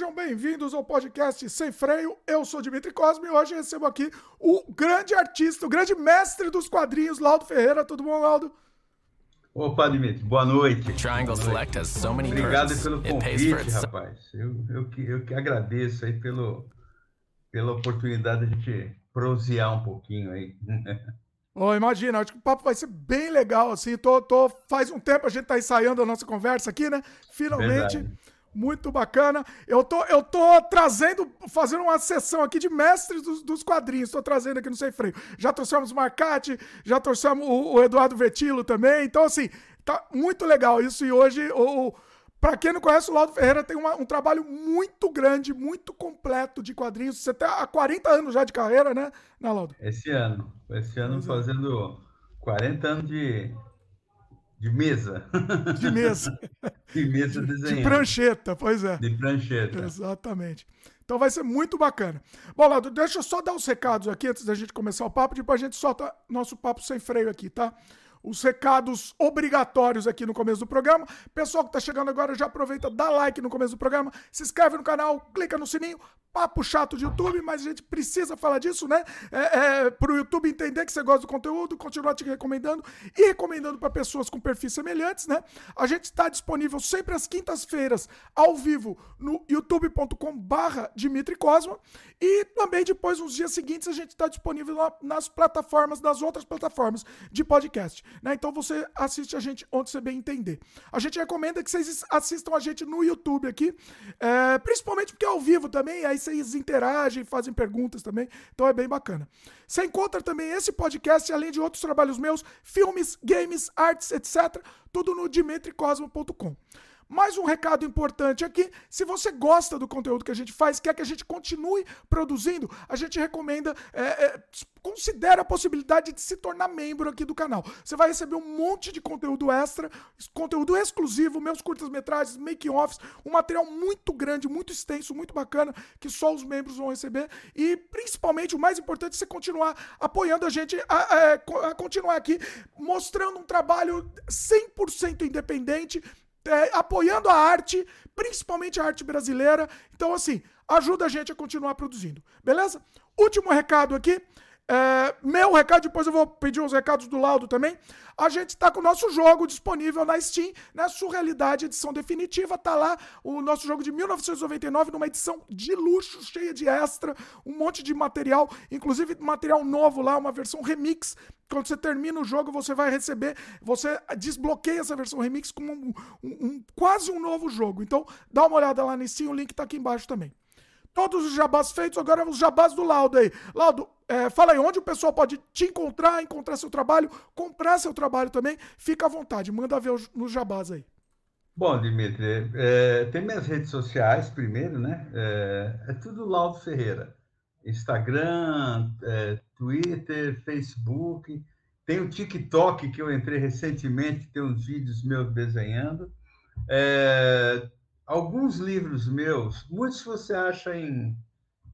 Sejam bem-vindos ao podcast Sem Freio. Eu sou Dimitri Cosme e hoje recebo aqui o grande artista, o grande mestre dos quadrinhos, Laudo Ferreira. Tudo bom, Laudo? Opa, Dimitri, boa noite. Triangle Select has so many Obrigado pelo convite, rapaz. Eu, eu, que, eu que agradeço aí pelo, pela oportunidade de a gente prosear um pouquinho aí. Oh, imagina, acho que o papo vai ser bem legal, assim, tô, tô, faz um tempo a gente tá ensaiando a nossa conversa aqui, né? Finalmente, Verdade. Muito bacana. Eu tô, eu tô trazendo, fazendo uma sessão aqui de mestres dos, dos quadrinhos, tô trazendo aqui no Sem Freio. Já trouxemos o Marcati, já trouxemos o, o Eduardo Vetilo também, então assim, tá muito legal isso, e hoje o para quem não conhece, o Laudo Ferreira tem uma, um trabalho muito grande, muito completo de quadrinhos. Você tem há 40 anos já de carreira, né, né Laudo? Esse ano. Esse ano Exato. fazendo 40 anos de, de mesa. De mesa. de mesa desenhando. De prancheta, pois é. De prancheta. Exatamente. Então vai ser muito bacana. Bom, Laudo, deixa eu só dar os recados aqui antes da gente começar o papo, depois a gente solta nosso papo sem freio aqui, tá? Os recados obrigatórios aqui no começo do programa. Pessoal que está chegando agora, já aproveita, dá like no começo do programa, se inscreve no canal, clica no sininho. Papo chato de YouTube, mas a gente precisa falar disso, né? É, é, para o YouTube entender que você gosta do conteúdo, continuar te recomendando e recomendando para pessoas com perfis semelhantes, né? A gente está disponível sempre às quintas-feiras, ao vivo, no youtube.com/barra Dimitri Cosma. E também depois, nos dias seguintes, a gente está disponível nas plataformas, nas outras plataformas de podcast. Né? Então você assiste a gente onde você bem entender. A gente recomenda que vocês assistam a gente no YouTube aqui, é, principalmente porque é ao vivo também, aí vocês interagem, fazem perguntas também, então é bem bacana. Você encontra também esse podcast, além de outros trabalhos meus, filmes, games, artes, etc., tudo no dimitricosmo.com. Mais um recado importante aqui: se você gosta do conteúdo que a gente faz, quer que a gente continue produzindo, a gente recomenda, é, é, considere a possibilidade de se tornar membro aqui do canal. Você vai receber um monte de conteúdo extra, conteúdo exclusivo, meus curtas-metragens, making-offs, um material muito grande, muito extenso, muito bacana, que só os membros vão receber. E principalmente, o mais importante é você continuar apoiando a gente a, a, a continuar aqui mostrando um trabalho 100% independente é, apoiando a arte, principalmente a arte brasileira. Então, assim, ajuda a gente a continuar produzindo, beleza? Último recado aqui. É, meu recado, depois eu vou pedir os recados do Laudo também. A gente está com o nosso jogo disponível na Steam, né? Surrealidade edição definitiva, tá lá o nosso jogo de 1999 numa edição de luxo, cheia de extra, um monte de material, inclusive material novo lá, uma versão remix. Quando você termina o jogo, você vai receber, você desbloqueia essa versão remix com um, um, um quase um novo jogo. Então, dá uma olhada lá na Steam, o link tá aqui embaixo também. Todos os jabás feitos, agora os jabás do Laudo aí. Laudo, é, fala aí onde o pessoal pode te encontrar, encontrar seu trabalho, comprar seu trabalho também. Fica à vontade, manda ver nos jabás aí. Bom, Dimitri, é, tem minhas redes sociais primeiro, né? É, é tudo Laudo Ferreira. Instagram, é, Twitter, Facebook. Tem o TikTok, que eu entrei recentemente, tem uns vídeos meus desenhando. É, alguns livros meus, muitos você acha em,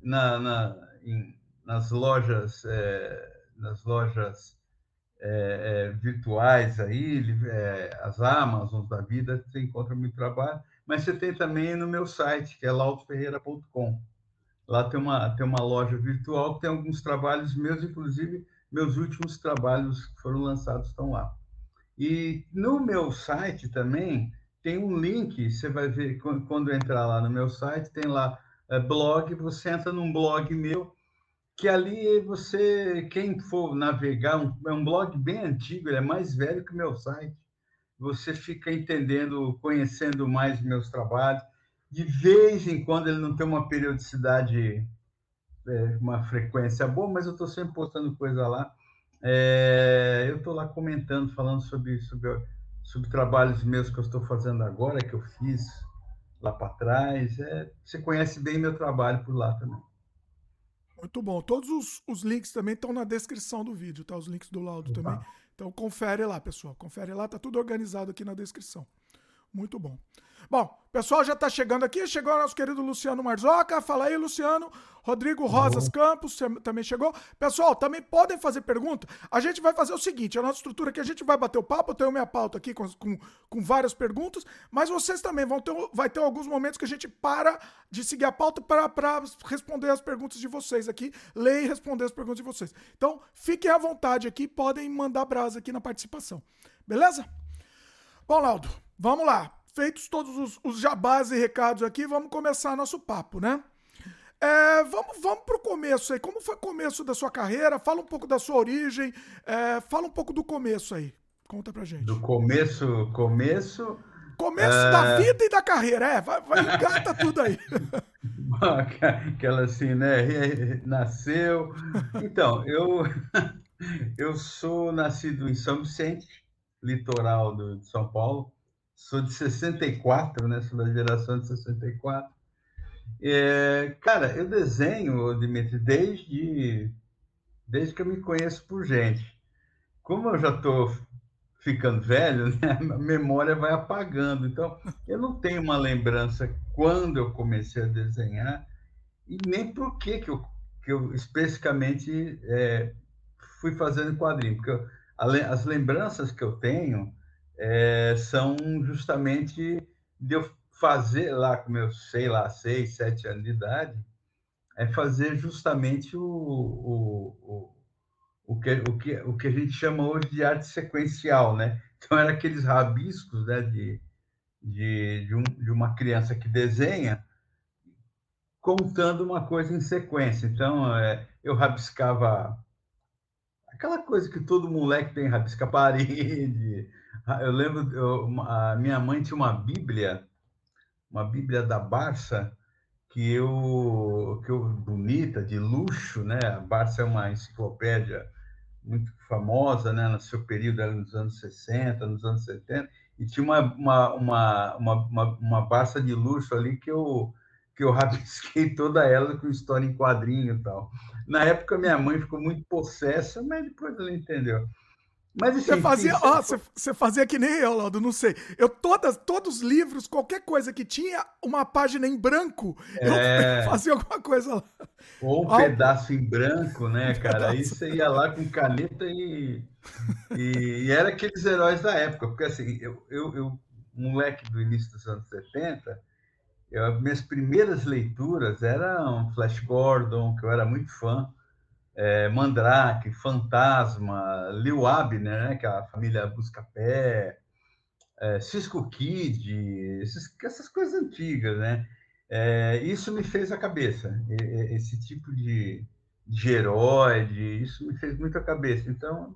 na, na em nas lojas, é, nas lojas é, é, virtuais aí, é, as Amazons da vida, você encontra muito trabalho, mas você tem também no meu site, que é lautoferreira.com. Lá tem uma, tem uma loja virtual que tem alguns trabalhos meus, inclusive meus últimos trabalhos que foram lançados estão lá. E no meu site também tem um link, você vai ver quando entrar lá no meu site, tem lá é, blog, você entra num blog meu, que ali você, quem for navegar, um, é um blog bem antigo, ele é mais velho que o meu site. Você fica entendendo, conhecendo mais meus trabalhos. De vez em quando ele não tem uma periodicidade, é, uma frequência boa, mas eu estou sempre postando coisa lá. É, eu estou lá comentando, falando sobre, sobre, sobre trabalhos meus que eu estou fazendo agora, que eu fiz lá para trás. É, você conhece bem meu trabalho por lá também. Muito bom. Todos os, os links também estão na descrição do vídeo, tá? Os links do laudo também. Então confere lá, pessoal. Confere lá, tá tudo organizado aqui na descrição. Muito bom. Bom, o pessoal já está chegando aqui. Chegou o nosso querido Luciano Marzoca. Fala aí, Luciano. Rodrigo Rosas Campos também chegou. Pessoal, também podem fazer pergunta. A gente vai fazer o seguinte: a nossa estrutura aqui, a gente vai bater o papo. Eu tenho minha pauta aqui com, com, com várias perguntas, mas vocês também vão ter, vai ter alguns momentos que a gente para de seguir a pauta para responder as perguntas de vocês aqui, ler e responder as perguntas de vocês. Então, fiquem à vontade aqui, podem mandar brasa aqui na participação. Beleza? Bom, Laudo, vamos lá. Feitos todos os, os jabás e recados aqui, vamos começar nosso papo, né? É, vamos, vamos para o começo aí. Como foi o começo da sua carreira? Fala um pouco da sua origem. É, fala um pouco do começo aí. Conta pra gente. Do começo, começo. Começo é... da vida e da carreira, é. Vai, vai engata tudo aí. Aquela assim, né? Nasceu. Então, eu, eu sou nascido em São Vicente, litoral do, de São Paulo. Sou de 64, né? Sou da geração de 64. É, cara, eu desenho, Dimitri, desde, desde que eu me conheço por gente. Como eu já estou ficando velho, né, a memória vai apagando. Então, eu não tenho uma lembrança quando eu comecei a desenhar e nem por que, que, eu, que eu especificamente é, fui fazendo quadrinho. Porque eu, as lembranças que eu tenho é, são justamente de eu fazer lá com meus, sei lá, seis, sete anos de idade, é fazer justamente o, o, o, o, que, o, que, o que a gente chama hoje de arte sequencial, né? Então, era aqueles rabiscos né, de, de, de, um, de uma criança que desenha contando uma coisa em sequência. Então, é, eu rabiscava aquela coisa que todo moleque tem, rabisca parede. Eu lembro, eu, a minha mãe tinha uma Bíblia uma Bíblia da Barça que eu, que eu bonita, de luxo, né? A Barça é uma enciclopédia muito famosa, né? No seu período, era nos anos 60, nos anos 70, e tinha uma, uma, uma, uma, uma Barça de luxo ali que eu, que eu rabisquei toda ela com história em quadrinho e tal. Na época, minha mãe ficou muito possessa, mas depois ela entendeu. Mas você fazia, ó, você, você fazia que nem eu, Laudo, não sei. Eu todas, todos os livros, qualquer coisa que tinha uma página em branco, é... eu fazia alguma coisa lá. Ou um pedaço em branco, né, um cara? Aí você ia lá com caneta e, e, e, era aqueles heróis da época, porque assim, eu, eu, eu moleque do início dos anos 70, eu, minhas primeiras leituras eram Flash Gordon, que eu era muito fã é, Mandrake, Fantasma, Lil Abner, né, que é a família Buscapé, é, Cisco Kid, esses, essas coisas antigas, né? É, isso me fez a cabeça, esse tipo de, de herói, de, isso me fez muito a cabeça. Então,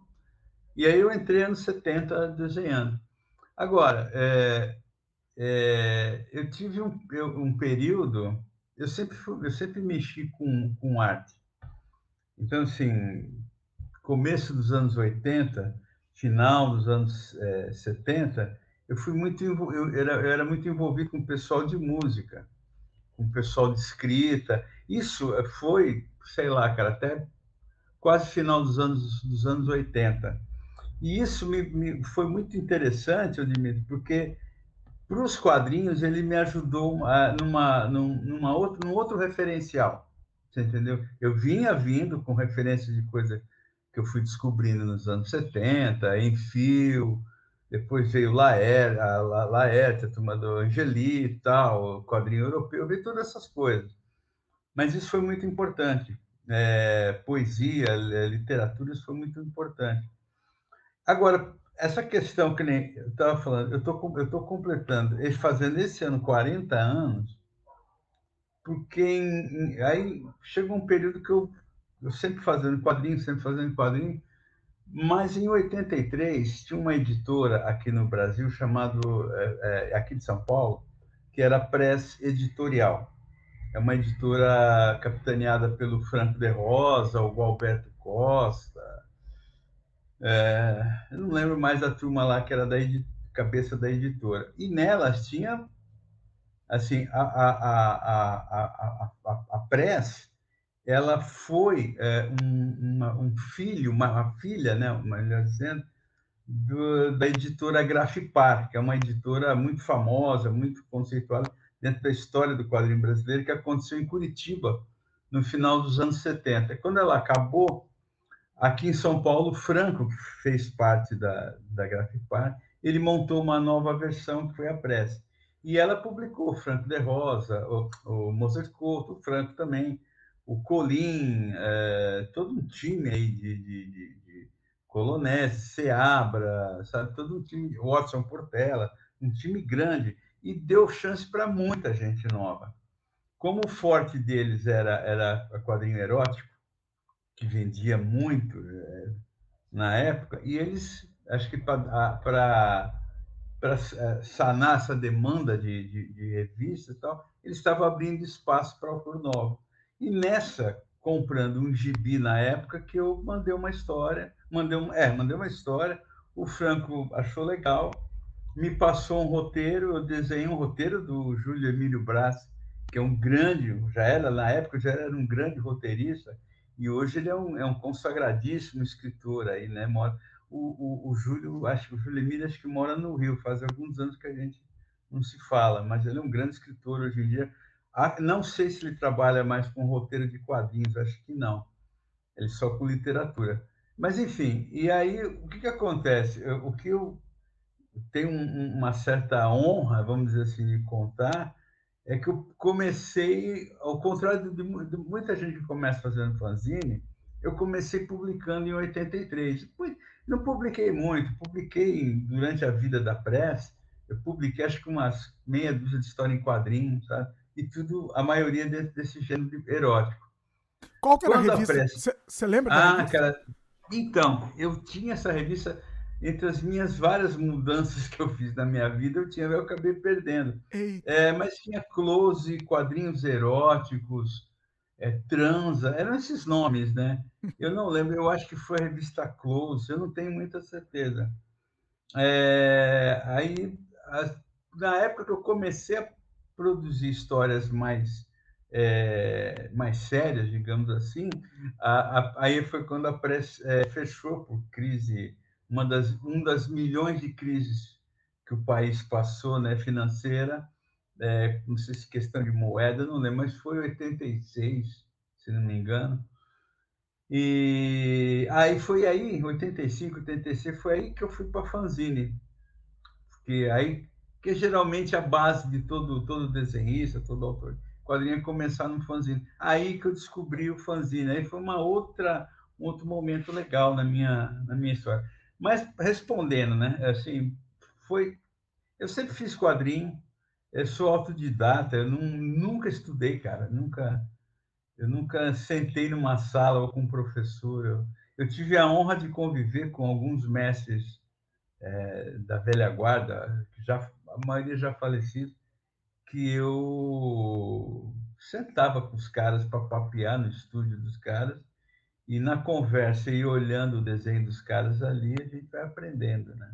e aí eu entrei anos 70 desenhando. Agora, é, é, eu tive um, um período, eu sempre, eu sempre mexi com, com arte. Então, assim, começo dos anos 80, final dos anos é, 70, eu fui muito eu era, eu era muito envolvido com o pessoal de música, com o pessoal de escrita. Isso foi, sei lá, cara, até quase final dos anos dos anos 80. E isso me, me foi muito interessante, eu admito, porque para os quadrinhos ele me ajudou a, numa, numa outro, num outro referencial. Você entendeu? Eu vinha vindo com referência de coisa que eu fui descobrindo nos anos 70, em fio, depois veio Laerte, a Laerte, a turma do Angeli e tal, o quadrinho europeu, eu vi todas essas coisas. Mas isso foi muito importante. É, poesia, literatura, isso foi muito importante. Agora, essa questão que nem eu estava falando, eu estou tô completando, fazendo esse ano 40 anos, porque em, aí chegou um período que eu, eu sempre fazendo quadrinho, sempre fazendo quadrinho, mas em 83 tinha uma editora aqui no Brasil chamado é, é, aqui de São Paulo que era Press Editorial. É uma editora capitaneada pelo Franco de Rosa, o Alberto Costa. É, eu não lembro mais da turma lá que era da cabeça da editora. E nelas tinha assim, a, a, a, a, Press, ela foi é, um, filho, uma, filha, né, melhor dizendo, do, da editora Grafipar, que é uma editora muito famosa, muito conceituada dentro da história do quadrinho brasileiro, que aconteceu em Curitiba no final dos anos 70. Quando ela acabou, aqui em São Paulo, Franco, que fez parte da, da Grafipar, ele montou uma nova versão, que foi a Press. E ela publicou Franco de Rosa, o, o Mozart Couto, o Franco também, o Colim, é, todo um time aí de, de, de, de Seabra, sabe, todo um time, Watson Portela, um time grande, e deu chance para muita gente nova. Como o forte deles era, era quadrinho erótico, que vendia muito é, na época, e eles, acho que para é, sanar essa demanda de, de, de revistas e tal, eles estavam abrindo espaço para autor novo. E nessa, comprando um gibi na época, que eu mandei uma história, mandei, um, é, mandei uma história, o Franco achou legal, me passou um roteiro, eu desenhei um roteiro do Júlio Emílio Brás, que é um grande, já era, na época, já era um grande roteirista, e hoje ele é um, é um consagradíssimo escritor aí, né? O, o, o Júlio, acho que o Júlio Emílio acho que mora no Rio, faz alguns anos que a gente não se fala, mas ele é um grande escritor hoje em dia. Ah, não sei se ele trabalha mais com roteiro de quadrinhos, acho que não. Ele só com literatura. Mas, enfim, e aí o que, que acontece? O que eu tenho uma certa honra, vamos dizer assim, de contar, é que eu comecei, ao contrário de, de muita gente que começa fazendo fanzine, eu comecei publicando em 83. Não publiquei muito, publiquei durante a vida da Press, eu publiquei acho que umas meia dúzia de história em quadrinhos, sabe? E tudo, a maioria desse, desse gênero erótico. Qual que era Quando a revista? Você lembra da ah, revista? Cara, então, eu tinha essa revista entre as minhas várias mudanças que eu fiz na minha vida, eu tinha, eu acabei perdendo. É, mas tinha close, quadrinhos eróticos, é, transa, eram esses nomes, né? Eu não lembro, eu acho que foi a revista Close, eu não tenho muita certeza. É, aí, a, na época que eu comecei a produzir histórias mais é, mais sérias, digamos assim, a, a, aí foi quando a press é, fechou por crise uma das, um das milhões de crises que o país passou, né, financeira, é, não sei se questão de moeda, não lembro, mas foi 86, se não me engano. E aí foi aí, 85, 86, foi aí que eu fui para fanzine. Porque aí, que geralmente a base de todo todo desenhista, todo autor quadrinho é começar no fanzine. Aí que eu descobri o fanzine. Aí foi uma outra um outro momento legal na minha na minha história. Mas respondendo, né? Assim, foi. Eu sempre fiz quadrinho, eu sou autodidata, eu não, nunca estudei, cara, nunca. Eu nunca sentei numa sala ou com um professor. Eu, eu tive a honra de conviver com alguns mestres é, da velha guarda, que já a maioria já falecidos, que eu sentava com os caras para papear no estúdio dos caras e na conversa e olhando o desenho dos caras ali, a gente vai aprendendo, né?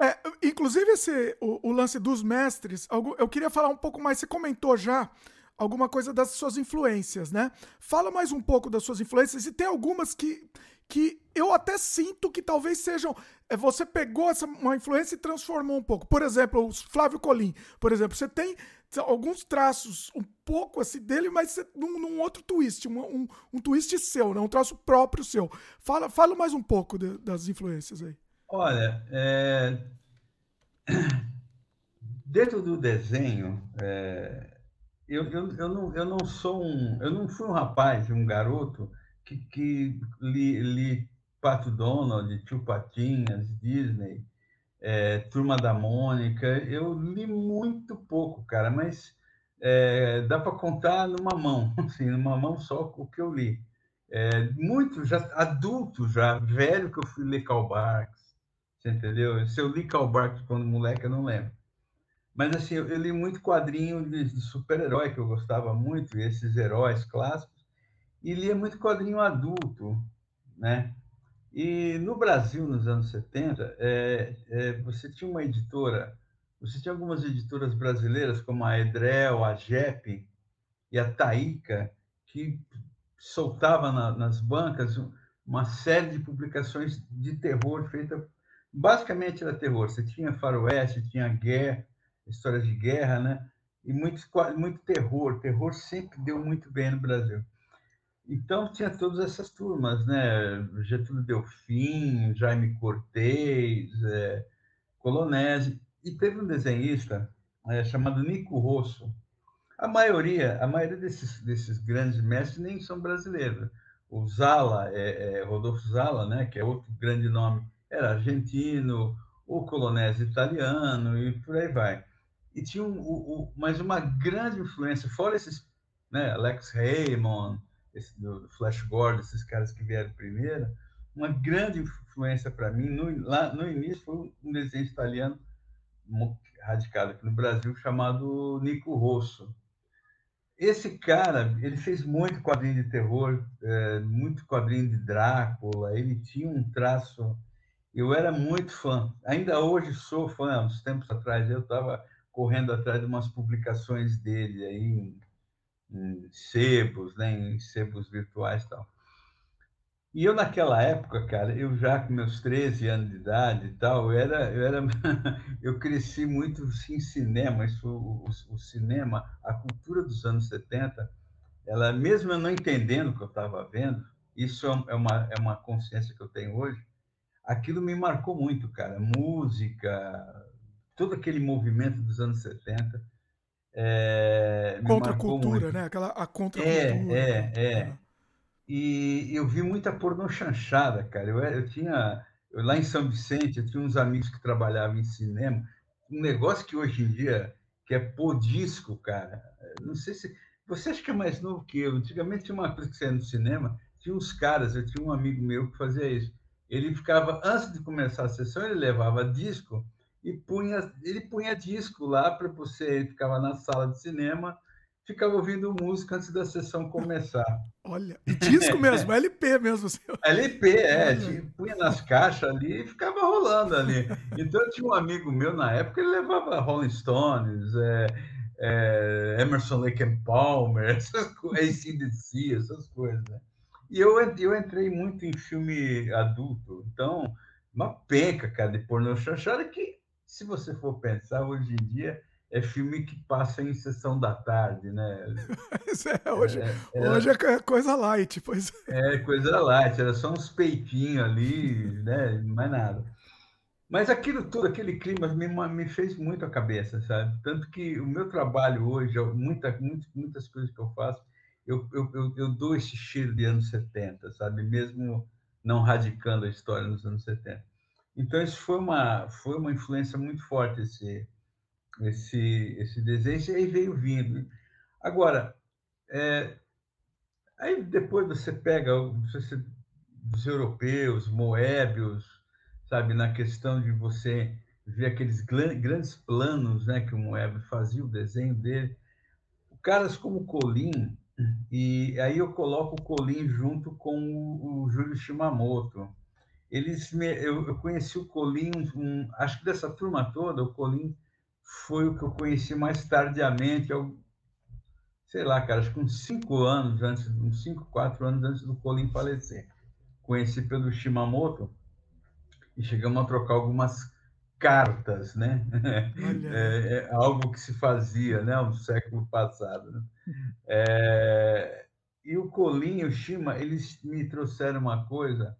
É, inclusive, esse, o, o, lance dos mestres, eu queria falar um pouco mais. Você comentou já alguma coisa das suas influências, né? Fala mais um pouco das suas influências e tem algumas que, que eu até sinto que talvez sejam. É, você pegou essa, uma influência e transformou um pouco. Por exemplo, o Flávio Colim, por exemplo, você tem alguns traços um pouco assim dele, mas num, num outro twist, um, um, um, twist seu, né? um traço próprio seu. Fala, fala mais um pouco de, das influências aí. Olha, é... dentro do desenho, é... eu, eu, eu, não, eu não sou um, eu não fui um rapaz, um garoto que, que li, li Pato Donald, Tio Patinhas, Disney, é, Turma da Mônica. Eu li muito pouco, cara, mas é, dá para contar numa mão, assim, numa mão só o que eu li. É, muito, já adulto, já velho, que eu fui ler Karl você entendeu? Se eu li Karl Barks quando moleque, eu não lembro. Mas, assim, eu, eu li muito quadrinho de, de super-herói, que eu gostava muito, esses heróis clássicos, e lia muito quadrinho adulto, né? E no Brasil, nos anos 70, é, é, você tinha uma editora, você tinha algumas editoras brasileiras, como a Edrel, a JEP e a Taíca, que soltava na, nas bancas uma série de publicações de terror feita basicamente era terror. Você tinha faroeste, tinha guerra, histórias de guerra, né? E muito, muito terror. Terror sempre deu muito bem no Brasil. Então tinha todas essas turmas, né? Getúlio Delfim, Jaime Cortez, é, Colonese. E teve um desenhista é, chamado Nico Rosso. A maioria, a maioria desses, desses grandes mestres nem são brasileiros. O Zala, é, é, Rodolfo Zala, né? Que é outro grande nome era argentino, o colonese italiano e por aí vai. E tinha um, um, uma grande influência, fora esses, né, Alex Raymond, esse, do Flash Gordon, esses caras que vieram primeiro, uma grande influência para mim, no, lá no início, foi um desenho italiano radicado aqui no Brasil, chamado Nico Rosso. Esse cara, ele fez muito quadrinho de terror, é, muito quadrinho de Drácula, ele tinha um traço eu era muito fã. Ainda hoje sou fã. Uns tempos atrás eu estava correndo atrás de umas publicações dele aí em, em sebos, né, em sebos virtuais e tal. E eu naquela época, cara, eu já com meus 13 anos de idade e tal, eu era eu era eu cresci muito em cinema, isso o, o cinema, a cultura dos anos 70, ela mesmo eu não entendendo o que eu estava vendo, isso é, é uma é uma consciência que eu tenho hoje aquilo me marcou muito, cara. Música, todo aquele movimento dos anos 70. É, contra a cultura, muito. né? Aquela a contra é, cultura. É, é, é. E eu vi muita pornô chanchada, cara. Eu, eu tinha eu, lá em São Vicente, eu tinha uns amigos que trabalhavam em cinema. Um negócio que hoje em dia que é pôr disco, cara. Não sei se você acha que é mais novo que eu. Antigamente tinha uma coisa que você ia no cinema, tinha uns caras. Eu tinha um amigo meu que fazia isso ele ficava, antes de começar a sessão, ele levava disco e punha, ele punha disco lá para você, ele ficava na sala de cinema, ficava ouvindo música antes da sessão começar. Olha, e disco mesmo, LP mesmo. Seu. LP, é, tinha, punha nas caixas ali e ficava rolando ali. Então, eu tinha um amigo meu na época, ele levava Rolling Stones, é, é, Emerson Lake and Palmer, essas coisas, ACDC, essas coisas, né? E eu, eu entrei muito em filme adulto, então, uma penca, cara, de pornô chanchada que, se você for pensar, hoje em dia é filme que passa em sessão da tarde, né? é, hoje, é, é, hoje é coisa light, pois é. coisa light, era só uns peitinhos ali, né? Mais nada. Mas aquilo tudo, aquele clima me, me fez muito a cabeça, sabe? Tanto que o meu trabalho hoje, muita, muitas, muitas coisas que eu faço, eu, eu, eu, dou esse cheiro de anos 70, sabe? Mesmo não radicando a história nos anos 70. Então, isso foi uma, foi uma influência muito forte, esse, esse, esse desenho, e aí veio vindo. Agora, é, aí depois você pega você, os europeus, Moebius, sabe, na questão de você ver aqueles grandes planos né, que o Moebius fazia, o desenho dele. Caras como Colin, e aí eu coloco o Colin junto com o, o Júlio Shimamoto. Eles me, eu, eu, conheci o Colin, um, acho que dessa turma toda, o Colin foi o que eu conheci mais tardiamente, eu, sei lá, cara, acho que uns cinco anos antes, uns cinco, quatro anos antes do Colin falecer. Conheci pelo Shimamoto e chegamos a trocar algumas cartas, né? É, é, algo que se fazia, né, no século passado. Né? É, e o Colin e o Shima, eles me trouxeram uma coisa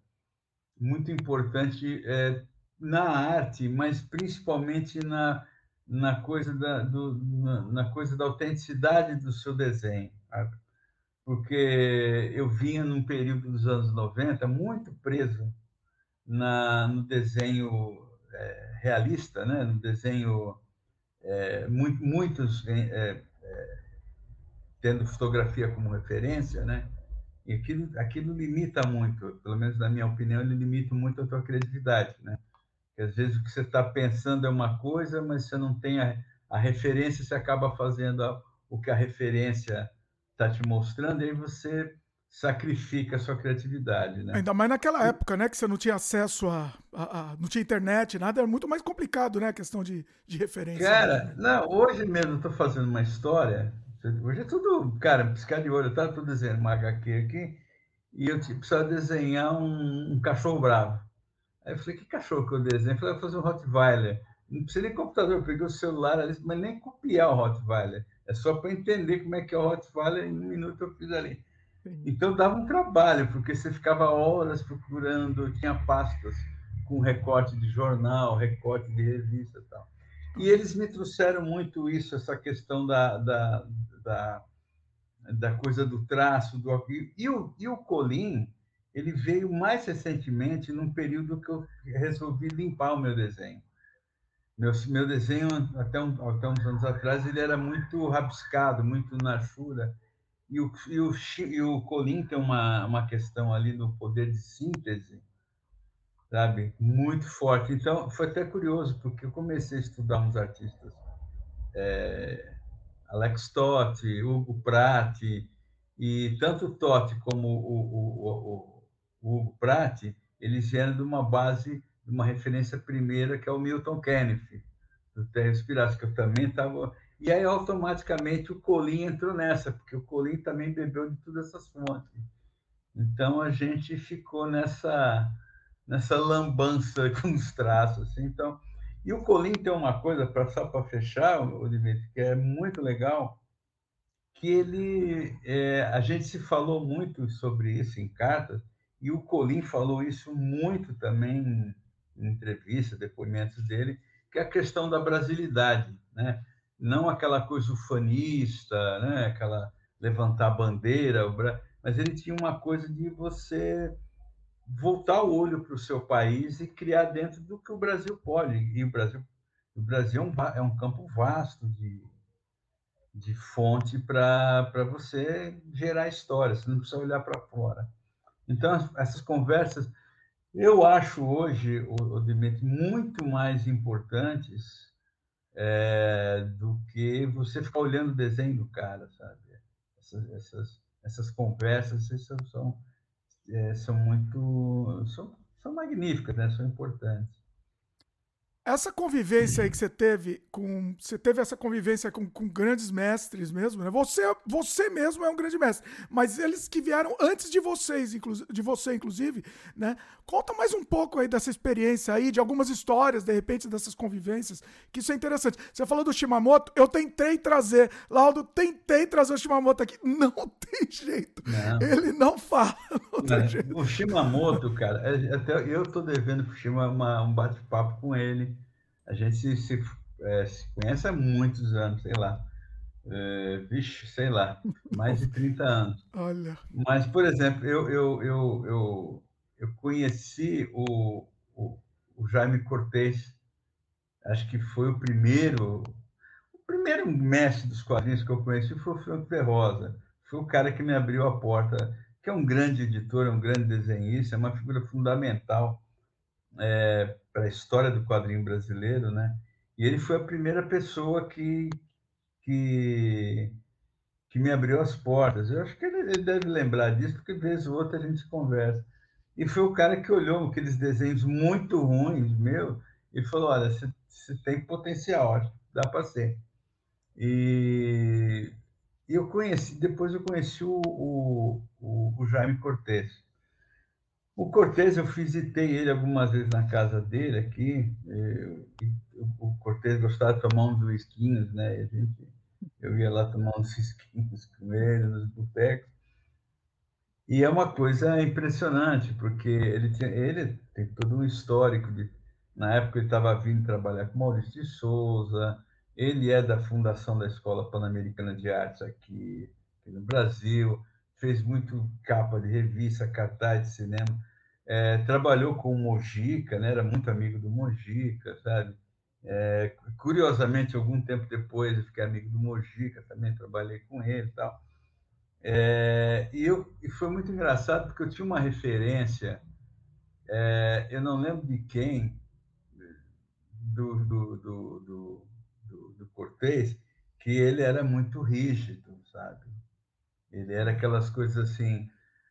muito importante é, na arte, mas principalmente na, na, coisa da, do, na, na, coisa da autenticidade do seu desenho. Sabe? Porque eu vinha num período dos anos 90 muito preso na, no desenho é, realista, né? no desenho, é, muito, muitos é, é, tendo fotografia como referência, né? E aquilo, aquilo limita muito, pelo menos na minha opinião, ele limita muito a tua criatividade, né? Porque às vezes o que você está pensando é uma coisa, mas você não tem a, a referência, você acaba fazendo a, o que a referência está te mostrando, e aí você sacrifica a sua criatividade, né? Ainda mais naquela época, né, que você não tinha acesso a, a, a, não tinha internet, nada, era muito mais complicado, né, a questão de, de referência. Cara, não, hoje mesmo eu estou fazendo uma história, hoje é tudo, cara, piscar de olho, tá tudo dizendo uma HQ aqui, e eu tipo, precisava desenhar um, um, cachorro bravo. Aí eu falei, que cachorro que eu desenho? Eu falei, vou fazer um Rottweiler. Não precisa nem computador, eu peguei o celular ali, mas nem copiar o Rottweiler. É só para entender como é que é o Rottweiler, em um minuto eu fiz ali. Então dava um trabalho, porque você ficava horas procurando, tinha pastas com recorte de jornal, recorte de revista e tal. E eles me trouxeram muito isso, essa questão da, da, da, da coisa do traço, do e o, e o Colim, ele veio mais recentemente num período que eu resolvi limpar o meu desenho. Meu, meu desenho, até, um, até uns anos atrás, ele era muito rabiscado, muito na chura. E o, e o, e o Colim tem uma, uma questão ali no poder de síntese, sabe? Muito forte. Então, foi até curioso, porque eu comecei a estudar uns artistas, é, Alex Totti, Hugo Pratt, e tanto Totti como o, o, o, o Hugo Pratt, eles vieram de uma base, de uma referência primeira, que é o Milton Kenneth, do Terra Inspiração, que eu também estava... E aí, automaticamente, o Colin entrou nessa, porque o Colin também bebeu de todas essas fontes. Então, a gente ficou nessa nessa lambança com os traços. Assim. Então, e o Colim tem uma coisa, pra, só para fechar, o Dimitri, que é muito legal, que ele, é, a gente se falou muito sobre isso em cartas, e o Colim falou isso muito também em entrevistas, depoimentos dele, que é a questão da brasilidade, né? Não aquela coisa ufanista, né? aquela levantar a bandeira, mas ele tinha uma coisa de você voltar o olho para o seu país e criar dentro do que o Brasil pode. E o Brasil, o Brasil é um, é um campo vasto de, de fonte para você gerar história, você não precisa olhar para fora. Então, essas conversas, eu acho hoje, o Dimitri, muito mais importantes é, do que você ficar olhando o desenho do cara, sabe? Essas, essas, essas conversas essas são, é, são muito. São, são magníficas, né? são importantes. Essa convivência aí que você teve com. Você teve essa convivência com, com, grandes mestres mesmo, né? Você, você mesmo é um grande mestre. Mas eles que vieram antes de vocês, de você, inclusive, né? Conta mais um pouco aí dessa experiência aí, de algumas histórias, de repente, dessas convivências, que isso é interessante. Você falou do Shimamoto, eu tentei trazer, Laudo, tentei trazer o Shimamoto aqui. Não tem jeito. Não. Ele não fala. Não não. O Shimamoto, cara, é, até eu tô devendo pro Shima uma, um bate-papo com ele a gente se, se, é, se conhece há muitos anos, sei lá. É, vixe, sei lá, mais de 30 anos. Olha. Mas, por exemplo, eu, eu, eu, eu, eu conheci o, o, o Jaime Cortez, acho que foi o primeiro, o primeiro mestre dos quadrinhos que eu conheci foi o Franco Ferrosa. Foi o cara que me abriu a porta, que é um grande editor, é um grande desenhista, é uma figura fundamental é, para a história do quadrinho brasileiro, né? E ele foi a primeira pessoa que, que, que me abriu as portas. Eu acho que ele, ele deve lembrar disso, porque vez ou outra a gente conversa. E foi o cara que olhou aqueles desenhos muito ruins, meu, e falou: Olha, você tem potencial, acho que dá para ser. E eu conheci, depois eu conheci o, o, o Jaime Cortez. O Cortez, eu visitei ele algumas vezes na casa dele aqui. Eu, o Cortez gostava de tomar uns whiskinhos, né? A gente, eu ia lá tomar uns whiskinhos com ele, nos botecos. E é uma coisa impressionante, porque ele, tinha, ele tem todo um histórico de. Na época ele estava vindo trabalhar com Maurício de Souza, ele é da fundação da Escola Pan-Americana de Artes aqui, aqui no Brasil, fez muito capa de revista, cartaz de cinema é, trabalhou com o Mojica, né? era muito amigo do Mojica, sabe? É, curiosamente, algum tempo depois, eu fiquei amigo do Mojica, também trabalhei com ele e tal. É, e, eu, e foi muito engraçado, porque eu tinha uma referência, é, eu não lembro de quem, do, do, do, do, do, do Cortez, que ele era muito rígido, sabe? Ele era aquelas coisas assim,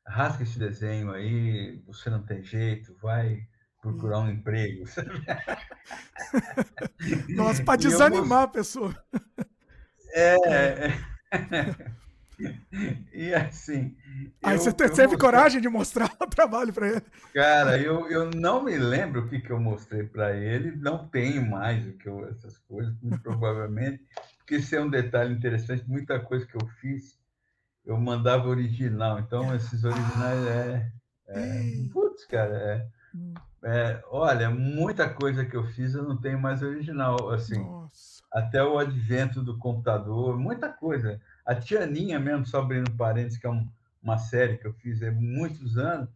rasga esse desenho aí, você não tem jeito, vai procurar um emprego. Nossa, para desanimar a pessoa. É. e assim, Aí eu, você teve mostrei... coragem de mostrar o trabalho para ele? Cara, eu, eu não me lembro o que, que eu mostrei para ele, não tenho mais o que eu, essas coisas, provavelmente, porque esse é um detalhe interessante, muita coisa que eu fiz, eu mandava original, então esses originais é. é putz, cara, é, hum. é, Olha, muita coisa que eu fiz eu não tenho mais original, assim. Nossa. Até o advento do computador, muita coisa. A Tianinha mesmo, só abrindo parênteses, que é um, uma série que eu fiz há muitos anos,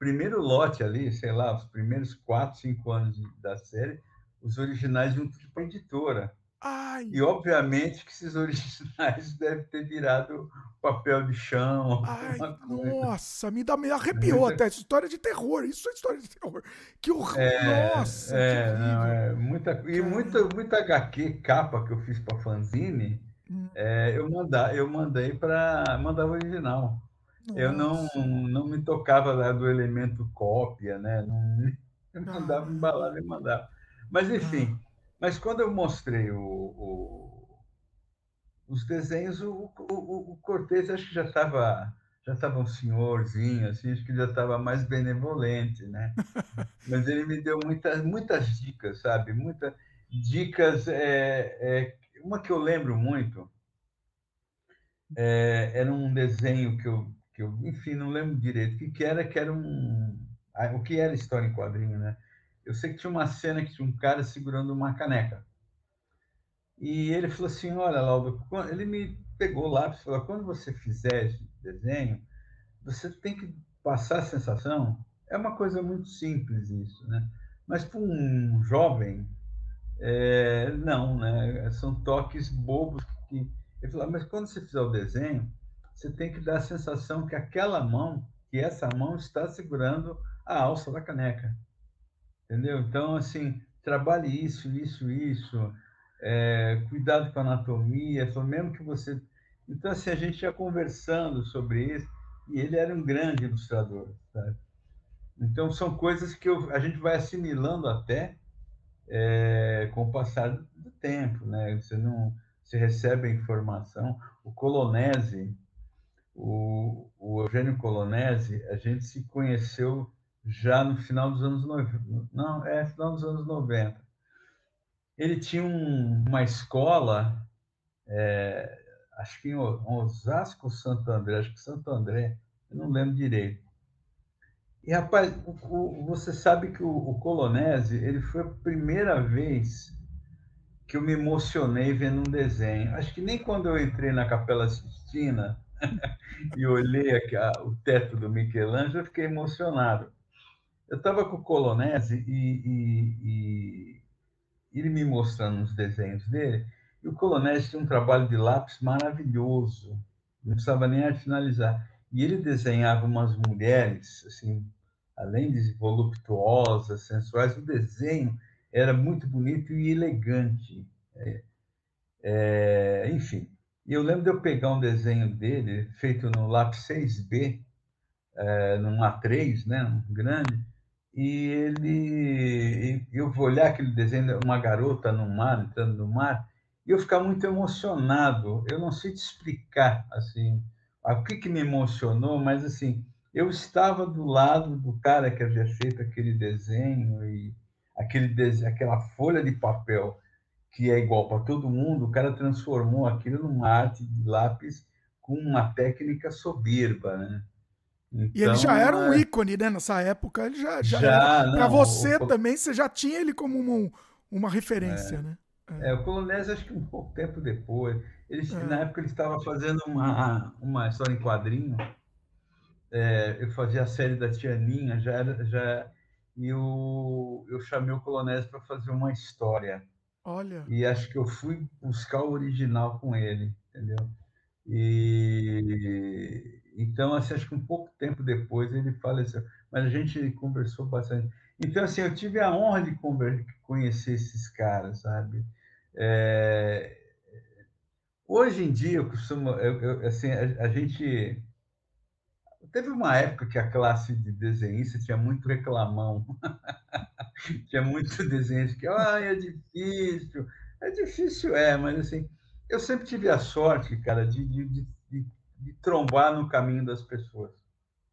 primeiro lote ali, sei lá, os primeiros quatro, cinco anos da série, os originais junto tipo editora. Ai. E, obviamente, que esses originais devem ter virado papel de chão. Ai, nossa, me, dá, me arrepiou até. Essa história de terror. Isso é história de terror. Que horror. É, nossa. É, não, é muita, e muita, muita HQ, capa que eu fiz para fanzine Hum. É, eu, mandar, eu mandei para mandar o original. Nossa. Eu não, não me tocava lá do elemento cópia, né? Não, eu mandava ah. embalar e mandava. Mas, enfim, ah. Mas quando eu mostrei o, o, os desenhos, o, o, o Cortez acho que já estava já estava um senhorzinho, assim, acho que já estava mais benevolente, né? Mas ele me deu muitas, muitas dicas, sabe? Muitas dicas é, é, uma que eu lembro muito é, era um desenho que eu, que eu, enfim, não lembro direito o que, que era, que era um. O que era história em quadrinho, né? Eu sei que tinha uma cena que tinha um cara segurando uma caneca. E ele falou assim: Olha, Laudo, ele me pegou lá e falou: quando você fizer esse desenho, você tem que passar a sensação. É uma coisa muito simples isso, né? Mas para um jovem é, não, né? São toques bobos que ele falou, mas quando você fizer o desenho, você tem que dar a sensação que aquela mão, que essa mão está segurando a alça da caneca, entendeu? Então, assim, trabalhe isso, isso, isso, é, cuidado com a anatomia, falou, mesmo que você... Então, assim, a gente ia conversando sobre isso, e ele era um grande ilustrador, sabe? Então, são coisas que eu, a gente vai assimilando até, é, com o passar do tempo, né? Você não se recebe a informação. O Colonese, o, o Eugênio Colonese, a gente se conheceu já no final dos anos 90. Não, é final dos anos 90. Ele tinha um, uma escola, é, acho que em Osasco Santo André, acho que Santo André, eu não lembro direito. E, rapaz, o, o, você sabe que o, o Colonese, ele foi a primeira vez que eu me emocionei vendo um desenho. Acho que nem quando eu entrei na Capela Sistina e olhei aqui, a, o teto do Michelangelo, eu fiquei emocionado. Eu estava com o Colonese e, e, e, ele me mostrando os desenhos dele, e o Colonese tinha um trabalho de lápis maravilhoso, não precisava nem finalizar. E ele desenhava umas mulheres, assim, além de voluptuosas, sensuais, o desenho era muito bonito e elegante. É, é, enfim, eu lembro de eu pegar um desenho dele, feito no lápis 6B, é, num A3, né, um grande, e ele, eu vou olhar aquele desenho, uma garota no mar, entrando no mar, e eu ficar muito emocionado. Eu não sei te explicar, assim, o que, que me emocionou, mas assim, eu estava do lado do cara que havia feito aquele desenho e aquele desenho, aquela folha de papel que é igual para todo mundo, o cara transformou aquilo numa arte de lápis com uma técnica soberba, né? Então, e ele já era um é ícone, né? Nessa época, ele já, já, já Para você o... também, você já tinha ele como uma, uma referência, é. né? É. é, o Colonese, acho que um pouco tempo depois. Ele, é. Na época, ele estava fazendo uma, uma história em quadrinho. É, eu fazia a série da Tianinha, já era, já, e eu, eu chamei o Colonese para fazer uma história. Olha. E acho que eu fui buscar o original com ele, entendeu? E então, assim, acho que um pouco tempo depois ele faleceu. Mas a gente conversou bastante. Então, assim, eu tive a honra de conhecer esses caras, sabe? É... Hoje em dia, eu costumo, eu, eu, assim, a, a, gente teve uma época que a classe de desenhista tinha muito reclamão, tinha muito desenho que, ah, é difícil, é difícil, é, mas assim, eu sempre tive a sorte, cara, de, de, de, de trombar no caminho das pessoas.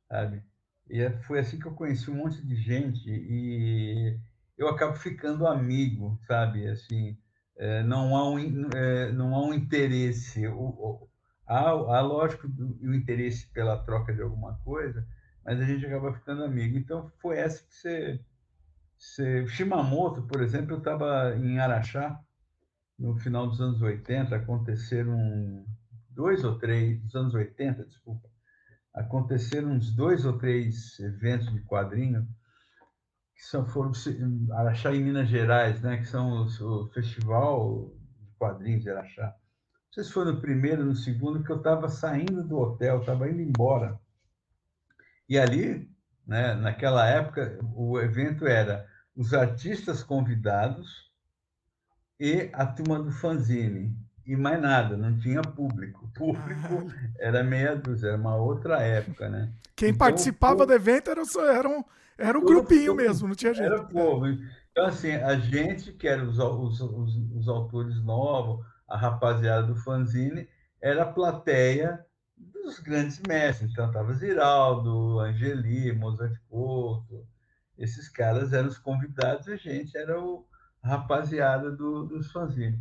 sabe? E é, foi assim que eu conheci um monte de gente e eu acabo ficando amigo, sabe? Assim, é, não há um é, não há um interesse, o, há, há lógico o interesse pela troca de alguma coisa, mas a gente acaba ficando amigo. Então foi essa que você, você Shimamoto, por exemplo, eu estava em Araxá no final dos anos 80, aconteceram dois ou três, dos anos 80, desculpa, aconteceram uns dois ou três eventos de quadrinho que são, foram Araxá em Minas Gerais, né, que são os, o Festival de Quadrinhos de Araxá. Não sei se foi no primeiro, no segundo, que eu estava saindo do hotel, estava indo embora. E ali, né, naquela época, o evento era os artistas convidados e a turma do fanzine e mais nada, não tinha público. O público ah. era meia dúzia, era uma outra época, né? Quem então, participava do evento era, era um, era um grupinho mesmo, não tinha jeito. Era povo. Então, assim, a gente, que era os, os, os, os autores novos, a rapaziada do fanzine, era a plateia dos grandes mestres. Então, estava Ziraldo, Angeli, Mozart Couto, esses caras eram os convidados, a gente era o, rapaziada do, dos fanzines.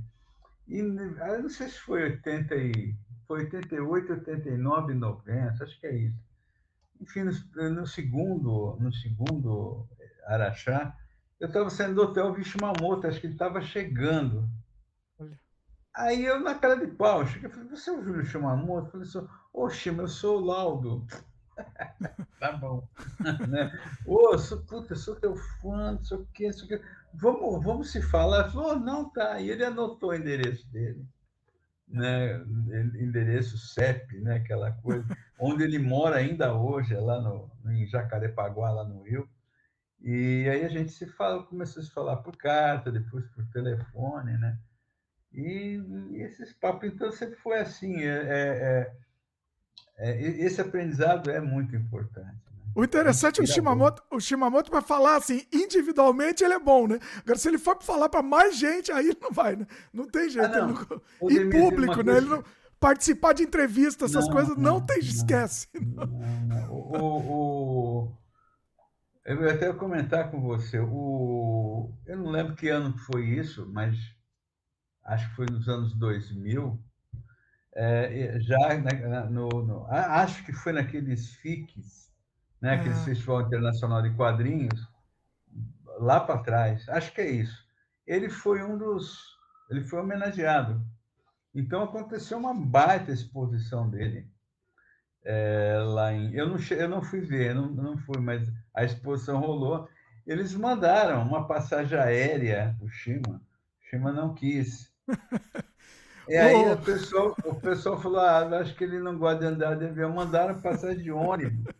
E eu não sei se foi 80 e, foi 88, 89, 90, acho que é isso. Enfim, no, no segundo, no segundo Araxá, eu estava saindo do hotel Vishmamoto, acho que ele estava chegando. Aí eu, na cara de pau, cheguei falei, você é o Júlio Shimamoto? Eu falei assim, Shima, eu sou o Laudo. tá bom. né? Ô, sou, puta, sou teu fã, não sei o quê, não sei o quê vamos, vamos se falar. Ele falou, não, tá. E ele anotou o endereço dele, né? endereço CEP, né? aquela coisa, onde ele mora ainda hoje, é lá no, em Jacarepaguá, lá no Rio. E aí a gente se fala, começou a se falar por carta, depois por telefone, né? E, e esses papos, então, sempre foi assim. É, é, é, esse aprendizado é muito importante. O interessante é o Shimamoto, o Shimamoto para falar assim, individualmente ele é bom, né? Agora, se ele for falar para mais gente, aí não vai, né? Não tem jeito. Ah, não. Não... Em público, né? Ele não... Participar de entrevistas, essas não, coisas, não, não tem, esquece. O, o, eu ia até comentar com você. O, eu não lembro que ano foi isso, mas acho que foi nos anos 2000. É, já na, no, no, acho que foi naqueles FICs né? Aquele ah. Festival Internacional de Quadrinhos, lá para trás, acho que é isso. Ele foi um dos, ele foi homenageado. Então aconteceu uma baita exposição dele é, lá em, eu não eu não fui ver, não, não fui, mas a exposição rolou. Eles mandaram uma passagem aérea o Shima, o Shima não quis. E aí oh. o, pessoal, o pessoal falou: ah, acho que ele não gosta de andar de avião. Mandaram passagem de ônibus.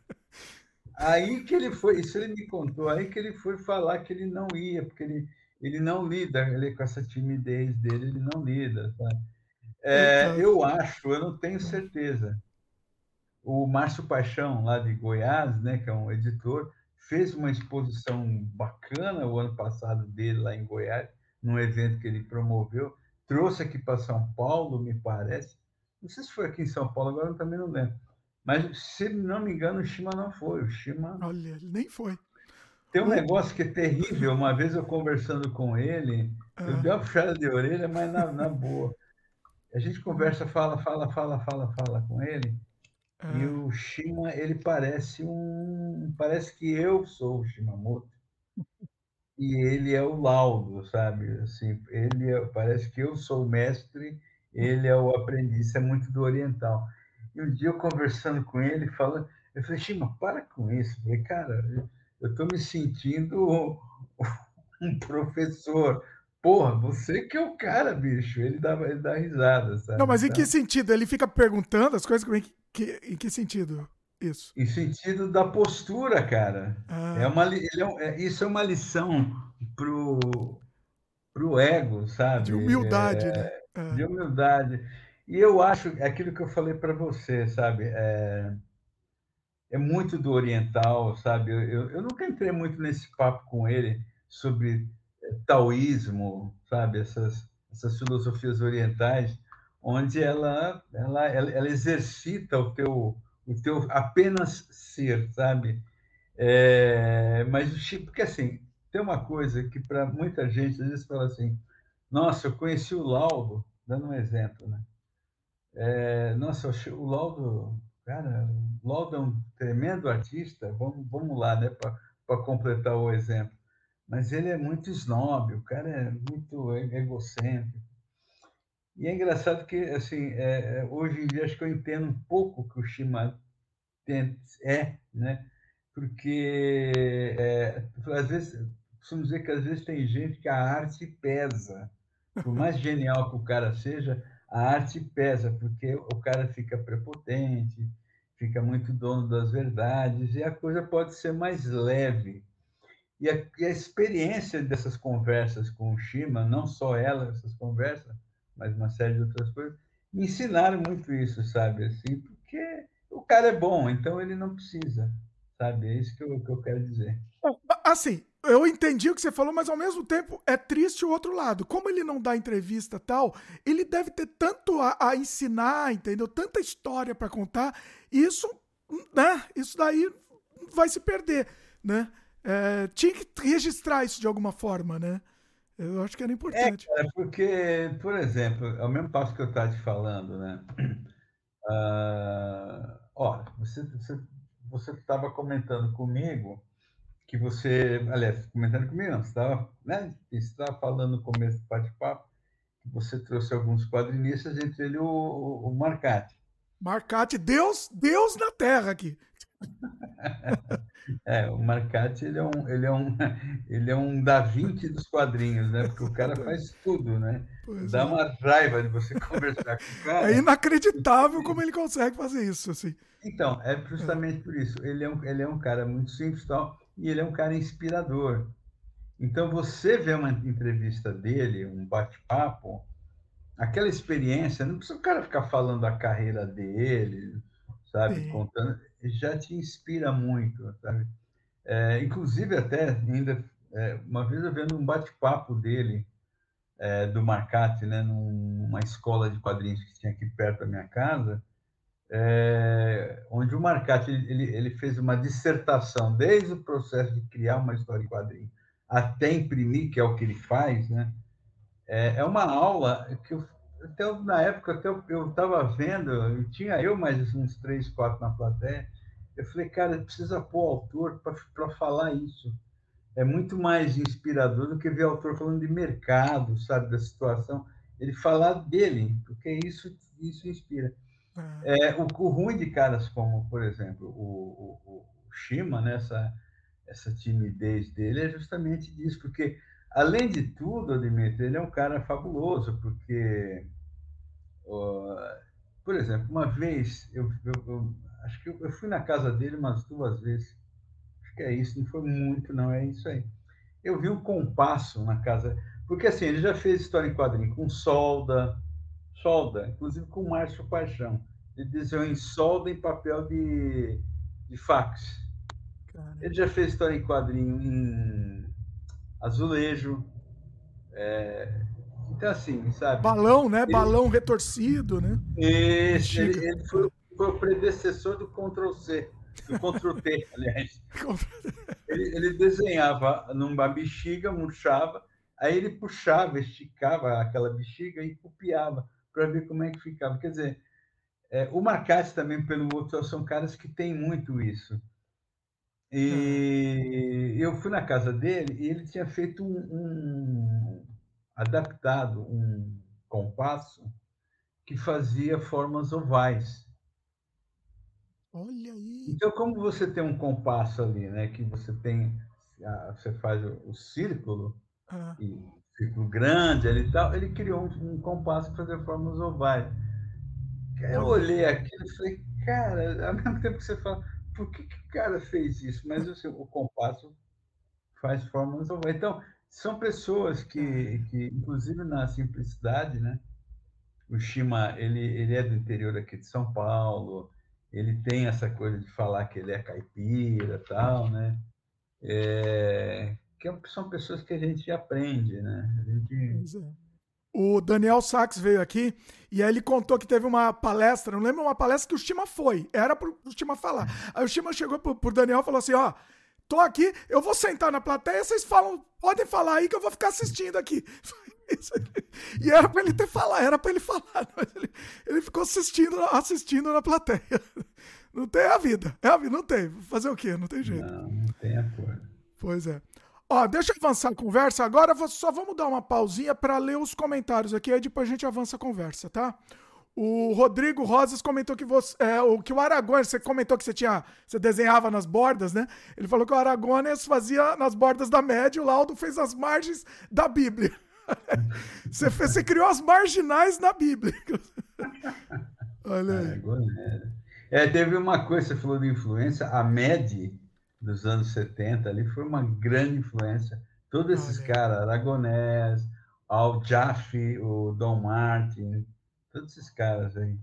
Aí que ele foi, isso ele me contou, aí que ele foi falar que ele não ia, porque ele, ele não lida ele, com essa timidez dele, ele não lida. Tá? É, eu acho, eu não tenho certeza. O Márcio Paixão, lá de Goiás, né, que é um editor, fez uma exposição bacana o ano passado dele lá em Goiás, num evento que ele promoveu, trouxe aqui para São Paulo, me parece. Não sei se foi aqui em São Paulo, agora eu também não lembro mas, se não me engano, o Shima não foi. O Shima. Olha, nem foi. Tem um negócio que é terrível. Uma vez eu conversando com ele, ah. eu dei uma puxada de orelha, mas na, na boa. A gente conversa, fala, fala, fala, fala, fala com ele. Ah. E o Shima, ele parece um. Parece que eu sou o Shimamoto. E ele é o laudo, sabe? Assim, ele é, parece que eu sou o mestre, ele é o aprendiz. é muito do oriental. E um dia eu conversando com ele, falando, eu falei, Chima, para com isso. Eu falei, cara, eu estou me sentindo um professor. Porra, você que é o cara, bicho. Ele dá, ele dá risada, sabe? Não, mas em que sentido? Ele fica perguntando as coisas? Em que, em que sentido isso? Em sentido da postura, cara. Ah. É uma, é, é, isso é uma lição pro, pro ego, sabe? De humildade, é, né? É. De humildade. E eu acho é aquilo que eu falei para você, sabe? É, é, muito do oriental, sabe? Eu, eu, nunca entrei muito nesse papo com ele sobre é, taoísmo, sabe? Essas, essas filosofias orientais, onde ela, ela, ela, ela exercita o teu, o teu apenas ser, sabe? É, mas o porque assim, tem uma coisa que para muita gente às vezes fala assim, nossa, eu conheci o Laudo, dando um exemplo, né? É, nossa, o Laudo, cara, o Laudo é um tremendo artista, vamos, vamos lá, né, para completar o exemplo. Mas ele é muito snob, o cara é muito egocêntrico. E é engraçado que, assim, é, é, hoje em dia acho que eu entendo um pouco o que o Shima é, né? Porque é, às vezes, costumo dizer que às vezes tem gente que a arte pesa. Por mais genial que o cara seja, a arte pesa, porque o cara fica prepotente, fica muito dono das verdades, e a coisa pode ser mais leve. E a, e a experiência dessas conversas com o Shima, não só ela, essas conversas, mas uma série de outras coisas, me ensinaram muito isso, sabe? Assim, porque o cara é bom, então ele não precisa, sabe? É isso que eu, que eu quero dizer. Assim, eu entendi o que você falou, mas ao mesmo tempo é triste o outro lado. Como ele não dá entrevista tal, ele deve ter tanto a, a ensinar, entendeu? Tanta história para contar. Isso, né? Isso daí vai se perder, né? É, tinha que registrar isso de alguma forma, né? Eu acho que era importante. É, porque, por exemplo, é o mesmo passo que eu estava te falando, né? Uh, ó, você você estava comentando comigo que você, aliás, comentando comigo, não, você estava, né? falando no começo do bate-papo que você trouxe alguns quadrinistas, entre ele o, o, o Marcati. Marcati, Deus, Deus na Terra aqui. É, o Marcati ele é um ele é um ele é um Da Vinci dos quadrinhos, né? Porque o cara faz tudo, né? Pois Dá é. uma raiva de você conversar com o cara. É inacreditável como ele consegue fazer isso, assim. Então, é justamente por isso. Ele é um, ele é um cara muito simples tal, e ele é um cara inspirador. Então, você vê uma entrevista dele, um bate-papo, aquela experiência, não precisa o cara ficar falando da carreira dele, sabe? Sim. Contando já te inspira muito, sabe? É, inclusive, até ainda, é, uma vez eu vendo um bate-papo dele, é, do Marcati, né, numa escola de quadrinhos que tinha aqui perto da minha casa, é, onde o Marcati ele, ele fez uma dissertação desde o processo de criar uma história em quadrinho até imprimir, que é o que ele faz, né? É, é uma aula que eu até na época até eu estava vendo, tinha eu mais uns três, quatro na plateia. Eu falei, cara, precisa pôr o autor para falar isso. É muito mais inspirador do que ver o autor falando de mercado, sabe, da situação. Ele falar dele, porque isso isso inspira. Ah. É, o, o, ruim de caras como, por exemplo, o, o, o Shima, né, essa, essa timidez dele é justamente disso, porque Além de tudo, Admito, ele é um cara fabuloso, porque, por exemplo, uma vez, eu, eu, eu acho que eu, fui na casa dele umas duas vezes. Acho que é isso, não foi muito, não, é isso aí. Eu vi um compasso na casa, porque assim, ele já fez história em quadrinho com solda, solda, inclusive com Márcio Paixão. Ele desenhou em solda em papel de, de fax. Ele já fez história em quadrinho em azulejo. É... Então, assim, sabe? Balão, né? Ele... Balão retorcido, né? Esse, ele, ele foi, foi, o predecessor do Ctrl C, do Ctrl T, aliás. ele, ele desenhava numa bexiga, murchava, aí ele puxava, esticava aquela bexiga e copiava para ver como é que ficava. Quer dizer, é, o Marcati também, pelo outro, são caras que têm muito isso. E eu fui na casa dele e ele tinha feito um, um adaptado um compasso que fazia formas ovais. Olha aí. Então, como você tem um compasso ali, né, que você tem, você faz o círculo ah. e círculo grande ali e tal, ele criou um, um compasso para fazer formas ovais. Eu olhei aquilo e falei, cara, ao mesmo tempo que você fala, por que, que cara fez isso? Mas assim, o compasso faz formas. Então, são pessoas que, que, inclusive na simplicidade, né? O Shima, ele, ele é do interior aqui de São Paulo, ele tem essa coisa de falar que ele é caipira tal, né? É, que é são pessoas que a gente aprende, né? A gente, O Daniel Sachs veio aqui e aí ele contou que teve uma palestra, não lembro uma palestra que o Shima foi, era pro Shima falar. Aí o Shima chegou pro, pro Daniel e falou assim: ó, tô aqui, eu vou sentar na plateia, vocês falam, podem falar aí que eu vou ficar assistindo aqui. E era pra ele ter falado, era pra ele falar, mas ele, ele ficou assistindo, assistindo na plateia. Não tem a vida. É a vida, não tem. Fazer o quê? Não tem jeito. Não, não tem a cor. Pois é. Ó, deixa eu avançar a conversa. Agora só vamos dar uma pausinha para ler os comentários aqui, aí depois a gente avança a conversa, tá? O Rodrigo Rosas comentou que você. É, o, que o Aragões, você comentou que você tinha. Você desenhava nas bordas, né? Ele falou que o Aragões fazia nas bordas da média, o Laudo fez as margens da Bíblia. você, fez, você criou as marginais na Bíblia. Olha aí. É, teve uma coisa, você falou de influência, a MED dos anos 70 ali foi uma grande influência. Todos esses caras, Aragonés, Al Jaffe, o Don Martin, todos esses caras aí.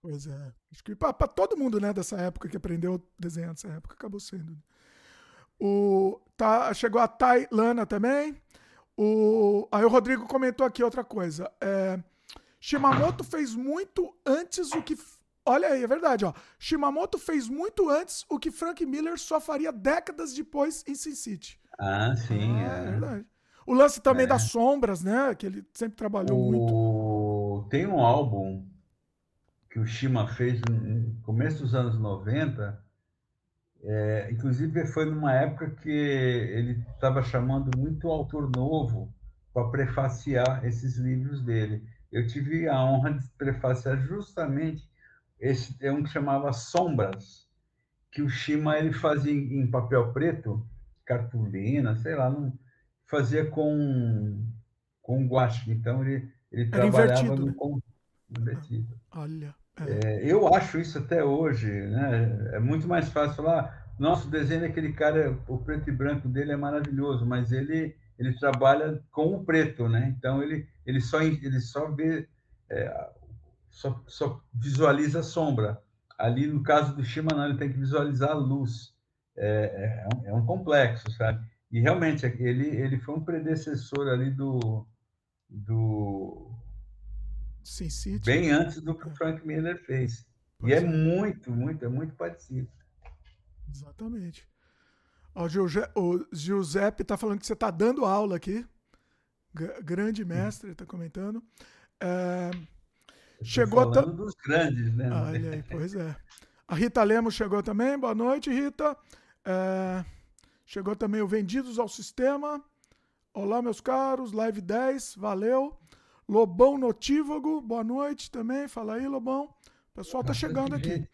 Pois é. Acho que para todo mundo, né, dessa época que aprendeu desenhar nessa época, acabou sendo. O, tá, chegou a Tailana também. O, aí o Rodrigo comentou aqui outra coisa. É, Shimamoto fez muito antes o que. Olha aí, é verdade, ó. Shimamoto fez muito antes o que Frank Miller só faria décadas depois em Sin City. Ah, sim. Ah, é. é. verdade. O lance também é. das sombras, né? Que ele sempre trabalhou o... muito. Tem um álbum que o Shima fez no começo dos anos 90 é, inclusive, foi numa época que ele estava chamando muito autor novo para prefaciar esses livros dele. Eu tive a honra de prefaciar justamente esse é um que chamava Sombras, que o Shima ele fazia em papel preto, cartolina, sei lá, não fazia com com guache. Então ele ele Era trabalhava invertido, no né? invertido. Olha. É. É, eu acho isso até hoje, né? É muito mais fácil falar, nosso desenho daquele cara, o preto e branco dele é maravilhoso, mas ele ele trabalha com o preto, né? Então ele ele só ele só vê é, só, só visualiza a sombra. Ali no caso do Shima, não, ele tem que visualizar a luz. É, é, um, é um complexo, sabe? E realmente ele ele foi um predecessor ali do do Sin City. Bem antes do que o Frank Miller fez. Pois e é, é, muito, muito, é muito parecido. Exatamente. Ó, o Giuseppe está falando que você está dando aula aqui. G grande mestre, está comentando. É... Chegou falando dos grandes, né? Olha aí, pois é. A Rita Lemos chegou também. Boa noite, Rita. É... Chegou também o Vendidos ao Sistema. Olá, meus caros. Live 10, valeu. Lobão Notívago, boa noite também. Fala aí, Lobão. O pessoal tá chegando aqui.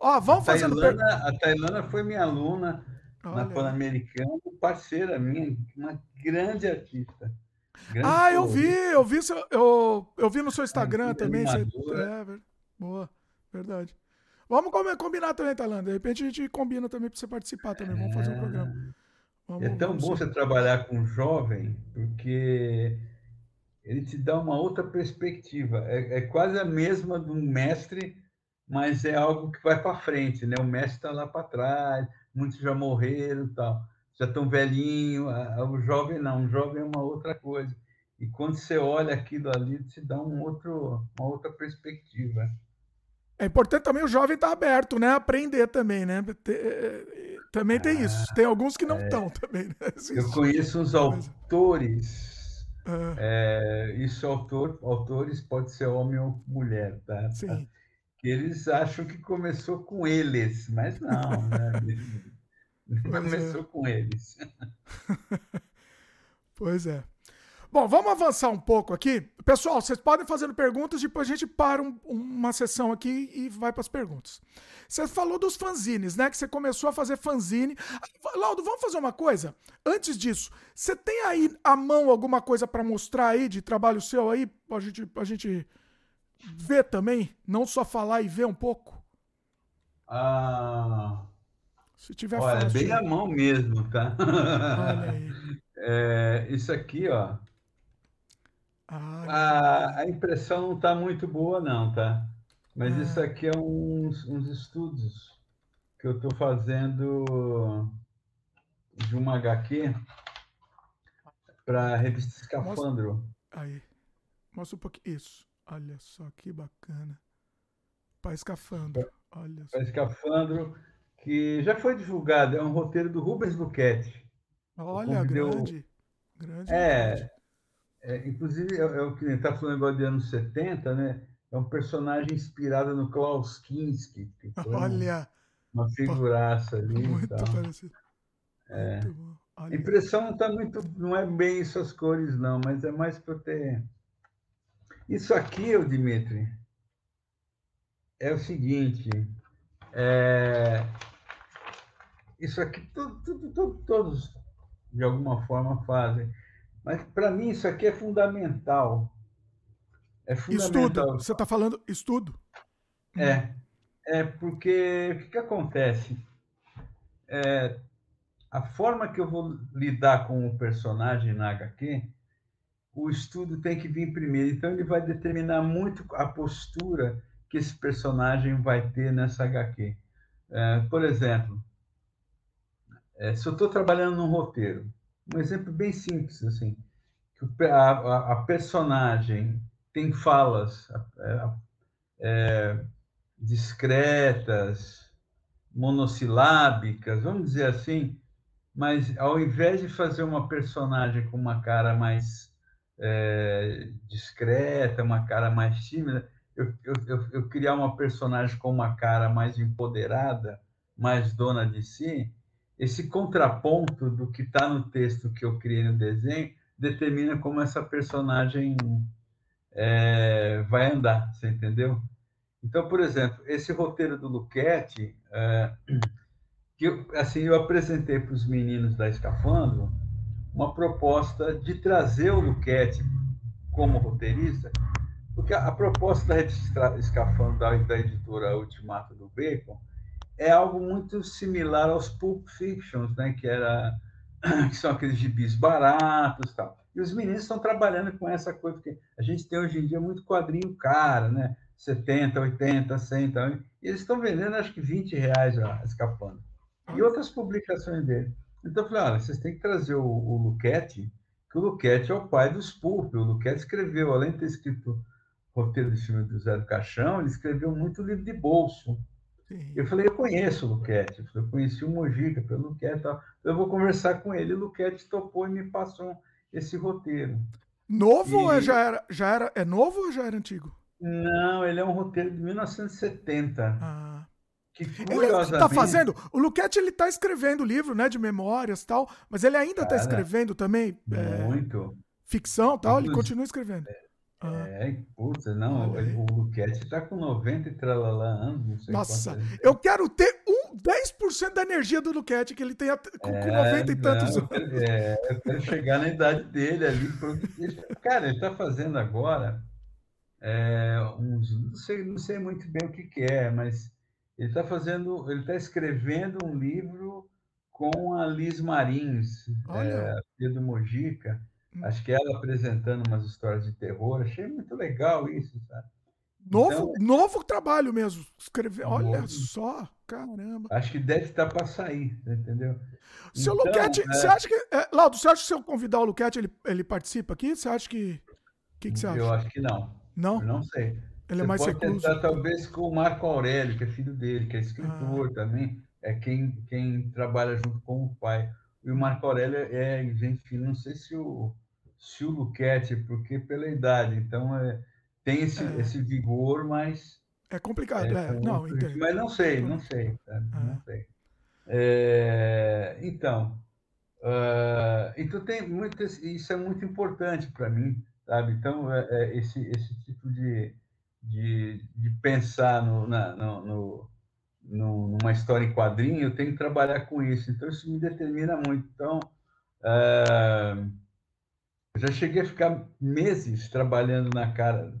Ó, vamos fazendo. A Tailana foi minha aluna Olha. na Pan-Americana, parceira minha, uma grande artista. Grande ah, eu vi, eu vi, seu, eu, eu vi no seu Instagram é, também. Você, é, boa, verdade. Vamos combinar também, Tailândia. De repente a gente combina também para você participar também. Vamos fazer um programa. Vamos, é tão bom você trabalhar com um jovem, porque ele te dá uma outra perspectiva. É, é quase a mesma do mestre, mas é algo que vai para frente, né? O mestre está lá para trás, muitos já morreram, tal, já estão velhinho. O jovem não, o jovem é uma outra coisa. E quando você olha aquilo ali, te dá um outro, uma outra perspectiva. É importante também o jovem estar tá aberto, né? Aprender também, né? É, é, também tem isso. Tem alguns que não estão é, também. Né? Eu conheço uns autores Uhum. É, isso autor, autores pode ser homem ou mulher, tá? Sim. Eles acham que começou com eles, mas não, né? É. começou é. com eles. pois é. Bom, vamos avançar um pouco aqui. Pessoal, vocês podem fazer perguntas, depois a gente para um, uma sessão aqui e vai para as perguntas. Você falou dos fanzines, né? Que você começou a fazer fanzine. Laudo, vamos fazer uma coisa? Antes disso, você tem aí à mão alguma coisa para mostrar aí de trabalho seu aí? Pra gente, pra gente ver também? Não só falar e ver um pouco? Ah. Se tiver Olha, fácil, bem à mão mesmo, tá? Olha aí. É, isso aqui, ó. Ah, a, a impressão não está muito boa, não, tá? Mas ah. isso aqui é uns, uns estudos que eu estou fazendo de uma HQ para a revista Escafandro. Mostra, aí. Mostra um pouquinho. Isso. Olha só que bacana. Pai Escafandro. Olha só. Pai Escafandro, que já foi divulgado, é um roteiro do Rubens Luquete. Olha, grande. Grande. É, é, inclusive, é, é o que está falando agora de anos 70, né? É um personagem inspirado no Klaus Kinski. Olha! Uma figuraça ali. Muito parecido. É. A impressão não tá muito, não é bem essas cores, não, mas é mais para ter. Isso aqui, o Dimitri, é o seguinte. É... Isso aqui tudo, tudo, tudo, todos de alguma forma fazem. Mas para mim isso aqui é fundamental. É fundamental. Estudo. Você está falando estudo? É. É porque o que, que acontece? É, a forma que eu vou lidar com o personagem na HQ, o estudo tem que vir primeiro. Então, ele vai determinar muito a postura que esse personagem vai ter nessa HQ. É, por exemplo, é, se eu estou trabalhando num roteiro, um exemplo bem simples, assim, que a, a, a personagem tem falas é, é discretas, monossilábicas, vamos dizer assim, mas ao invés de fazer uma personagem com uma cara mais é, discreta, uma cara mais tímida, eu, eu, eu, criar uma personagem com uma cara mais empoderada, mais dona de si, esse contraponto do que está no texto que eu criei no desenho determina como essa personagem é, vai andar, você entendeu? Então, por exemplo, esse roteiro do Luquete, é, que eu, assim, eu apresentei para os meninos da Escafandro uma proposta de trazer o Luquete como roteirista, porque a, a proposta da revista Escafandro, da, da editora Ultimato do Bacon, é algo muito similar aos Pulp Fictions, né? que, era, que são aqueles gibis baratos tal. E os meninos estão trabalhando com essa coisa, porque a gente tem hoje em dia muito quadrinho caro, né? 70, 80, 100, tal. e eles estão vendendo acho que 20 reais já, escapando e outras publicações dele. Então eu falei, olha, vocês têm que trazer o, o Luquete, que o Luquete é o pai dos Pulp. O Luquete escreveu, além de ter escrito roteiro de filme do Zé do Caixão, ele escreveu muito livro de bolso. Sim. Eu falei, eu conheço o Luquete, eu conheci o Mojica pelo Luquete, tal. eu vou conversar com ele. O Luquete topou e me passou esse roteiro. Novo e... ou é, já era, já era, é novo ou já era antigo? Não, ele é um roteiro de 1970. Ah. Que curiosamente... Ele tá fazendo. O Luquete ele tá escrevendo livro, né, de memórias e tal, mas ele ainda está escrevendo também. É, muito. É, ficção tal, ele continua escrevendo. É, ah. é puta, não, o Luquete está com 90 e tralalá anos, não sei Nossa, eu quero ter um 10% da energia do Luquete, que ele tem com, é, com 90 e tantos anos. É, eu quero chegar na idade dele ali. Cara, ele está fazendo agora é, uns, não sei, não sei muito bem o que, que é, mas ele está fazendo, ele está escrevendo um livro com a Liz Marins, é, Pedro Mojica. Acho que ela apresentando umas histórias de terror. Achei muito legal isso, sabe? Novo, então, novo trabalho mesmo. Escrever. Olha novo. só, caramba. Acho que deve estar para sair, entendeu? Seu então, Luquete, é... você acha que. É, Laudo, você acha que se eu convidar o Luquete, ele, ele participa aqui? Você acha que. O que, que você acha? Eu acho que não. Não? Eu não sei. Ele é mais pode recluso. tentar, talvez, com o Marco Aurélio, que é filho dele, que é escritor ah. também, é quem, quem trabalha junto com o pai. E o Marco Aurélio é, enfim, não sei se o, o Luquete, porque pela idade, então é, tem esse, é. esse vigor, mas. É complicado, é. é não, entendo. Mas não sei, não sei. Tá? Não sei. É, então, uh, então tem muito, isso é muito importante para mim, sabe? Então, é, é, esse, esse tipo de, de, de pensar no, na, no, no, no, numa história em quadrinho, eu tenho que trabalhar com isso. Então, isso me determina muito. Então, uh, eu já cheguei a ficar meses trabalhando na cara,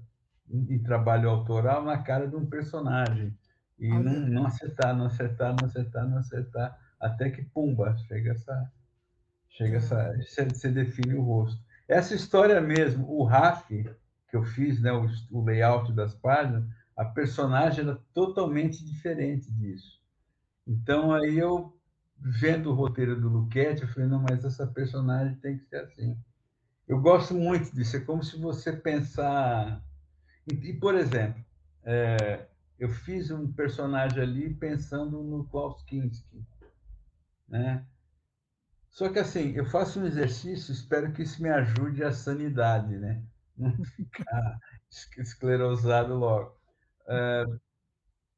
em trabalho autoral, na cara de um personagem. E não, não acertar, não acertar, não acertar, não acertar, até que, pumba, chega essa. Chega essa. Você define o rosto. Essa história mesmo, o Raf, que eu fiz, né, o, o layout das páginas, a personagem era totalmente diferente disso. Então, aí eu, vendo o roteiro do Luquete, eu falei, não, mas essa personagem tem que ser assim. Eu gosto muito disso. É como se você pensar. E, por exemplo, é, eu fiz um personagem ali pensando no Kinski, né? Só que assim, eu faço um exercício, espero que isso me ajude à sanidade, né? Não ficar esclerosado logo. É,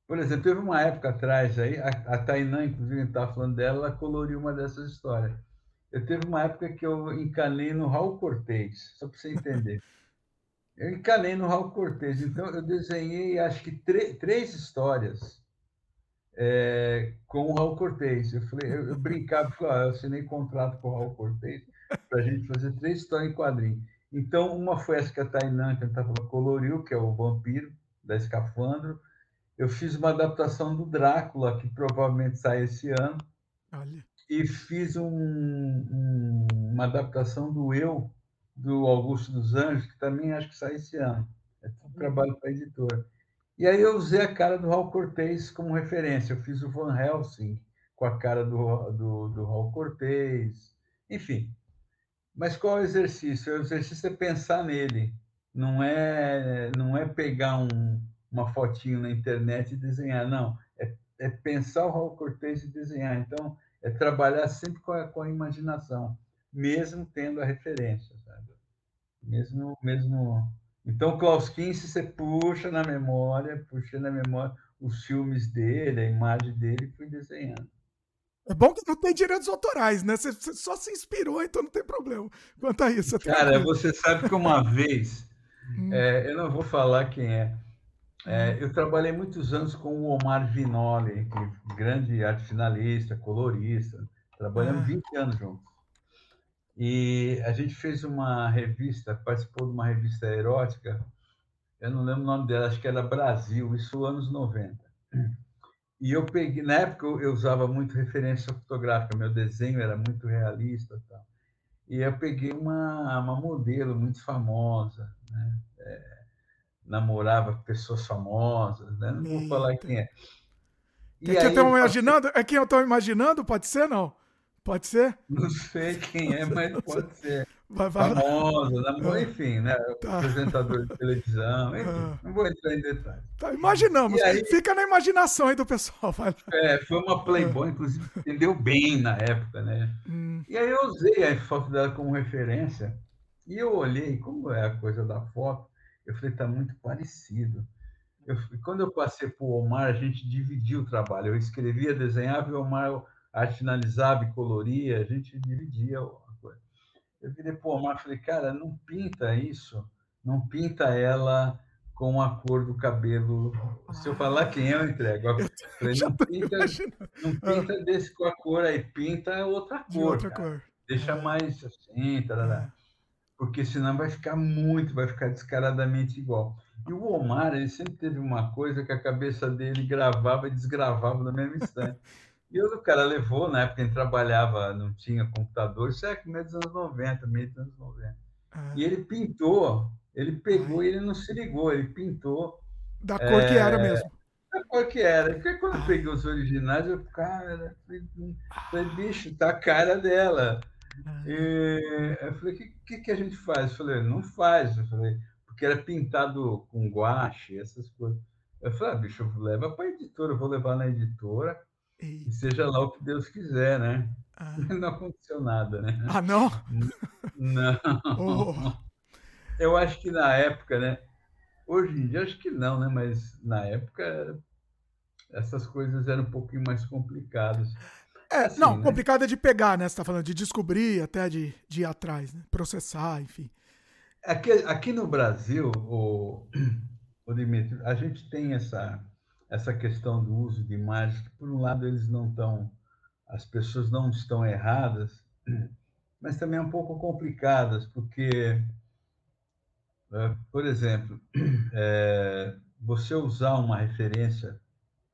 por exemplo, teve uma época atrás aí, a, a Tainã, inclusive, estava falando dela, ela coloriu uma dessas histórias. Eu teve uma época que eu encanei no Raul Cortez, só para você entender. Eu encanei no Raul Cortez, então eu desenhei acho que três histórias é, com o Raul Cortez. Eu, falei, eu, eu brincava, falei, ah, eu assinei contrato com o Raul Cortez para a gente fazer três histórias em quadrinho. Então, uma foi essa que a Tainã, que a gente estava coloriu, que é o vampiro da Escafandro. Eu fiz uma adaptação do Drácula, que provavelmente sai esse ano. Olha. E fiz um, um, uma adaptação do Eu, do Augusto dos Anjos, que também acho que sai esse ano. É tudo trabalho para a editora. E aí eu usei a cara do Raul Cortez como referência. Eu fiz o Van Helsing com a cara do, do, do Raul Cortez. Enfim. Mas qual é o exercício? O exercício é pensar nele. Não é, não é pegar um, uma fotinho na internet e desenhar. Não. É, é pensar o Raul Cortez e desenhar. Então, é trabalhar sempre com a, com a imaginação, mesmo tendo a referência, sabe? Mesmo, mesmo então, Klaus Kinski, você puxa na memória, puxa na memória os filmes dele, a imagem dele, e fui desenhando. É bom que não tem direitos autorais, né? Você, você só se inspirou, então não tem problema. Quanto a isso. Cara, você sabe que uma vez, hum. é, eu não vou falar quem é, é, eu trabalhei muitos anos com o Omar Vinoli, grande arte finalista, colorista. Trabalhamos ah. 20 anos juntos. E a gente fez uma revista, participou de uma revista erótica, eu não lembro o nome dela, acho que era Brasil, isso anos 90. E eu peguei, na época eu usava muito referência fotográfica, meu desenho era muito realista tal. E eu peguei uma, uma modelo muito famosa, né? É, namorava pessoas famosas, né? não vou falar quem é. E é que eu estou imaginando? É quem eu estou imaginando? Pode ser, não? Pode ser? Não sei quem é, mas pode ser. Vai, vai Famosa, ah, enfim, né? Tá. Apresentador de televisão, enfim, ah. não vou entrar em detalhes. Tá, imaginamos. Aí, Fica na imaginação aí do pessoal. Vai. É, foi uma Playboy, inclusive, entendeu bem na época, né? Hum. E aí eu usei a foto dela como referência e eu olhei, como é a coisa da foto, eu falei, tá muito parecido. Eu, quando eu passei para o Omar, a gente dividiu o trabalho. Eu escrevia, desenhava e o Omar arte finalizava e coloria, a gente dividia a coisa. Eu virei para o Omar e falei, cara, não pinta isso, não pinta ela com a cor do cabelo. Se eu falar quem eu entrego. Eu falei, não pinta, não pinta desse com a cor aí, pinta outra cor. Outra cor. Deixa é. mais assim, tarará. É. porque senão vai ficar muito, vai ficar descaradamente igual. E o Omar, ele sempre teve uma coisa que a cabeça dele gravava e desgravava no mesmo instante. E o cara levou, na época ele trabalhava, não tinha computador, isso é meio dos anos 90, meio dos anos 90. Ah. E ele pintou, ele pegou e ele não se ligou, ele pintou. Da cor é, que era mesmo. Da cor que era. Porque quando eu ah. peguei os originais, eu, cara, falei, bicho, tá a cara dela. E eu falei, o que, que, que, a gente faz? Eu falei, não faz. Eu falei, porque era pintado com guache, essas coisas. Eu falei, ah, bicho, leva para a editora, eu vou levar na editora e seja lá o que Deus quiser, né? Ah. Não aconteceu nada, né? Ah, não? Não. Oh. Eu acho que na época, né? Hoje em dia acho que não, né? Mas na época essas coisas eram um pouquinho mais complicadas. É, assim, não, né? complicado é de pegar, né? Você tá falando de descobrir, até de, de ir atrás, né? Processar, enfim. Aqui, aqui no Brasil, o, o Dimitri, a gente tem essa essa questão do uso de imagens, que por um lado eles não estão, as pessoas não estão erradas, mas também um pouco complicadas, porque, é, por exemplo, é, você usar uma referência,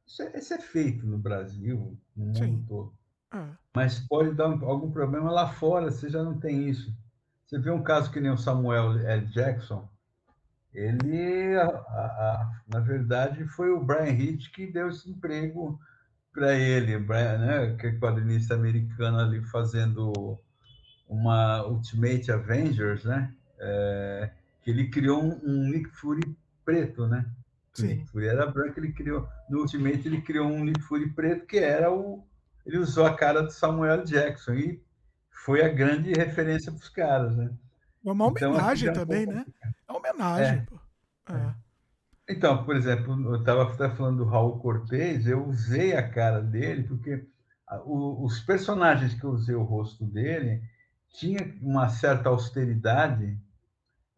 isso é, isso é, feito no Brasil, no mundo Sim. todo, ah. mas pode dar algum problema lá fora, você já não tem isso. Você vê um caso que nem o Samuel L. Jackson, ele, a, a, na verdade, foi o Brian Hitch que deu esse emprego para ele, Brian, né, que é quadrinista americano ali fazendo uma Ultimate Avengers, né? É, que ele criou um, um, Nick Fury preto, né? Sim. Nick Fury era branco, ele criou no Ultimate ele criou um Nick Fury preto que era o ele usou a cara do Samuel Jackson e foi a grande referência para os caras, né? É uma então, homenagem então, também, né? É uma homenagem. É. É. Então, por exemplo, eu estava falando do Raul Cortez, eu usei a cara dele porque os personagens que eu usei o rosto dele tinha uma certa austeridade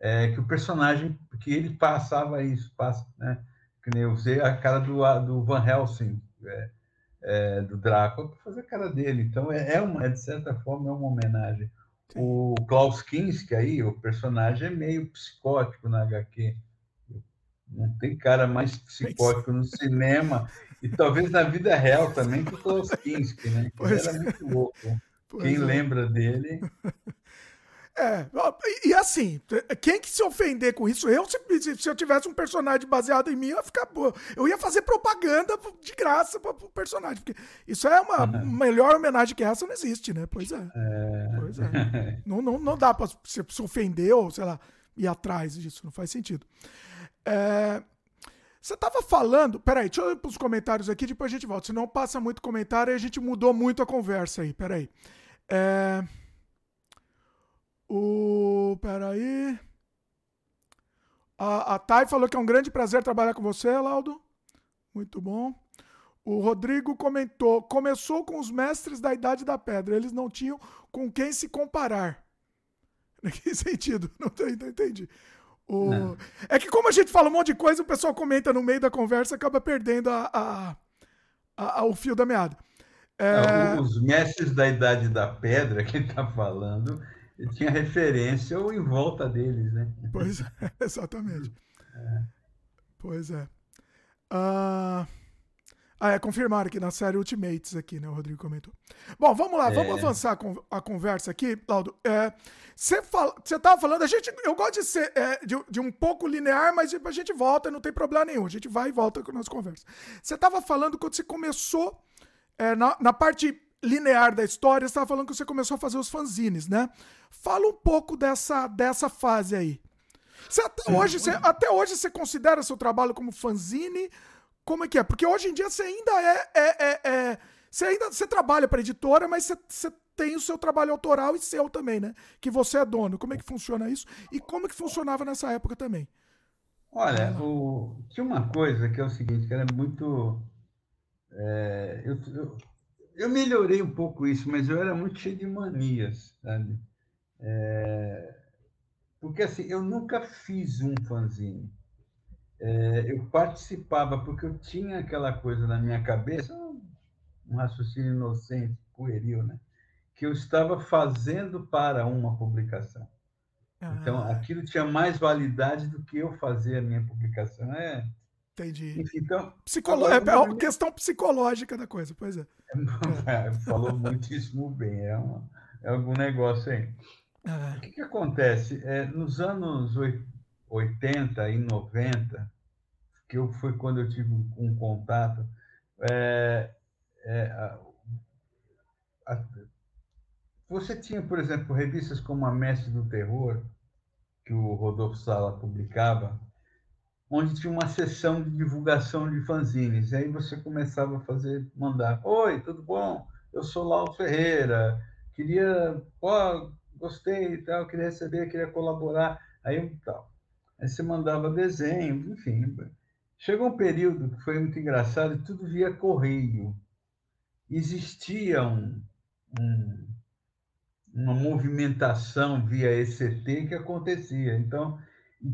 é, que o personagem que ele passava isso, passa, né? Que nem eu usei a cara do, do Van Helsing, é, é, do Drácula, para fazer a cara dele. Então é, é, uma, de certa forma, é uma homenagem. O Klaus Kinski aí, o personagem é meio psicótico na HQ. Não tem cara mais psicótico no cinema e talvez na vida real também que o Klaus Kinski, né? Ele era é. muito louco. Pois Quem é. lembra dele é, e assim, quem que se ofender com isso? Eu, se, se eu tivesse um personagem baseado em mim, eu ia ficar. Eu ia fazer propaganda de graça pro, pro personagem. Porque isso é uma uhum. melhor homenagem que essa, não existe, né? Pois é. é... Pois é. não, não, não dá pra se, se ofender ou, sei lá, ir atrás disso. Não faz sentido. É, você tava falando. Peraí, deixa eu ir pros comentários aqui, depois a gente volta. Senão passa muito comentário e a gente mudou muito a conversa aí. Peraí. É. O. Peraí. A, a Thay falou que é um grande prazer trabalhar com você, Laudo. Muito bom. O Rodrigo comentou: começou com os mestres da Idade da Pedra. Eles não tinham com quem se comparar. Em que sentido? Não, não entendi. O... Não. É que, como a gente fala um monte de coisa, o pessoal comenta no meio da conversa acaba perdendo a, a, a o fio da meada. É... Os mestres da Idade da Pedra que ele está falando tinha referência ou em volta deles, né? Pois é, exatamente. É. Pois é. Uh... Ah, é, confirmaram aqui na série Ultimates aqui, né? O Rodrigo comentou. Bom, vamos lá, é. vamos avançar com a conversa aqui, Laudo. Você é, fala, tava falando, a gente, eu gosto de ser é, de, de, um pouco linear, mas a gente volta, não tem problema nenhum. A gente vai e volta com a nossa conversa. Você tava falando quando você começou é, na, na parte linear da história, você estava falando que você começou a fazer os fanzines, né? Fala um pouco dessa, dessa fase aí. Você até, hoje, você, até hoje você considera seu trabalho como fanzine? Como é que é? Porque hoje em dia você ainda é. é, é, é você ainda você trabalha para editora, mas você, você tem o seu trabalho autoral e seu também, né? Que você é dono. Como é que funciona isso? E como é que funcionava nessa época também? Olha, o... tinha uma coisa que é o seguinte, que era muito. É, eu, eu, eu melhorei um pouco isso, mas eu era muito cheio de manias, sabe? É, porque assim, eu nunca fiz um fanzine. É, eu participava porque eu tinha aquela coisa na minha cabeça, um raciocínio inocente, pueril, né? Que eu estava fazendo para uma publicação. Então, ah. aquilo tinha mais validade do que eu fazer a minha publicação. É, Entendi. Então, Psicolo... É, é uma questão psicológica da coisa, pois é. é. Falou muitíssimo bem, é, uma, é algum negócio aí. Ah. O que, que acontece? É, nos anos 80 e 90, que eu, foi quando eu tive um, um contato, a, a, você tinha, por exemplo, revistas como a Mestre do Terror, que o Rodolfo Sala publicava, onde tinha uma sessão de divulgação de fanzines. E aí você começava a fazer, mandar: Oi, tudo bom? Eu sou Lau Ferreira, queria, pô, gostei e tal, queria receber, queria colaborar. Aí tal. Aí você mandava desenhos, enfim. Chegou um período que foi muito engraçado e tudo via correio. Existia um, um, uma movimentação via ECT que acontecia. Então,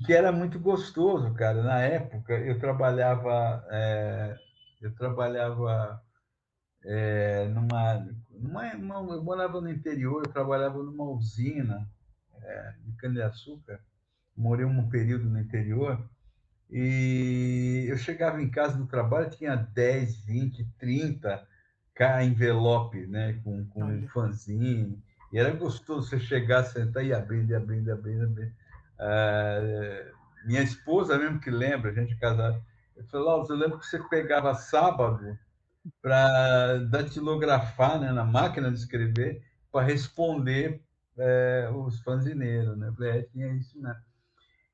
que era muito gostoso, cara. Na época, eu trabalhava, é, eu trabalhava é, numa, numa, uma, eu morava no interior, eu trabalhava numa usina é, de cana-de-açúcar. Morei um período no interior e eu chegava em casa do trabalho, tinha 10, 20, 30 K envelope, né, com, com um fanzine. E era gostoso você chegar, sentar e abrindo, abrindo, abrindo, abrindo. Uh, minha esposa mesmo que lembra, a gente casada, eu falei, eu lembro que você pegava sábado para datilografar né, na máquina de escrever para responder é, os fanzineiros, né? falei, é, tinha isso, né?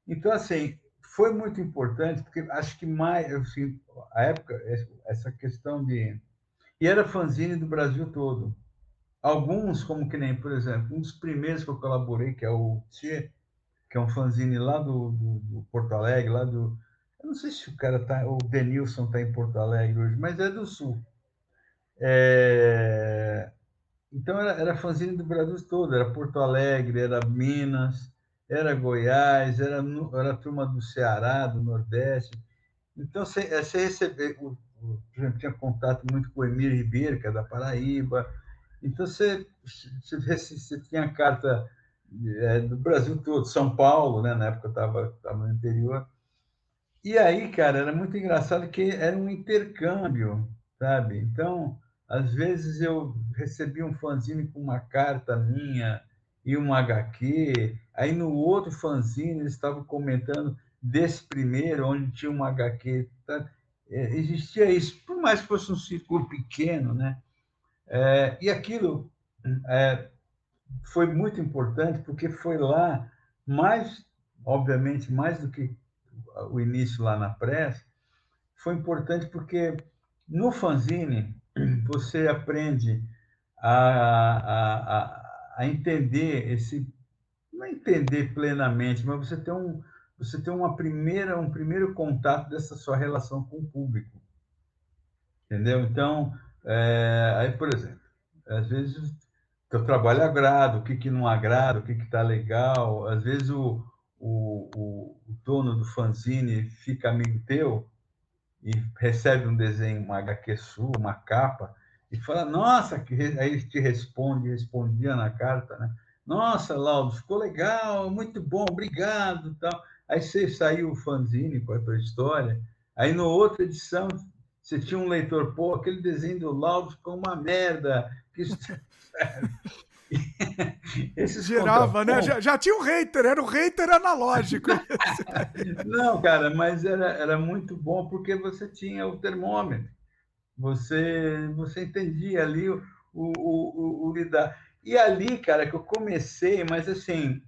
Então, assim, foi muito importante, porque acho que mais, assim, a época, essa questão de... E era fanzine do Brasil todo. Alguns, como que nem, por exemplo, um dos primeiros que eu colaborei, que é o Tchê, que é um fanzine lá do, do, do, Porto Alegre, lá do... Eu não sei se o cara tá, o Denilson está em Porto Alegre hoje, mas é do Sul. É... Então, era, era fanzine do Brasil todo, era Porto Alegre, era Minas, era Goiás, era, era a turma do Ceará, do Nordeste. Então, você, você recebeu, por exemplo, tinha contato muito com o Emir Ribeiro, que é da Paraíba. Então, você, você tinha carta é, do Brasil todo, São Paulo, né? na época eu estava no interior. E aí, cara, era muito engraçado que era um intercâmbio, sabe? Então, às vezes eu recebi um fanzine com uma carta minha e um HQ, aí no outro fanzine eles estavam comentando desse primeiro, onde tinha um HQ. Tá? É, existia isso, por mais que fosse um círculo pequeno, né? É, e aquilo é, foi muito importante, porque foi lá, mais, obviamente, mais do que o início lá na pressa, foi importante porque no fanzine você aprende a, a, a, a entender esse não entender plenamente, mas você tem um você tem uma primeira um primeiro contato dessa sua relação com o público, entendeu? Então, é, aí por exemplo, às vezes teu trabalho agrada, o que que não agrada, o que está legal, às vezes o, o, o, dono do fanzine fica amigo teu e recebe um desenho, uma HQ sua, uma capa, e fala, nossa, que aí ele te responde, respondia na carta, né? Nossa, Laudo, ficou legal, muito bom, obrigado, tal. Aí você saiu o fanzine com a tua história, aí na outra edição você tinha um leitor, pô, aquele desenho do Laudo ficou uma merda. Que... Girava, né? Já, já, tinha um hater, era o um hater analógico. Não, cara, mas era, era muito bom porque você tinha o termômetro. Você, você entendia ali o, o, o, o lidar. E ali, cara, que eu comecei, mas assim,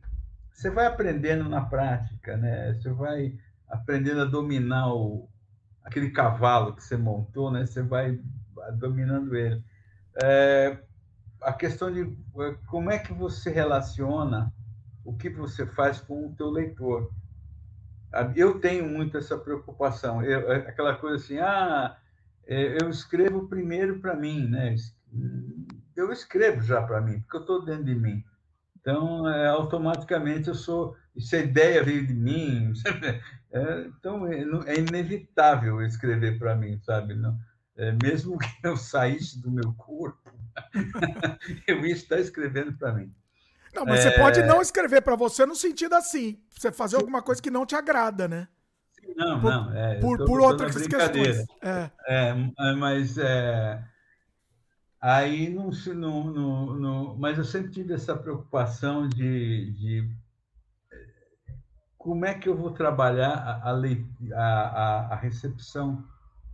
você vai aprendendo na prática, né? Você vai aprendendo a dominar o, aquele cavalo que você montou, né? Você vai dominando ele. É, a questão de eh, como é que você relaciona o que você faz com o teu leitor. Eu tenho muito essa preocupação, eu, é aquela coisa assim, ah, é, eu escrevo primeiro para mim, né? Eu escrevo já para mim, porque eu estou dentro de mim. Então, é, automaticamente eu sou. Se a ideia veio de mim, é, então é, é inevitável escrever para mim, sabe? Não, mesmo que eu saísse do meu corpo, eu ia estar escrevendo para mim. Não, mas é... você pode não escrever para você no sentido assim, você fazer alguma coisa que não te agrada, né? Não, por, não. É, por, por outras questões. É. é. É, mas é, aí não, não, não, não, mas eu sempre tive essa preocupação de, de como é que eu vou trabalhar a, a, a, a recepção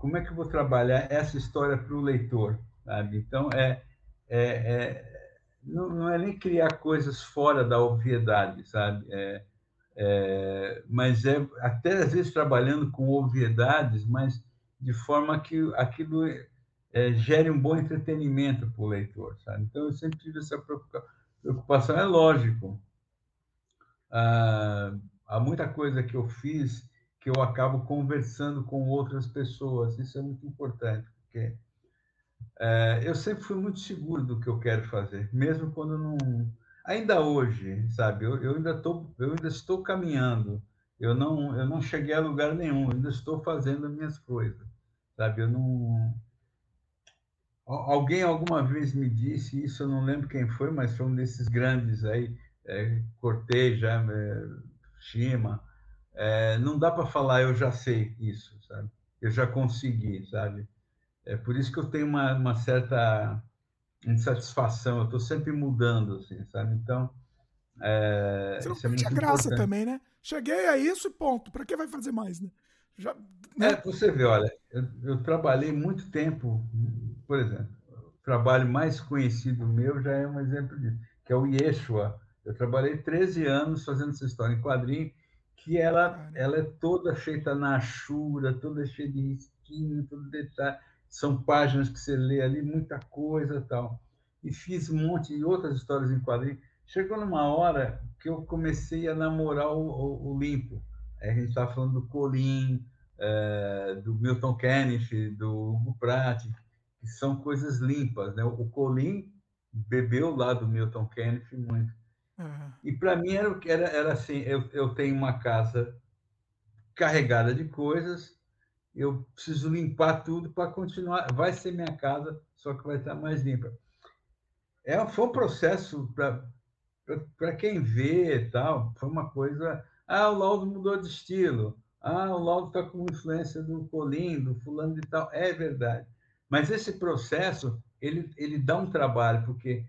como é que eu vou trabalhar essa história para o leitor, sabe? Então, é, é, é não, não, é nem criar coisas fora da obviedade, sabe? É, é, mas é até às vezes trabalhando com obviedades, mas de forma que aquilo é, gere um bom entretenimento para o leitor, sabe? Então, eu sempre tive essa preocupação. É lógico, ah, há muita coisa que eu fiz que eu acabo conversando com outras pessoas. Isso é muito importante, porque é, eu sempre fui muito seguro do que eu quero fazer, mesmo quando não. Ainda hoje, sabe? Eu, eu ainda tô, eu ainda estou caminhando. Eu não, eu não cheguei a lugar nenhum. ainda estou fazendo as minhas coisas, sabe? Eu não. Alguém alguma vez me disse isso, eu não lembro quem foi, mas foi um desses grandes aí, é, Corteja, é, Shima, é, não dá para falar eu já sei isso, sabe? Eu já consegui, sabe? É por isso que eu tenho uma, uma certa insatisfação. Eu estou sempre mudando, assim, sabe? Então é, Você não isso é muito graça importante. também, né? Cheguei a isso, ponto. Para que vai fazer mais, né? Já, né? É, você vê, olha, eu, eu, trabalhei muito tempo, por exemplo, o trabalho mais conhecido meu já é um exemplo disso, que é o Yeshua, Eu trabalhei 13 anos fazendo essa história em quadrinho, que ela, ela é toda feita na achura, toda cheia de risquinho, todo detalhe. São páginas que você lê ali, muita coisa tal. E fiz um monte de outras histórias em quadrinho. Chegou numa hora que eu comecei a namorar o, o, o Limpo. A gente estava falando do Colin, é, do Milton Kenneth, do Hugo Pratt, que são coisas limpas. Né? O Colin bebeu lá do Milton Kenneth muito. Uhum. E para mim era, era, era assim: eu, eu tenho uma casa carregada de coisas, eu preciso limpar tudo para continuar. Vai ser minha casa, só que vai estar mais limpa. É, foi um processo para quem vê e tal, foi uma coisa. Ah, o Laudo mudou de estilo. Ah, o Laudo está com influência do Colim, do fulano de tal. É verdade. Mas esse processo, ele, ele dá um trabalho, porque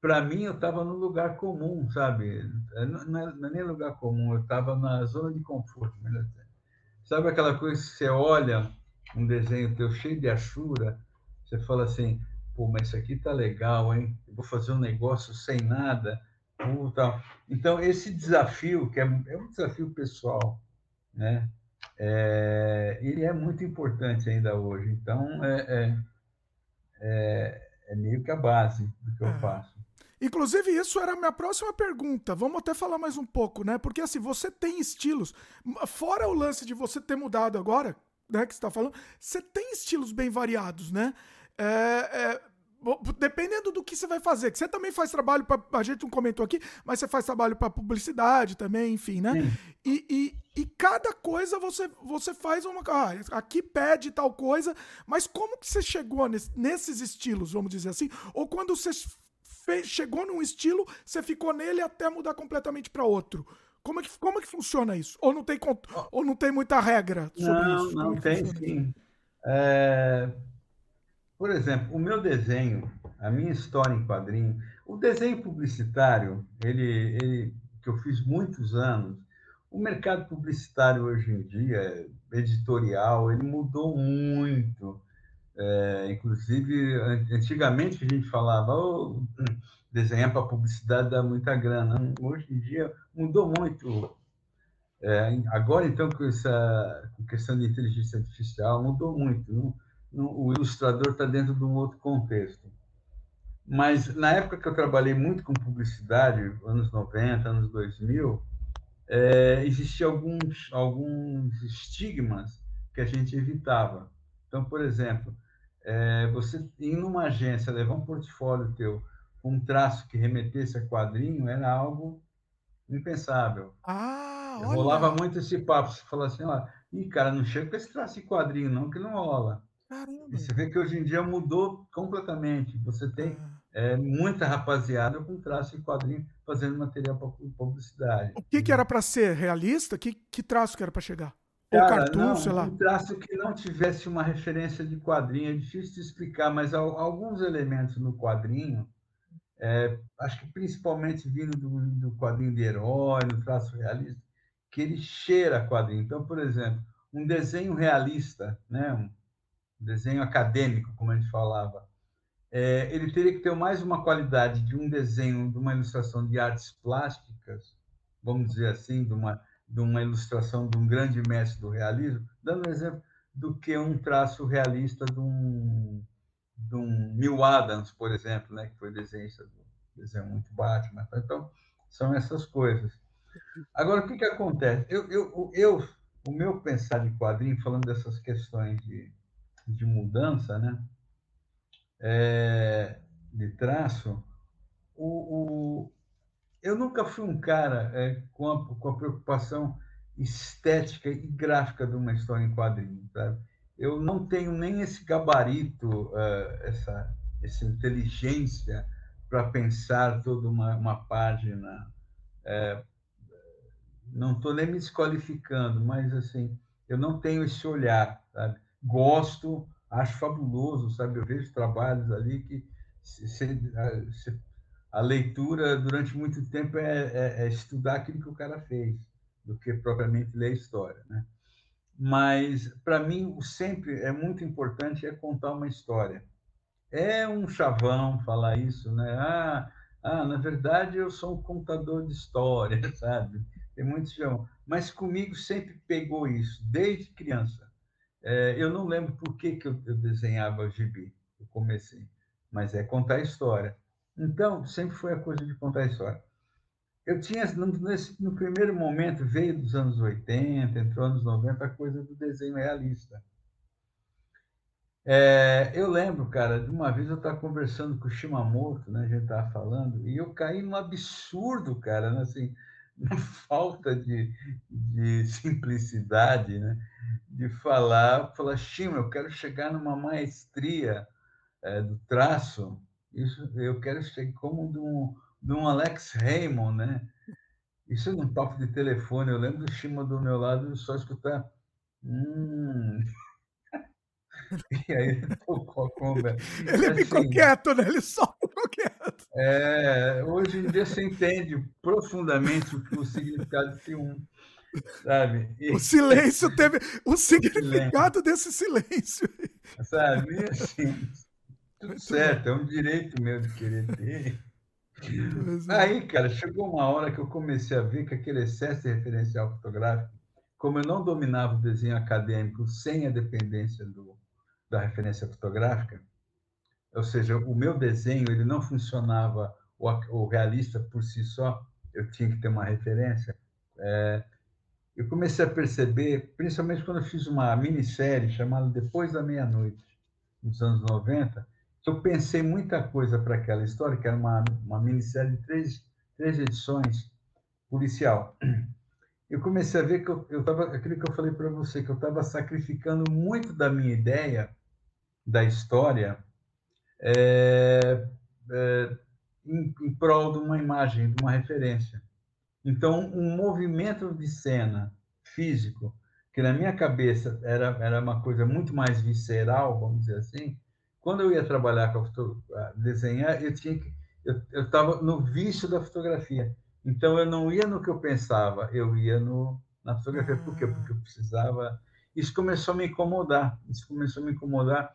para mim eu estava no lugar comum, sabe? Não é, não é nem lugar comum, eu estava na zona de conforto. Sabe aquela coisa que você olha um desenho teu cheio de achura, você fala assim, pô, mas isso aqui tá legal, hein? Eu vou fazer um negócio sem nada, tal. Então, esse desafio, que é, é um desafio pessoal, né? É, ele é muito importante ainda hoje. Então, é, é, é, é meio que a base do que eu é. faço. Inclusive, isso era a minha próxima pergunta. Vamos até falar mais um pouco, né? Porque assim, você tem estilos. Fora o lance de você ter mudado agora, né? Que você tá falando, você tem estilos bem variados, né? É, é, dependendo do que você vai fazer. Que você também faz trabalho para A gente não comentou aqui, mas você faz trabalho para publicidade também, enfim, né? E, e, e, cada coisa você, você faz uma. Ah, aqui pede tal coisa, mas como que você chegou nesse, nesses estilos, vamos dizer assim? Ou quando você fez, chegou num estilo, você ficou nele até mudar completamente para outro. Como é, que, como é que funciona isso? Ou não tem, ou não tem muita regra sobre não, isso? Não, não tem sim. É... Por exemplo, o meu desenho, a minha história em quadrinho, o desenho publicitário, ele, ele que eu fiz muitos anos, o mercado publicitário hoje em dia, editorial, ele mudou muito. É, inclusive, antigamente a gente falava, oh, desenhar para publicidade dá muita grana. Hoje em dia mudou muito. É, agora, então, com essa questão de inteligência artificial, mudou muito. Não, não, o ilustrador está dentro de um outro contexto. Mas, na época que eu trabalhei muito com publicidade, anos 90, anos 2000, é, existiam alguns, alguns estigmas que a gente evitava. Então, por exemplo, é, você ir numa agência, levar um portfólio teu com um traço que remetesse a quadrinho, era algo impensável. Ah, olha. Rolava muito esse papo, você falava assim, ó, ih, cara, não chega com esse traço de quadrinho não, que não rola. Caramba. E você vê que hoje em dia mudou completamente. Você tem ah. é, muita rapaziada com traço de quadrinho fazendo material para publicidade. O que, que era para ser realista? Que, que traço que era para chegar? Cara, Ou cartoon, não, sei lá. Um traço que não tivesse uma referência de quadrinho, é difícil de explicar, mas alguns elementos no quadrinho, é, acho que principalmente vindo do, do quadrinho de herói, no traço realista, que ele cheira quadrinho. Então, por exemplo, um desenho realista, né, um desenho acadêmico, como a gente falava, é, ele teria que ter mais uma qualidade de um desenho, de uma ilustração de artes plásticas, vamos dizer assim, de uma de uma ilustração de um grande mestre do realismo, dando um exemplo do que um traço realista de um, de um Neil Adams, por exemplo, né, que foi desenhista do desenho muito Batman. Então, são essas coisas. Agora, o que, que acontece? Eu, eu, eu, o meu pensar de quadrinho, falando dessas questões de, de mudança, né, é, de traço, o, eu nunca fui um cara é, com, a, com a preocupação estética e gráfica de uma história em quadrinhos. Eu não tenho nem esse gabarito, uh, essa, essa inteligência para pensar toda uma, uma página. É, não estou nem me desqualificando, mas assim, eu não tenho esse olhar, sabe? Gosto, acho fabuloso, sabe? Eu vejo trabalhos ali que se a leitura durante muito tempo é, é, é, estudar aquilo que o cara fez, do que propriamente ler a história, né? Mas para mim o sempre é muito importante é contar uma história. É um chavão falar isso, né? Ah, Ah, na verdade, eu sou um contador de história, sabe? Tem muitos que chamam. Mas comigo sempre pegou isso, desde criança. É, eu não lembro por que, que eu, eu desenhava gibi, eu comecei, mas é contar história. Então, sempre foi a coisa de contar história. Eu tinha, nesse, no primeiro momento, veio dos anos 80, entrou nos 90, a coisa do desenho realista. É, eu lembro, cara, de uma vez eu estava conversando com o Shimamoto, né? A gente estava falando, e eu caí num absurdo, cara, né, assim, uma falta de, de simplicidade, né? De falar, falar, Shima, eu quero chegar numa maestria é, do traço, isso eu quero chegar como de um, de um Alex Raymond, né? Isso num toque de telefone, eu lembro do Shima do meu lado só escutar. Hum, E aí ele tocou a conga. Ele assim, ficou quieto, né? Ele só ficou quieto. É, hoje em dia você entende profundamente o, o significado de um. Sabe? E, o silêncio teve o significado silêncio. desse silêncio. Sabe? E assim, tudo certo, é um direito meu de querer ter. Aí, cara, chegou uma hora que eu comecei a ver que aquele excesso de referencial fotográfico, como eu não dominava o desenho acadêmico sem a dependência do, da referência fotográfica, ou seja, o meu desenho ele não funcionava o, o realista por si só, eu tinha que ter uma referência. É, eu comecei a perceber, principalmente quando eu fiz uma minissérie chamada Depois da Meia-Noite, nos anos 90, eu pensei muita coisa para aquela história, que era uma, uma minissérie de três, três edições policial. Eu comecei a ver que eu estava, aquilo que eu falei para você, que eu estava sacrificando muito da minha ideia da história é, é, em, em prol de uma imagem, de uma referência. Então, um movimento de cena físico, que na minha cabeça era, era uma coisa muito mais visceral, vamos dizer assim, quando eu ia trabalhar com a desenhar, eu tinha que eu estava no vício da fotografia. Então eu não ia no que eu pensava, eu ia no na fotografia. Por quê? Porque eu precisava. Isso começou a me incomodar. Isso começou a me incomodar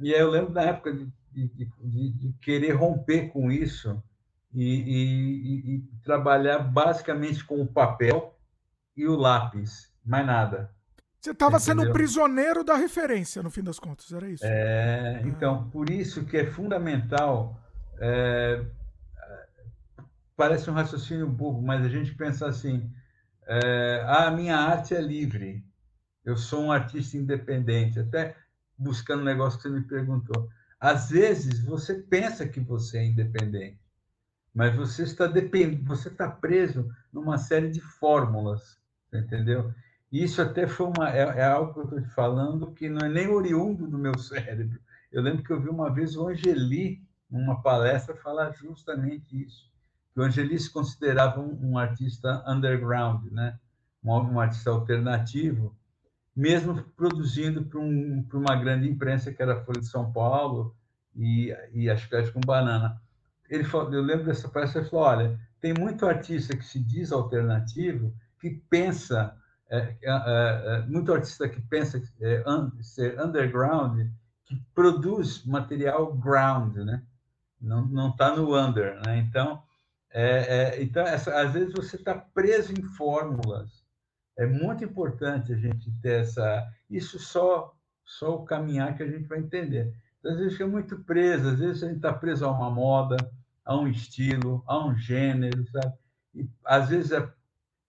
e aí eu lembro da época de, de, de, de querer romper com isso e, e, e, trabalhar basicamente com o papel e o lápis, mais nada. Você estava sendo prisioneiro da referência, no fim das contas, era isso? É, então, por isso que é fundamental. É, parece um raciocínio bobo, mas a gente pensa assim: é, ah, a minha arte é livre, eu sou um artista independente. Até buscando o um negócio que você me perguntou. Às vezes você pensa que você é independente, mas você está depend... você está preso numa série de fórmulas, entendeu? Isso até foi uma é, é algo que eu estou te falando que não é nem oriundo do meu cérebro. Eu lembro que eu vi uma vez o Angeli numa palestra falar justamente isso. Que o Angeli se considerava um, um artista underground, né? Um, um artista alternativo mesmo produzindo para um, uma grande imprensa, que era a Folha de São Paulo e, e a Chiclete com Banana. Ele falou, eu lembro dessa palestra, ele falou, olha, tem muito artista que se diz alternativo, que pensa, é, é, é, é muito artista que pensa é, ser underground, que produz material ground, né? Não está no under, né? Então, então essa, às vezes você está preso em fórmulas é muito importante a gente ter essa. Isso só, só o caminhar que a gente vai entender. Então, às vezes fica muito preso, às vezes a gente está preso a uma moda, a um estilo, a um gênero, sabe? E às vezes é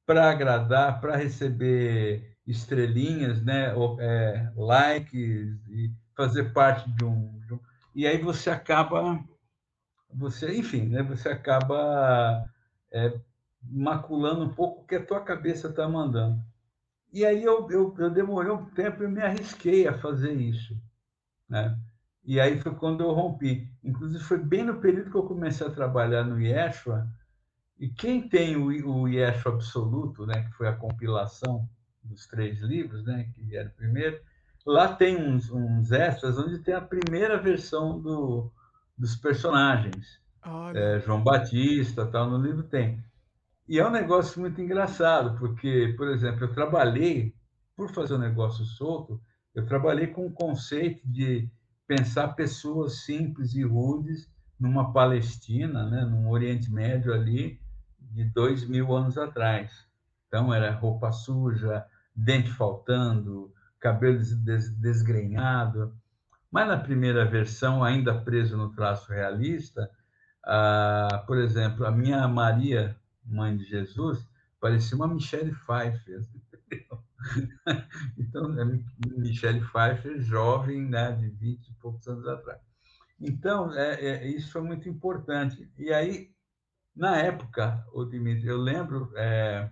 para agradar, para receber estrelinhas, né? É, likes e fazer parte de um, de um, E aí você acaba. Você, enfim, né? você acaba é, maculando um pouco o que a tua cabeça está mandando. E aí eu, eu, eu demorei um tempo e me arrisquei a fazer isso. Né? E aí foi quando eu rompi. Inclusive, foi bem no período que eu comecei a trabalhar no Yeshua. E quem tem o, o Yeshua Absoluto, né, que foi a compilação dos três livros, né, que era o primeiro, lá tem uns, uns extras onde tem a primeira versão do, dos personagens. É, João Batista, tal, no livro tem. E é um negócio muito engraçado, porque, por exemplo, eu trabalhei, por fazer um negócio solto, eu trabalhei com o conceito de pensar pessoas simples e rudes numa Palestina, né, num Oriente Médio ali, de dois mil anos atrás. Então, era roupa suja, dente faltando, cabelo des desgrenhado. Mas na primeira versão, ainda preso no traço realista, ah, por exemplo, a minha Maria, mãe de Jesus, parecia uma Michelle Pfeiffer. então, é Michelle Pfeiffer, jovem, né, de 20 e poucos anos atrás. Então, é, é, isso foi muito importante. E aí, na época, o Dimitri, eu lembro é,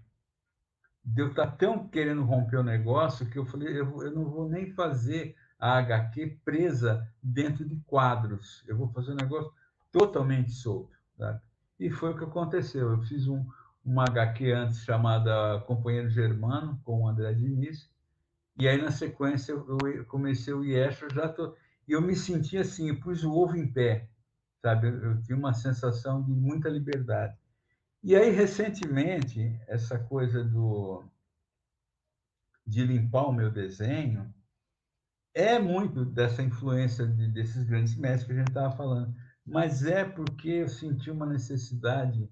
de eu estar tão querendo romper o negócio que eu falei, eu, eu não vou nem fazer a HQ presa dentro de quadros. Eu vou fazer um negócio totalmente solto. Sabe? E foi o que aconteceu. Eu fiz um, uma HQ antes chamada Companheiro Germano, com o André Diniz, e aí, na sequência, eu comecei o Yeshua, já tô... e eu me senti assim, eu pus o ovo em pé, sabe? Eu, eu tinha uma sensação de muita liberdade. E aí, recentemente, essa coisa do de limpar o meu desenho é muito dessa influência de, desses grandes mestres que a gente estava falando, mas é porque eu senti uma necessidade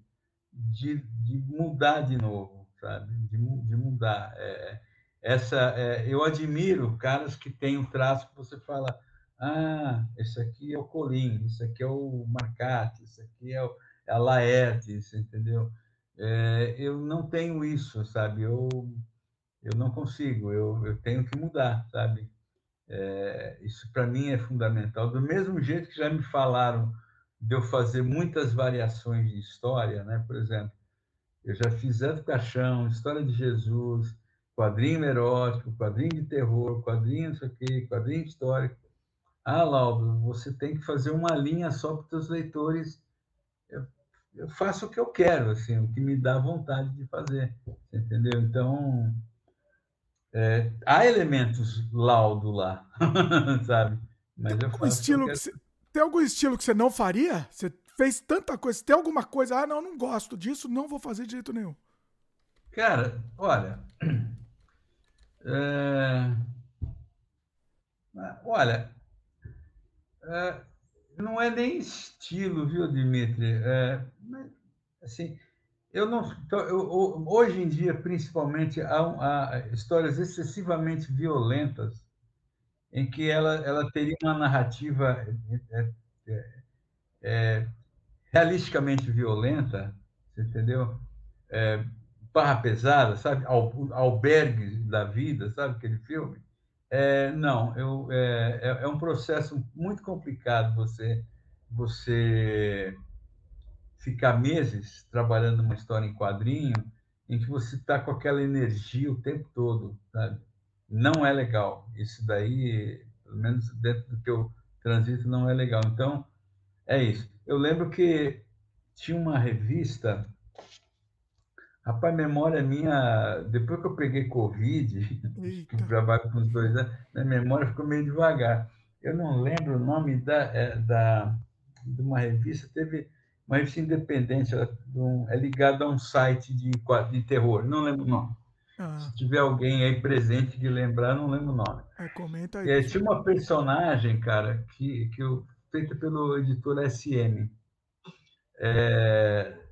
de, de mudar de novo, sabe? De, de mudar. É, essa, é, eu admiro caras que têm um traço que você fala, ah, esse aqui é o Colim, esse aqui é o Marcati, esse aqui é, o, é a Laerte, entendeu? É, eu não tenho isso, sabe? Eu, eu não consigo, eu, eu tenho que mudar, sabe? É, isso para mim é fundamental. Do mesmo jeito que já me falaram de eu fazer muitas variações de história, né? Por exemplo, eu já fiz Santo Caixão, História de Jesus, quadrinho erótico, quadrinho de terror, quadrinho isso aqui, quadrinho histórico. Ah, Laudo, você tem que fazer uma linha só para os seus leitores. Eu, eu, faço o que eu quero, assim, o que me dá vontade de fazer, entendeu? Então, é, há elementos laudo lá, sabe? Mas tem, algum estilo que você, tem algum estilo que você não faria? Você fez tanta coisa. Tem alguma coisa, ah, não, não gosto disso, não vou fazer de jeito nenhum. Cara, olha. É... Olha, é... não é nem estilo, viu, Dimitri? É... Assim, eu não. Então, eu, hoje em dia, principalmente, há, há, histórias excessivamente violentas em que ela, ela teria uma narrativa é, é, é, realisticamente violenta, entendeu? É, barra pesada, sabe? Albergue da vida, sabe aquele filme? É, não, eu, é, é, é um processo muito complicado você você ficar meses trabalhando uma história em quadrinho em que você está com aquela energia o tempo todo, sabe? Não é legal. Isso daí, pelo menos dentro do que eu transito, não é legal. Então, é isso. Eu lembro que tinha uma revista. Rapaz, memória minha, depois que eu peguei Covid, vai com uns dois anos, minha memória ficou meio devagar. Eu não lembro o nome da, é, da, de uma revista, teve uma revista independente, ela é ligada a um site de, de terror, não lembro o nome. Ah. Se tiver alguém aí presente de lembrar, não lembro o nome. É, comenta aí. É, tinha uma personagem, cara, que, que eu, feita pelo editor SM. É,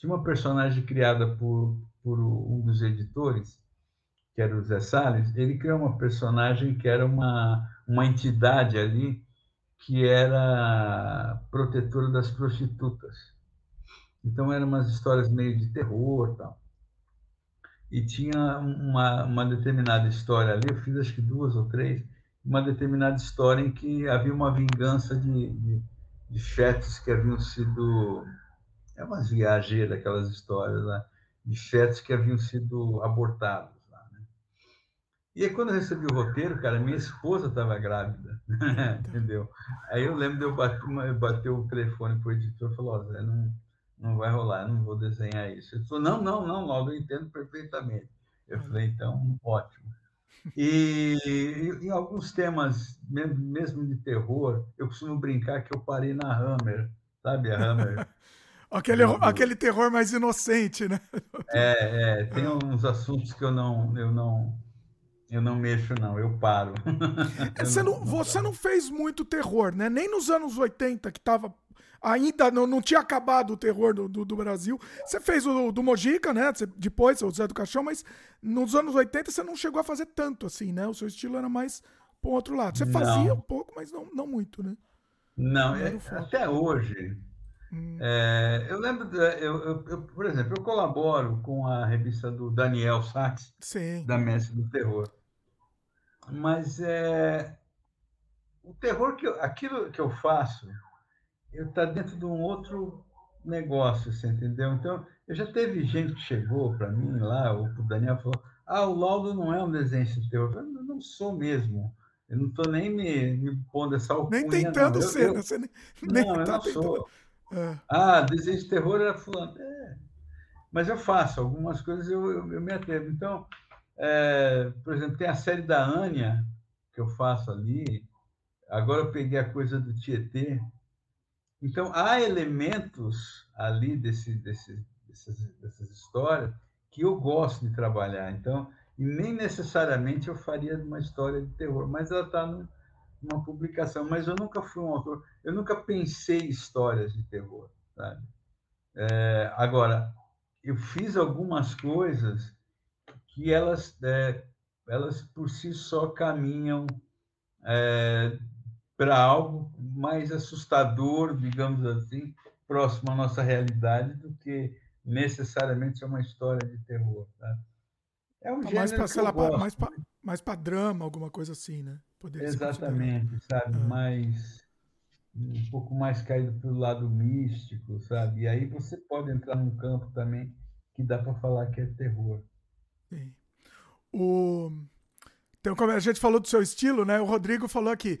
tinha uma personagem criada por, por um dos editores, que era o Zé Salles. Ele criou uma personagem que era uma, uma entidade ali que era protetora das prostitutas. Então, eram umas histórias meio de terror tal. E tinha uma, uma determinada história ali, eu fiz acho que duas ou três, uma determinada história em que havia uma vingança de, de, de que haviam sido. É umas viageiras, aquelas histórias lá, de fetos que haviam sido abortados. E aí, quando eu recebi o roteiro, cara, minha esposa estava grávida, entendeu? Aí eu lembro de eu bater, bater o telefone para o editor e falou, ó, Zé, não, não vai rolar, não vou desenhar isso. Ele falou, não, não, não, Laudo, eu entendo perfeitamente. Eu falei, então, ótimo. E em alguns temas, mesmo de terror, eu costumo brincar que eu parei na Hammer, sabe a Hammer? aquele, aquele terror mais inocente, né? É, é, tem uns assuntos que eu não, eu não, eu não mexo, não, eu paro. É, você, não, você não fez muito terror, né? Nem nos anos 80, que tava ainda não, não tinha acabado o terror do, do, do Brasil. Você fez o do Mojica, né? Você, depois, o Zé do Caixão, mas nos anos 80 você não chegou a fazer tanto assim, né? O seu estilo era mais pro outro lado. Você fazia não. um pouco, mas não, não muito, né? Não, é, até hoje. Hum. É, eu lembro, eu, eu, eu, por exemplo, eu colaboro com a revista do Daniel Sachs, Sim. da Mestre do Terror. Mas é, o terror que eu, aquilo que eu faço, eu está dentro de um outro negócio, você entendeu? Então, eu já teve gente que chegou para mim lá, o Daniel falou: Ah, o Laudo não é um desenho de terror. Eu não, não sou mesmo. Eu não estou nem me, me pondo essa alcunha. Nem tentando não. ser, eu, né? Você nem, nem não, eu tá não tentando. sou. É. Ah, desenho de terror era fulano. É. Mas eu faço, algumas coisas eu, eu, eu me atrevo. Então, é, por exemplo, tem a série da Anya, que eu faço ali. Agora eu peguei a coisa do Tietê. Então, há elementos ali desse, desse, dessas, dessas histórias que eu gosto de trabalhar. Então, e nem necessariamente eu faria uma história de terror, mas ela está numa publicação. Mas eu nunca fui um autor, eu nunca pensei histórias de terror, sabe? É, agora, eu fiz algumas coisas que elas, é, elas por si só caminham é, para algo mais assustador, digamos assim, próximo à nossa realidade, do que necessariamente é uma história de terror. Tá? É um mais para sei lá, mais para mais para drama, alguma coisa assim, né? Poderia Exatamente, sabe? Ah. Mais um pouco mais caído para o lado místico, sabe? E aí você pode entrar num campo também que dá para falar que é terror. Sim. O então, como a gente falou do seu estilo, né? O Rodrigo falou aqui.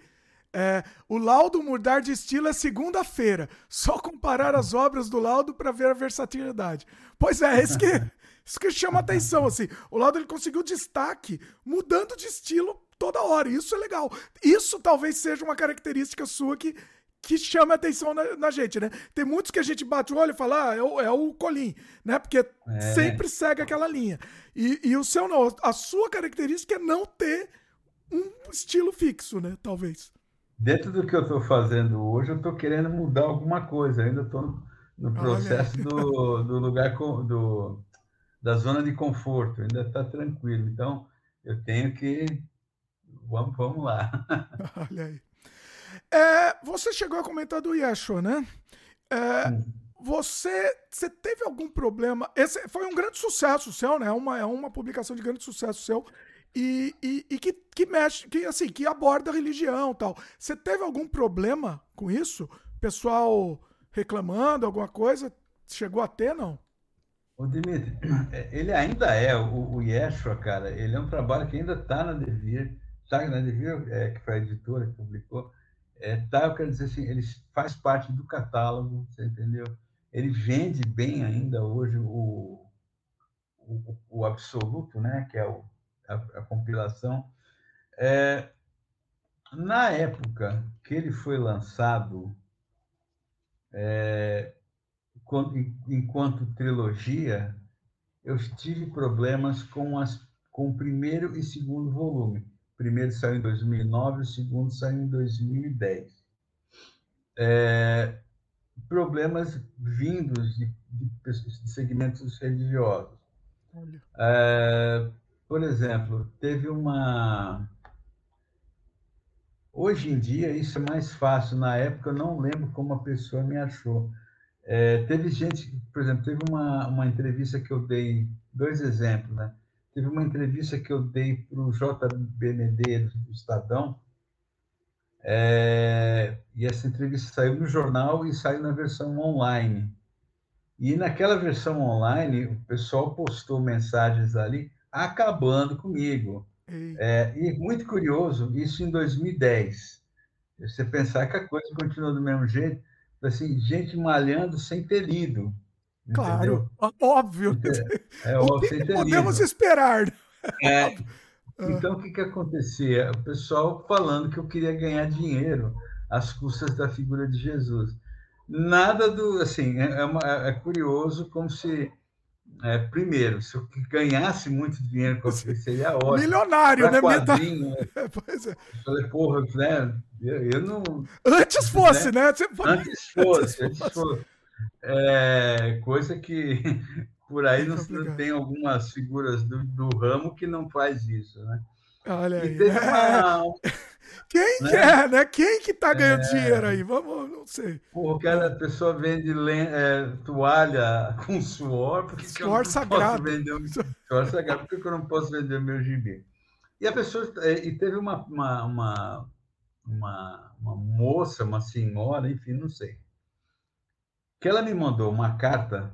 É, o laudo mudar de estilo é segunda-feira. Só comparar as obras do laudo para ver a versatilidade. Pois é, isso que, isso que chama atenção. Assim. O laudo ele conseguiu destaque mudando de estilo toda hora. Isso é legal. Isso talvez seja uma característica sua que, que chama atenção na, na, gente, né? Tem muitos que a gente bate o olho e fala, ah, é o, é o Colim, né? Porque é. sempre segue aquela linha. E, e o seu não. A sua característica é não ter um estilo fixo, né? Talvez dentro do que eu estou fazendo hoje, eu estou querendo mudar alguma coisa. ainda estou no processo do, do lugar do, da zona de conforto. Ainda está tranquilo. Então, eu tenho que vamos, vamos lá. Olha aí. É, você chegou a comentar do Yeshua, né? É, você, você teve algum problema? Esse foi um grande sucesso seu, né? É uma, é uma publicação de grande sucesso seu e, e, e, que, que mexe, que assim, que aborda a religião tal. Você teve algum problema com isso? Pessoal reclamando, alguma coisa? Chegou a ter, não? O Dimitri, ele ainda é, o, o Yeshua, cara, ele é um trabalho que ainda está na Devir, tá na Devir, é, que foi a editora que publicou, é, tá, eu quero dizer assim, ele faz parte do catálogo, você entendeu? Ele vende bem ainda hoje o, o, o absoluto, né, que é o a, a compilação. É, na época que ele foi lançado, é, enquanto trilogia, eu tive problemas com, as, com o primeiro e segundo volume. O primeiro saiu em 2009, o segundo saiu em 2010. É, problemas vindos de, de, de segmentos religiosos. É, por exemplo, teve uma. Hoje em dia, isso é mais fácil. Na época, eu não lembro como a pessoa me achou. É, teve gente, por exemplo, teve uma, uma entrevista que eu dei, dois exemplos, né? Teve uma entrevista que eu dei para o JB Medeiros, do Estadão, é, e essa entrevista saiu no jornal e saiu na versão online. E naquela versão online, o pessoal postou mensagens ali acabando comigo. É, e muito curioso, isso em 2010. Você pensar que a coisa continua do mesmo jeito, assim, gente malhando sem ter lido. Claro, óbvio. É, é óbvio sem ter podemos lido. esperar? É, então, o que, que acontecia? O pessoal falando que eu queria ganhar dinheiro às custas da figura de Jesus. Nada do. Assim, é, é, uma, é curioso como se é, primeiro, se eu ganhasse muito dinheiro com aquilo, seria ótimo. Milionário, pra né? Quadrinho, Meta... pois é. Eu falei, porra, né? Eu, não. Antes fosse, né? né? Você... Antes fosse, antes fosse. É, coisa que por aí não, não, tem algumas figuras do, do, ramo que não faz isso, né? Olha aí. Uma... Quem né? quer, né? Quem que tá ganhando é... dinheiro aí? Vamos, não sei. Pô, cada pessoa vende é, toalha com suor, porque suor sagrado. Suor sagrado, porque eu não posso vender o meu gibi. E a pessoa é, e teve uma, uma, uma, uma, uma moça, uma senhora, enfim, não sei, que ela me mandou uma carta,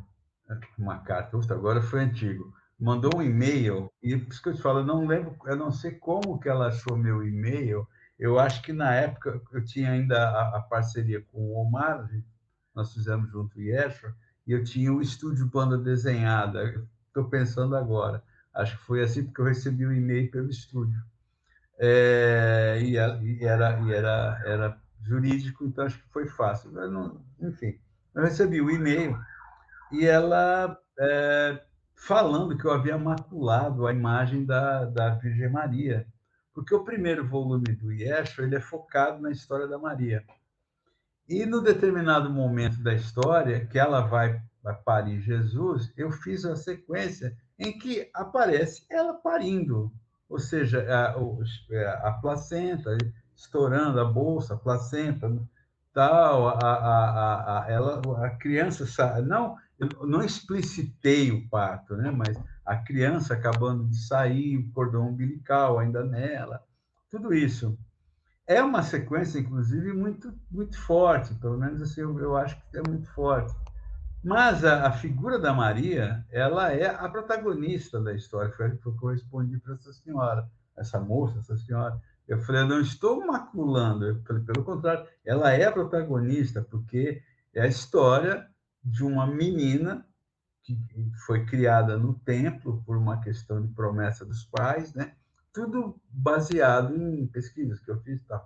uma carta, agora foi antigo, mandou um e-mail, e por isso que eu te falo, eu não lembro, eu não sei como que ela achou meu e-mail, eu acho que na época eu tinha ainda a, a parceria com o Omar, nós fizemos junto o Yeshua, e eu tinha o estúdio Banda Desenhada. Estou pensando agora. Acho que foi assim porque eu recebi o um e-mail pelo estúdio. É, e, era, e era, era jurídico, então acho que foi fácil. Não, enfim, eu recebi o e-mail e ela é, falando que eu havia maculado a imagem da, da Virgem Maria porque o primeiro volume do Yeshua ele é focado na história da Maria. E no determinado momento da história, que ela vai, parir Jesus, eu fiz a sequência em que aparece ela parindo, ou seja, a, é, a placenta estourando, a bolsa, a placenta, tal, a, a, a, ela, a criança, não, eu não explicitei o parto, né, mas a criança acabando de sair, o cordão umbilical ainda nela, tudo isso. É uma sequência, inclusive, muito, muito forte, pelo menos assim, eu, eu acho que é muito forte. Mas a, a, figura da Maria, ela é a protagonista da história, foi o que eu respondi para essa senhora, essa moça, essa senhora. Eu falei, eu não estou maculando, falei, pelo contrário, ela é a protagonista, porque é a história de uma menina que foi criada no templo por uma questão de promessa dos pais, né? Tudo baseado em pesquisas que eu fiz, tá?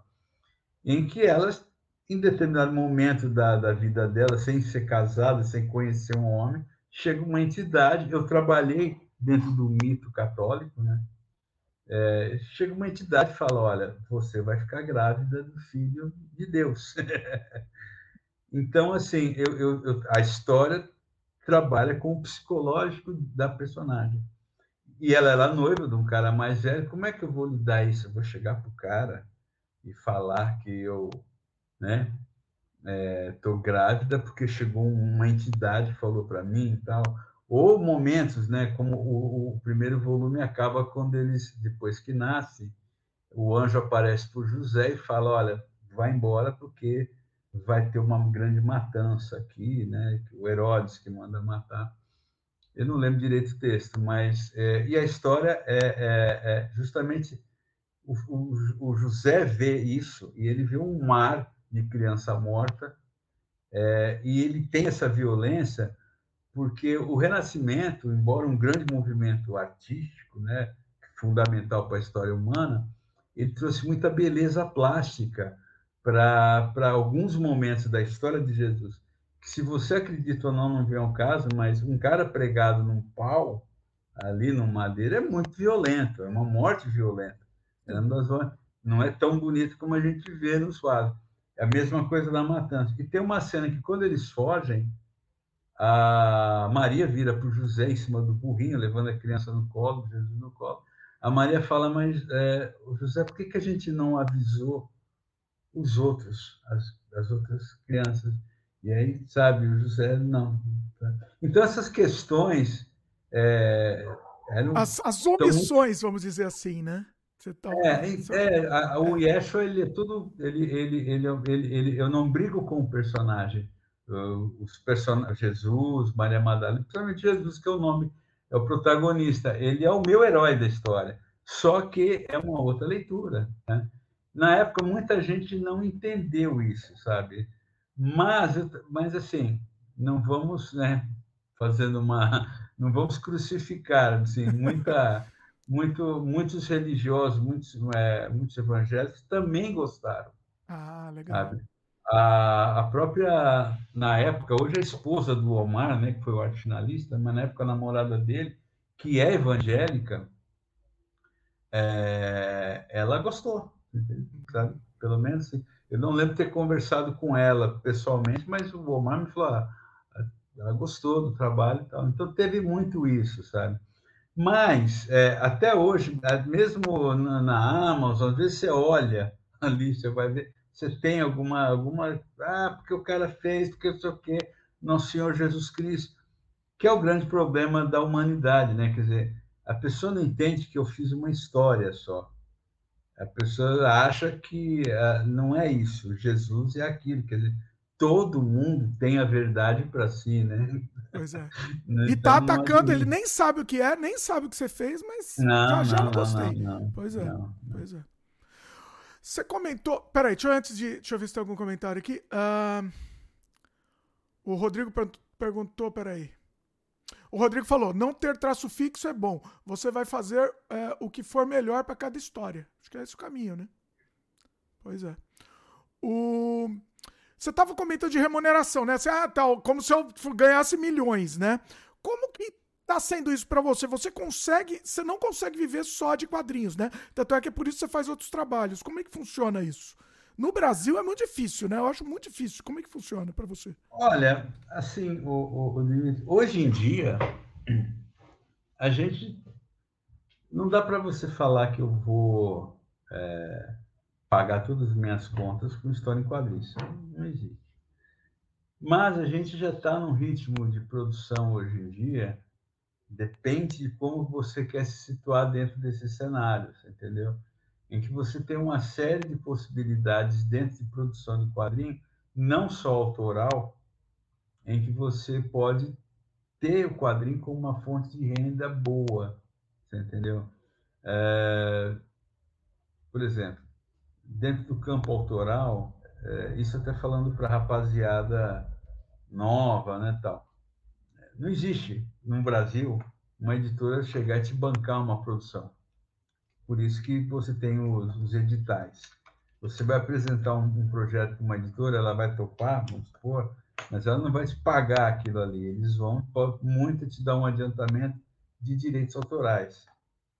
Em que elas, em determinado momento da, da vida dela, sem ser casada, sem conhecer um homem, chega uma entidade. Eu trabalhei dentro do mito católico, né? É, chega uma entidade e fala: Olha, você vai ficar grávida do filho de Deus. então, assim, eu, eu, eu, a história trabalha com o psicológico da personagem. E ela era noiva de um cara mais velho. Como é que eu vou lidar isso? Eu vou chegar para o cara e falar que eu né, é, grávida porque chegou uma entidade falou para mim e tal. Ou momentos, né, como o, o, primeiro volume acaba quando eles, depois que nasce, o anjo aparece para José e fala: Olha, vai embora porque vai ter uma grande matança aqui, né? O Herodes que manda matar. Eu não lembro direito o texto, mas é, e a história é, é, é justamente o, o, o, José vê isso e ele vê um mar de criança morta é, e ele tem essa violência porque o Renascimento, embora um grande movimento artístico, né, fundamental para a história humana, ele trouxe muita beleza plástica para alguns momentos da história de Jesus, que se você acredita ou não, não vem ao caso, mas um cara pregado num pau, ali no madeira, é muito violento, é uma morte violenta. É não é tão bonito como a gente vê nos quadros. É a mesma coisa da matança. E tem uma cena que, quando eles fogem, a Maria vira para o José em cima do burrinho, levando a criança no colo, Jesus no colo. A Maria fala, mas é, José, por que, que a gente não avisou os outros, as, as outras crianças. E aí, sabe, o José não. Então, essas questões. É, eram, as, as omissões, vamos dizer assim, né? Você tá é, é a, o Yeshua, ele é tudo. Ele, ele, ele, ele, ele, eu não brigo com o personagem. Os personagens, Jesus, Maria Madalena, principalmente Jesus, que é o nome, é o protagonista. Ele é o meu herói da história. Só que é uma outra leitura. Né? Na época muita gente não entendeu isso, sabe? Mas, mas assim, não vamos, né, fazendo uma, não vamos crucificar, assim, muita, muito, muitos religiosos, muitos, é, muitos evangélicos também gostaram. Ah, legal. Sabe? a, a própria, na época, hoje a esposa do Omar, né, que foi o arte finalista, mas na época a namorada dele, que é evangélica, é, ela gostou, sabe? Pelo menos assim, eu não lembro ter conversado com ela pessoalmente, mas o Omar me falou, ah, ela gostou do trabalho e tal. Então teve muito isso, sabe? Mas é, até hoje, mesmo na, na Amazon, às vezes você olha ali, você vai ver você tem alguma, alguma. Ah, porque o cara fez, porque não sei o quê, Nosso Senhor Jesus Cristo, que é o grande problema da humanidade, né? Quer dizer, a pessoa não entende que eu fiz uma história só. A pessoa acha que ah, não é isso, Jesus é aquilo, quer dizer, todo mundo tem a verdade para si, né? Pois é. Então, e tá atacando, ele nem sabe o que é, nem sabe o que você fez, mas não, já, já não, não gostei. Não, pois é, pois é. Você comentou. Peraí, deixa eu, antes de. Deixa eu ver se tem algum comentário aqui. Uh, o Rodrigo per perguntou, peraí. O Rodrigo falou: não ter traço fixo é bom. Você vai fazer uh, o que for melhor para cada história. Acho que é esse o caminho, né? Pois é. O... Você estava comentando de remuneração, né? Você, ah, tal, como se eu ganhasse milhões, né? Como que tá sendo isso para você? Você consegue, você não consegue viver só de quadrinhos, né? Tanto é que é por isso que você faz outros trabalhos. Como é que funciona isso? No Brasil é muito difícil, né? Eu acho muito difícil. Como é que funciona para você? Olha, assim, o, o, hoje em dia, a gente não dá para você falar que eu vou é, pagar todas as minhas contas com história em quadrinhos. Não existe. Mas a gente já está num ritmo de produção hoje em dia Depende de como você quer se situar dentro desse cenário, entendeu? Em que você tem uma série de possibilidades dentro de produção de quadrinho, não só autoral, em que você pode ter o quadrinho como uma fonte de renda boa, entendeu? É, por exemplo, dentro do campo autoral, é, isso até falando para rapaziada nova, né, tal. Não existe no Brasil uma editora chegar e te bancar uma produção. Por isso que você tem os, os editais. Você vai apresentar um, um projeto para uma editora, ela vai topar, vamos supor, mas ela não vai te pagar aquilo ali. Eles vão, muito, te dar um adiantamento de direitos autorais,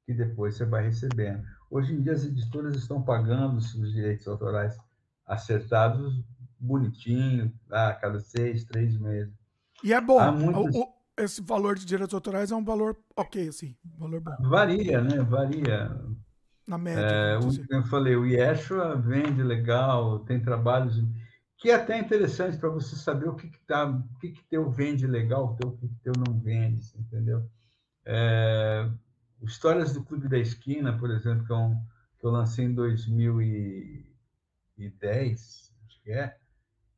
que depois você vai recebendo. Hoje em dia, as editoras estão pagando os direitos autorais acertados bonitinho, a cada seis, três meses. E é bom. Muitas... O, esse valor de direitos autorais é um valor ok, assim. Valor bom. Varia, né? Varia. Na média. É, o, eu falei, o Yeshua vende legal, tem trabalhos que é até interessante para você saber o que, que, tá, o que, que teu vende legal, o que, que teu não vende, entendeu? É, Histórias do Clube da Esquina, por exemplo, que, é um, que eu lancei em 2010, acho que é,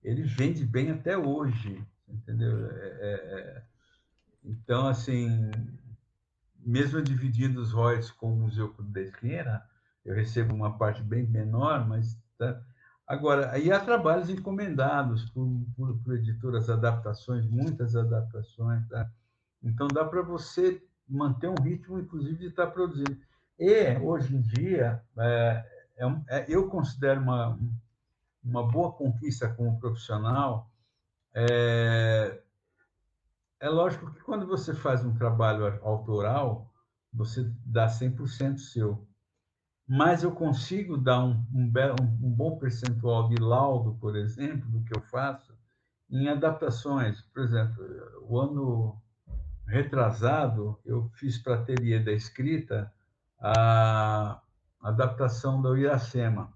ele vende bem até hoje entendeu? É, é, é, então, assim, mesmo dividindo os royalties com o Museu Clube da Esquina, eu recebo uma parte bem menor, mas tá? agora aí há trabalhos encomendados por, por, por editoras, adaptações, muitas adaptações, tá? Então dá para você manter um ritmo, inclusive, de estar tá produzindo. E hoje em dia é, é, é, eu considero uma uma boa conquista como profissional é, é lógico que quando você faz um trabalho autoral, você dá 100% seu. Mas eu consigo dar um, um, um, bom percentual de laudo, por exemplo, do que eu faço, em adaptações. Por exemplo, o ano retrasado, eu fiz para a ateliê da escrita a adaptação do Iracema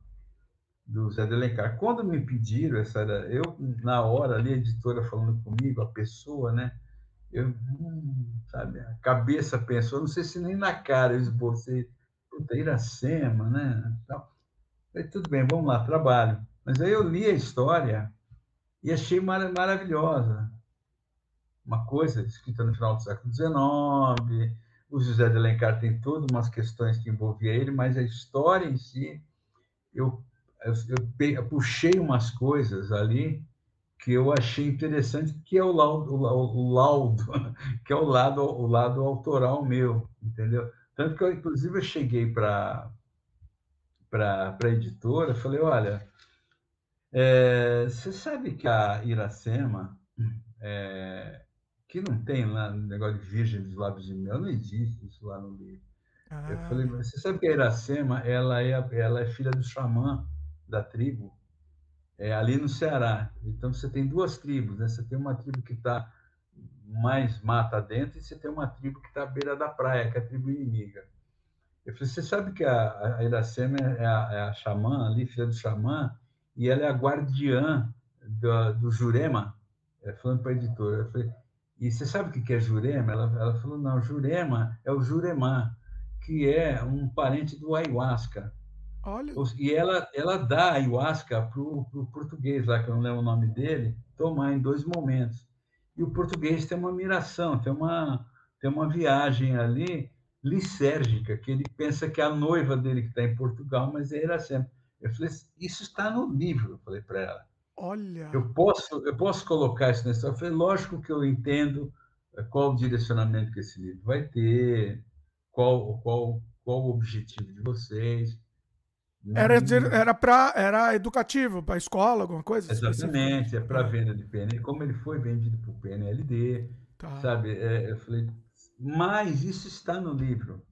do Zé de Alencar. Quando me pediram, essa eu, na hora ali, a editora falando comigo, a pessoa, né? Eu, sabe, a cabeça pensou, não sei se nem na cara eu esbocei, puta, Iracema, né? Então, falei, tudo bem, vamos lá, trabalho. Mas aí eu li a história e achei mar maravilhosa. Uma coisa escrita no final do século XIX, o José de Alencar tem todas umas questões que envolvia ele, mas a história em si, eu eu, eu, puxei umas coisas ali que eu achei interessante, que é o laudo, o, laudo que é o lado, o lado autoral meu, entendeu? Tanto que eu, inclusive, eu cheguei para para a editora, falei, olha, É, você sabe que a Iracema, é, que não tem lá negócio de virgem dos lábios de mel, não existe isso lá no livro. Ah. Eu falei, você sabe que a Iracema, ela é, ela é filha do xamã da tribo, é, ali no Ceará. Então, você tem duas tribos, né? Você tem uma tribo que está mais mata dentro e você tem uma tribo que está à beira da praia, que é a tribo inimiga. Eu falei, você sabe que a, a Iracema é a, é a xamã ali, filha do xamã, e ela é a guardiã do, do Jurema, é, falando para a editora. Eu falei, e você sabe o que é Jurema? Ela, ela falou, não, Jurema é o Juremá, que é um parente do ayahuasca. Olha. E ela, ela dá ayahuasca para o português, lá que eu não lembro o nome dele, tomar em dois momentos. E o português tem uma miração, tem uma, tem uma viagem ali lisérgica, que ele pensa que é a noiva dele que está em Portugal, mas é Iracema. Eu falei, isso está no livro, eu falei para ela. Olha. Eu posso, eu posso colocar isso nessa. Eu falei, lógico que eu entendo eh, qual o direcionamento que esse livro vai ter, qual, qual, qual o objetivo de vocês. Era, era, pra, era educativo, para escola, alguma coisa? Exatamente, é para venda de PNL. Como ele foi vendido por PNLD, tá. sabe? É, eu falei, mas isso está no livro.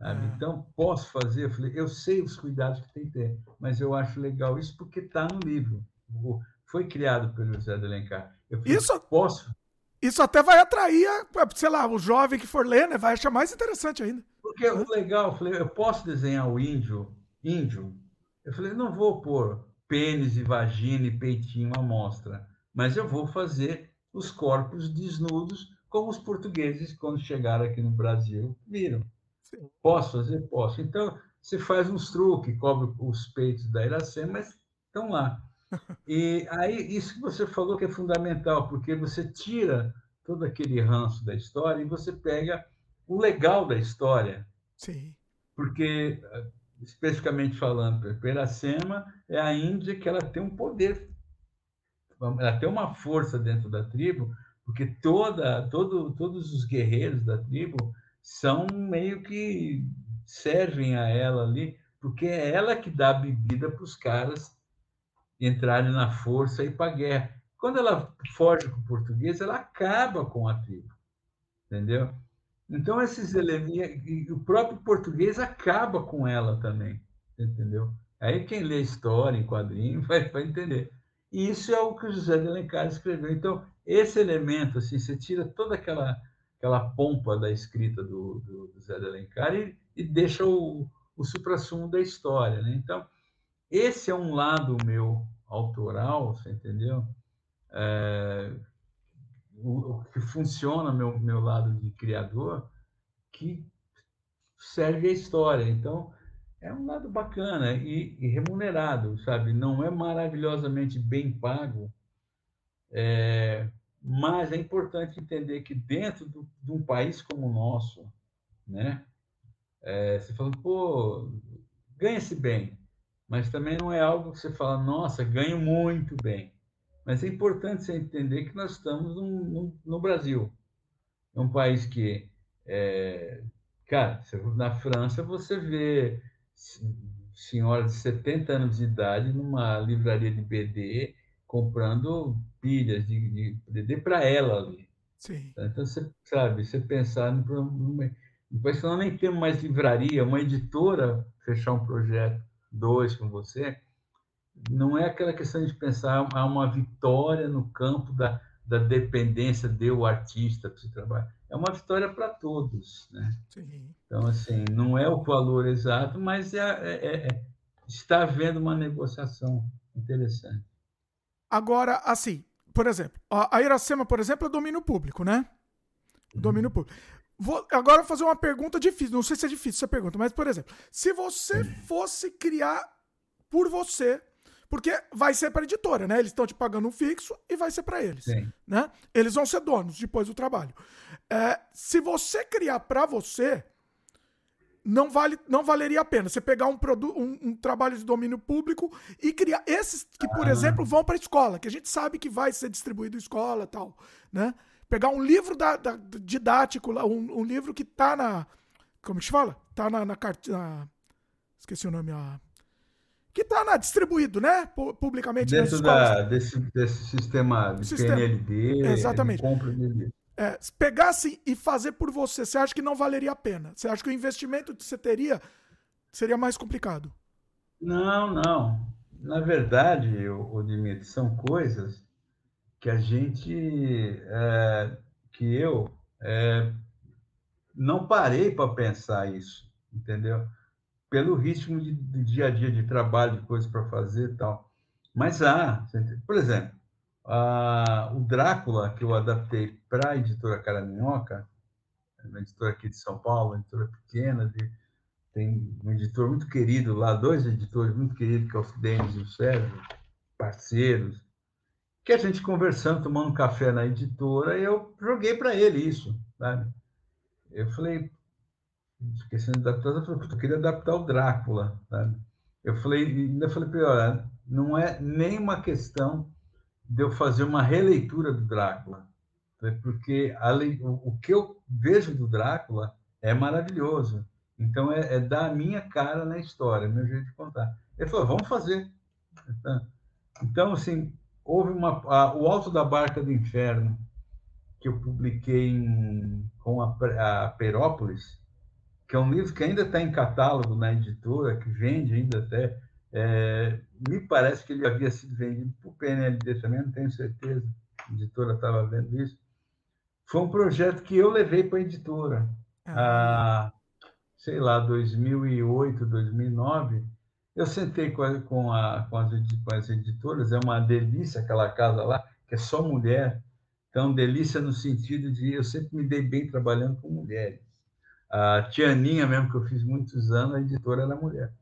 É. Então, posso fazer? Eu falei, eu sei os cuidados que tem que ter, mas eu acho legal isso porque está no livro. Foi criado pelo José de Alencar. Eu falei, isso, posso? Isso até vai atrair, sei lá, o jovem que for ler, né? Vai achar mais interessante ainda. Porque o legal, eu falei, eu posso desenhar o índio índio. Eu falei, não vou pôr pênis e vagina e peitinho à mostra, mas eu vou fazer os corpos desnudos, como os portugueses, quando chegaram aqui no Brasil, viram. Sim. Posso fazer? Posso. Então, você faz uns truques, cobre os peitos da Iracema, mas estão lá. E aí, isso que você falou que é fundamental, porque você tira todo aquele ranço da história e você pega o legal da história. Sim. Porque especificamente falando, Peracema é a Índia que ela tem um poder, ela tem uma força dentro da tribo, porque toda, todo, todos os guerreiros da tribo são meio que servem a ela ali, porque é ela que dá a bebida para os caras entrarem na força e ir para a guerra. Quando ela foge com o português, ela acaba com a tribo, entendeu? Então, esses elementos, o próprio português acaba com ela também, entendeu? Aí quem lê história em quadrinho vai, vai entender. E isso é o que o José de Alencar escreveu. Então, esse elemento, assim, você tira toda aquela, aquela pompa da escrita do, do, do José de Alencar e, e deixa o, o suprassumo da história. Né? Então, esse é um lado meu autoral, você entendeu? É, o, que funciona meu meu lado de criador que serve a história. Então é um lado bacana e, e remunerado, sabe? Não é maravilhosamente bem pago, é, mas é importante entender que dentro do, de um país como o nosso, né? É, você fala, pô, ganha-se bem, mas também não é algo que você fala, nossa, ganho muito bem. Mas é importante você entender que nós estamos no, no, no Brasil. É um país que, é, cara, na França você vê senhora de 70 anos de idade numa livraria de BD comprando pilhas de, de BD para ela ali. Sim. Então, você sabe, você pensar no depois que nós nem temos mais livraria, uma editora fechar um projeto, dois com você, não é aquela questão de pensar há uma vitória no campo da, da dependência do artista para se trabalhar. É uma vitória para todos, né? Sim. Então, assim, não é o valor exato, mas é, é, é, é está havendo uma negociação interessante. Agora, assim, por exemplo, a Iracema, por exemplo, é domínio público, né? Uhum. Domínio público. Vou agora vou fazer uma pergunta difícil. Não sei se é difícil essa pergunta, mas, por exemplo, se você uhum. fosse criar por você porque vai ser para a editora, né? Eles estão te pagando um fixo e vai ser para eles. Sim. Né? Eles vão ser donos depois do trabalho. É, se você criar para você, não, vale, não valeria a pena você pegar um, um, um trabalho de domínio público e criar esses que, por ah. exemplo, vão para a escola, que a gente sabe que vai ser distribuído em escola e tal. Né? Pegar um livro da, da didático, um, um, livro que está na. Como que se fala? Está na, na, na. Esqueci o nome. A, que está distribuído, né? Publicamente. Dentro da, desse, desse sistema de sistema. PNLD, Exatamente. compra de é, se pegasse e fazer por você, você acha que não valeria a pena? Você acha que o investimento que você teria seria mais complicado? Não, não. Na verdade, o, Dimitri, são coisas que a gente, é, que eu é, não parei para pensar isso, entendeu? Pelo ritmo de, de, dia a dia de trabalho, de coisas para fazer e tal. Mas há, por exemplo, a, o Drácula, que eu adaptei para a editora Caraminhoca, uma editora aqui de São Paulo, uma editora pequena, de, tem um editor muito querido lá, dois editores muito queridos, que é o Denis e o Sérgio, parceiros, que a gente conversando, tomando café na editora, eu joguei para ele isso, sabe? Eu falei, esquecendo de adaptar, eu, eu queria adaptar o Drácula, sabe? Eu falei, ainda falei para ele, olha, não é nem uma questão de eu fazer uma releitura do Drácula, né? porque a, o, o, que eu vejo do Drácula é maravilhoso. Então, é, é dar a minha cara na história, meu jeito de contar. Ele falou, vamos fazer. Então, assim, houve uma... A, o Alto da Barca do Inferno, que eu publiquei em, com a, a Perópolis, que é um livro que ainda está em catálogo na editora, que vende ainda até é, me parece que ele havia sido vendido por PNLD também, não tenho certeza. A editora estava vendo isso. Foi um projeto que eu levei para a editora. Ah. sei lá, 2008, 2009. Eu sentei com, a, com, a, com, as, com as editoras, é uma delícia aquela casa lá, que é só mulher. Então, delícia no sentido de eu sempre me dei bem trabalhando com mulheres. A Tianinha, mesmo, que eu fiz muitos anos, a editora era mulher.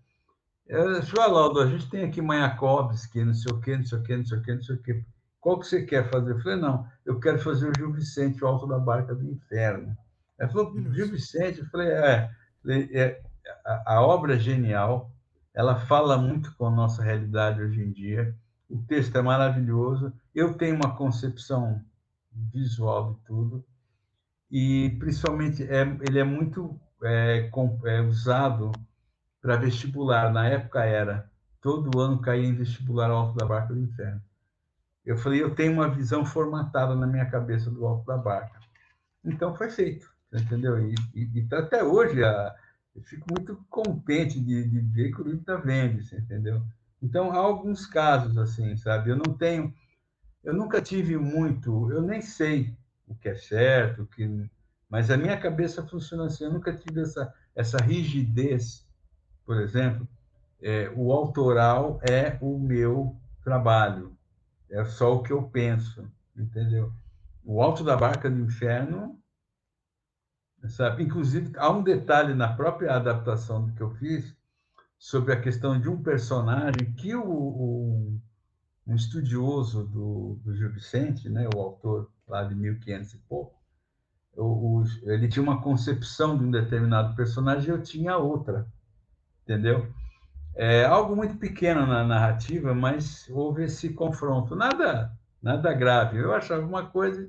João a gente tem aqui Mayakovsky, não sei o quê, não sei o quê, não sei o quê, não sei o quê. Qual que você quer fazer? Eu falei, não, eu quero fazer o Gil Vicente, o Alto da Barca do Inferno. Ela falou, Gil Vicente? Eu falei, é, é a, a, obra é genial, ela fala muito com a nossa realidade hoje em dia, o texto é maravilhoso, eu tenho uma concepção visual de tudo, e principalmente é, ele é muito é, com, é, usado para vestibular. Na época era, todo ano caía em vestibular o Alto da Barca do Inferno. Eu falei, eu tenho uma visão formatada na minha cabeça do Alto da Barca. Então foi feito, entendeu? E, e, e até hoje a, eu fico muito contente de, de ver que o livro está vendo, entendeu? Então há alguns casos assim, sabe? Eu não tenho, eu nunca tive muito, eu nem sei o que é certo, o que, mas a minha cabeça funciona assim. Eu nunca tive essa essa rigidez por exemplo, é, o autoral é o meu trabalho, é só o que eu penso, entendeu? O Alto da Barca do Inferno, sabe? Inclusive, há um detalhe na própria adaptação que eu fiz sobre a questão de um personagem que o, o um estudioso do, do Gil Vicente, né, o autor lá de 1500 e pouco, o, o, ele tinha uma concepção de um determinado personagem e eu tinha outra entendeu? É algo muito pequeno na narrativa, mas houve esse confronto. Nada, nada grave. Eu achava uma coisa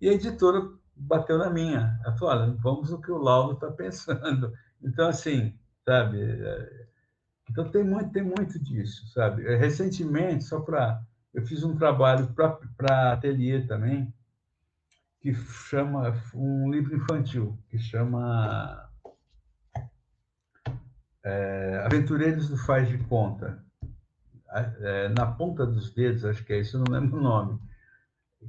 e a editora bateu na minha. Ela falou: olha, vamos o que o Laudo está pensando. Então, assim, sabe? É, então, tem muito, tem muito disso, sabe? Recentemente, só para. Eu fiz um trabalho para ateliê também, que chama. Um livro infantil, que chama é, Aventureiros do Faz de Conta, é, na ponta dos dedos, acho que é isso, não lembro o nome,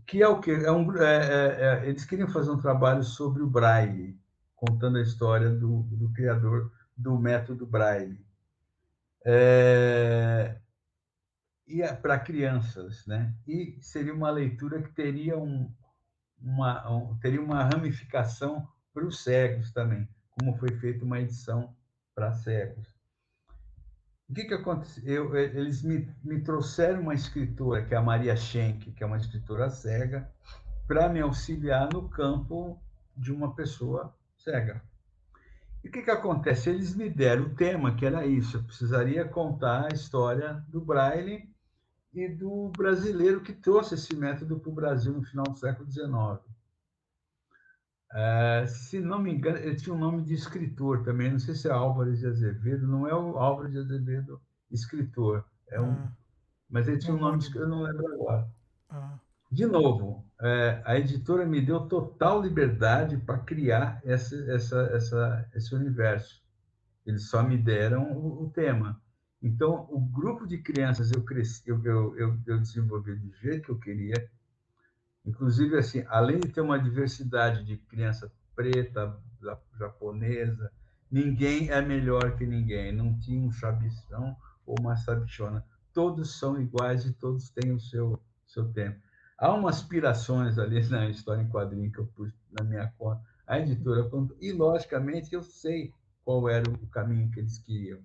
que é o que é um, é, é, é, eles queriam fazer um trabalho sobre o Braille, contando a história do, do criador do método Braille. É, e é para crianças, né? E seria uma leitura que teria um, uma um, teria uma ramificação para os cegos também, como foi feita uma edição para cegos. O que, que aconteceu? Eles me, me trouxeram uma escritora, que é a Maria Schenck, que é uma escritora cega, para me auxiliar no campo de uma pessoa cega. E o que, que acontece? Eles me deram o tema, que era isso: eu precisaria contar a história do Braille e do brasileiro que trouxe esse método para o Brasil no final do século XIX. É, se não me engano, ele tinha um nome de escritor também, não sei se é Álvares de Azevedo, não é o Álvares de Azevedo escritor. É um, ah. Mas ele tinha um nome que eu não lembro agora. Ah. De novo, é, a editora me deu total liberdade para criar essa, essa, essa, esse universo. Eles só me deram o, o tema. Então, o grupo de crianças eu, cresci, eu, eu, eu, desenvolvi do jeito que eu queria. Inclusive, assim, além de ter uma diversidade de criança preta, japonesa, ninguém é melhor que ninguém. Não tinha um chabição ou uma sabichona. Todos são iguais e todos têm o seu, seu tempo. Há umas aspirações ali na história em quadrinho que eu pus na minha conta. A editora e logicamente eu sei qual era o caminho que eles queriam.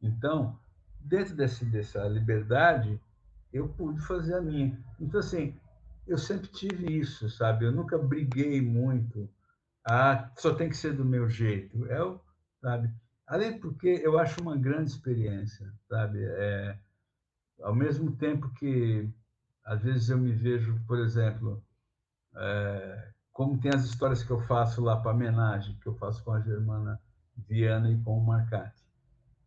Então, dentro desse, dessa liberdade, eu pude fazer a minha. Então, assim, eu sempre tive isso, sabe? Eu nunca briguei muito. Ah, só tem que ser do meu jeito. Eu, é sabe? Além porque eu acho uma grande experiência, sabe? É, ao mesmo tempo que às vezes eu me vejo, por exemplo, é, como tem as histórias que eu faço lá para homenagem, que eu faço com a Germana Viana e com o Marcati.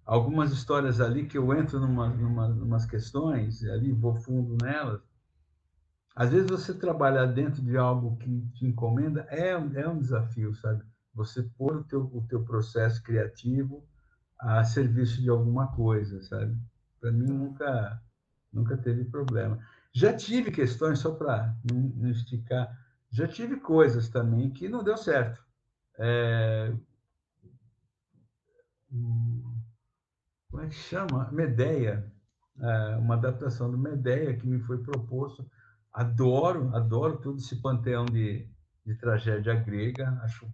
Algumas histórias ali que eu entro numa, numa, umas questões, ali vou fundo nelas. Às vezes você trabalhar dentro de algo que te encomenda é, é um desafio, sabe? Você pôr o teu, o teu processo criativo a serviço de alguma coisa, sabe? Para mim nunca nunca teve problema. Já tive questões, só para não, esticar, já tive coisas também que não deu certo. É... Como é que chama? Medeia, é, uma adaptação do Medeia que me foi proposto. Adoro, adoro todo esse panteão de, de tragédia grega. Acho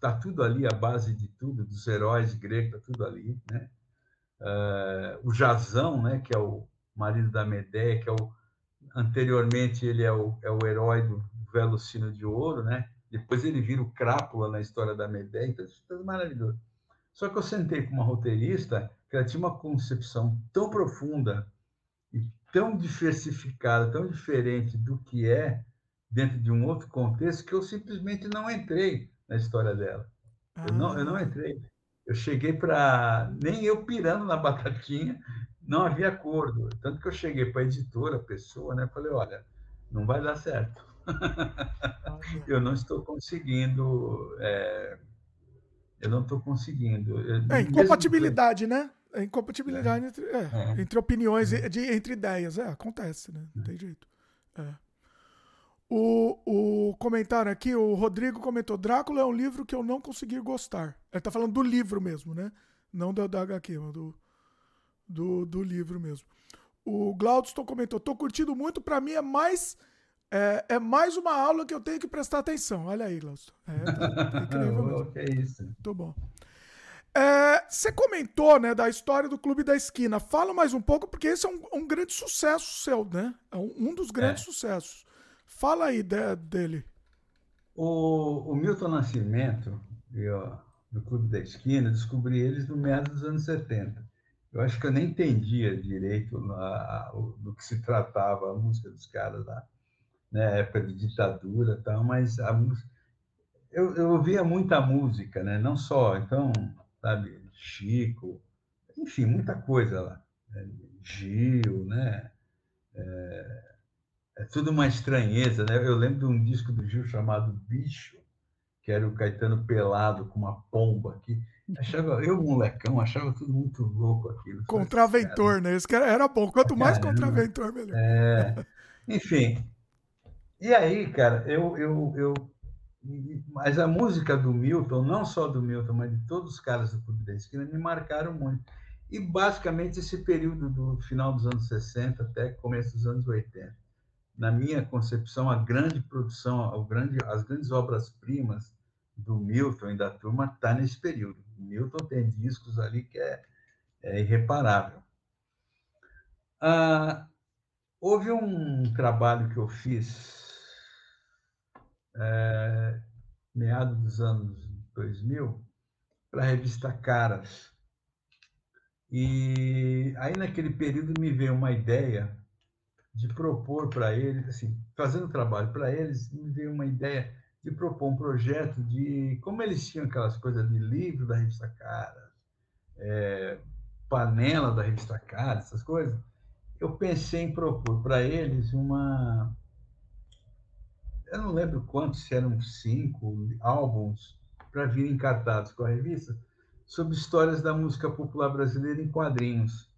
tá tudo ali, a base de tudo, dos heróis gregos, tá tudo ali, né? É, o Jazão, né, que é o marido da Medeia, que é o anteriormente ele é o, é o herói do Velocino de Ouro, né? Depois ele vira o Crápula na história da Medeia, então isso é maravilhoso. Só que eu sentei com uma roteirista que ela tinha uma concepção tão profunda e tão diversificada, tão diferente do que é dentro de um outro contexto que eu simplesmente não entrei na história dela. Eu, não, eu não ah. entrei. Eu cheguei para. Nem eu pirando na batatinha, não havia acordo. Tanto que eu cheguei para a editora, a pessoa, né? Falei, olha, não vai dar certo. eu não estou conseguindo. É, eu não estou conseguindo. É incompatibilidade, né? É incompatibilidade é. Entre, é, é. entre opiniões, é. de, entre ideias. É, acontece, né? Não tem jeito. É. O, o comentário aqui, o Rodrigo comentou: Drácula é um livro que eu não consegui gostar. Ele tá falando do livro mesmo, né? Não da, da HQ, mas do, do, do livro mesmo. O Glaudston comentou: tô curtindo muito, para mim é mais. É, é, mais uma aula que eu tenho que prestar atenção. Olha aí, Glaudston. É, tá, tá incrível mesmo. que é isso. Muito bom. É, você comentou né, da história do Clube da Esquina. Fala mais um pouco, porque esse é um, um grande sucesso seu, né? É um, um dos grandes é. sucessos. Fala aí de, dele. O, o Milton Nascimento, eu, do Clube da Esquina, descobri eles no meados dos anos 70 eu acho que eu nem entendia direito na, do que se tratava a música dos caras lá, né? época de ditadura e tal, mas a música, eu, eu ouvia muita música, né? Não só, então, sabe, Chico, enfim, muita coisa lá. Né? Gil, né? É, é tudo uma estranheza, né? Eu lembro de um disco do Gil chamado Bicho, que era o Caetano pelado com uma pomba aqui. Achava, eu, molecão, achava tudo muito louco aquilo. Contraventor, né? Isso era bom. Quanto mais Caramba. contraventor, melhor. É, enfim. E aí, cara, eu, eu, eu. Mas a música do Milton, não só do Milton, mas de todos os caras do Clube da Esquina, me marcaram muito. E basicamente esse período do final dos anos 60 até começo dos anos 80. Na minha concepção, a grande produção, a grande, as grandes obras-primas do Milton e da turma está nesse período. Milton tem discos ali que é, é irreparável. Ah, houve um trabalho que eu fiz é, meados dos anos 2000 para a revista Caras. E aí, naquele período, me veio uma ideia de propor para eles, assim, fazendo trabalho para eles, me veio uma ideia de propor um projeto de como eles tinham aquelas coisas de livro da revista Cara, é, panela da revista Cara, essas coisas, eu pensei em propor para eles uma. Eu não lembro quantos, se eram cinco álbuns para vir encartados com a revista, sobre histórias da música popular brasileira em quadrinhos.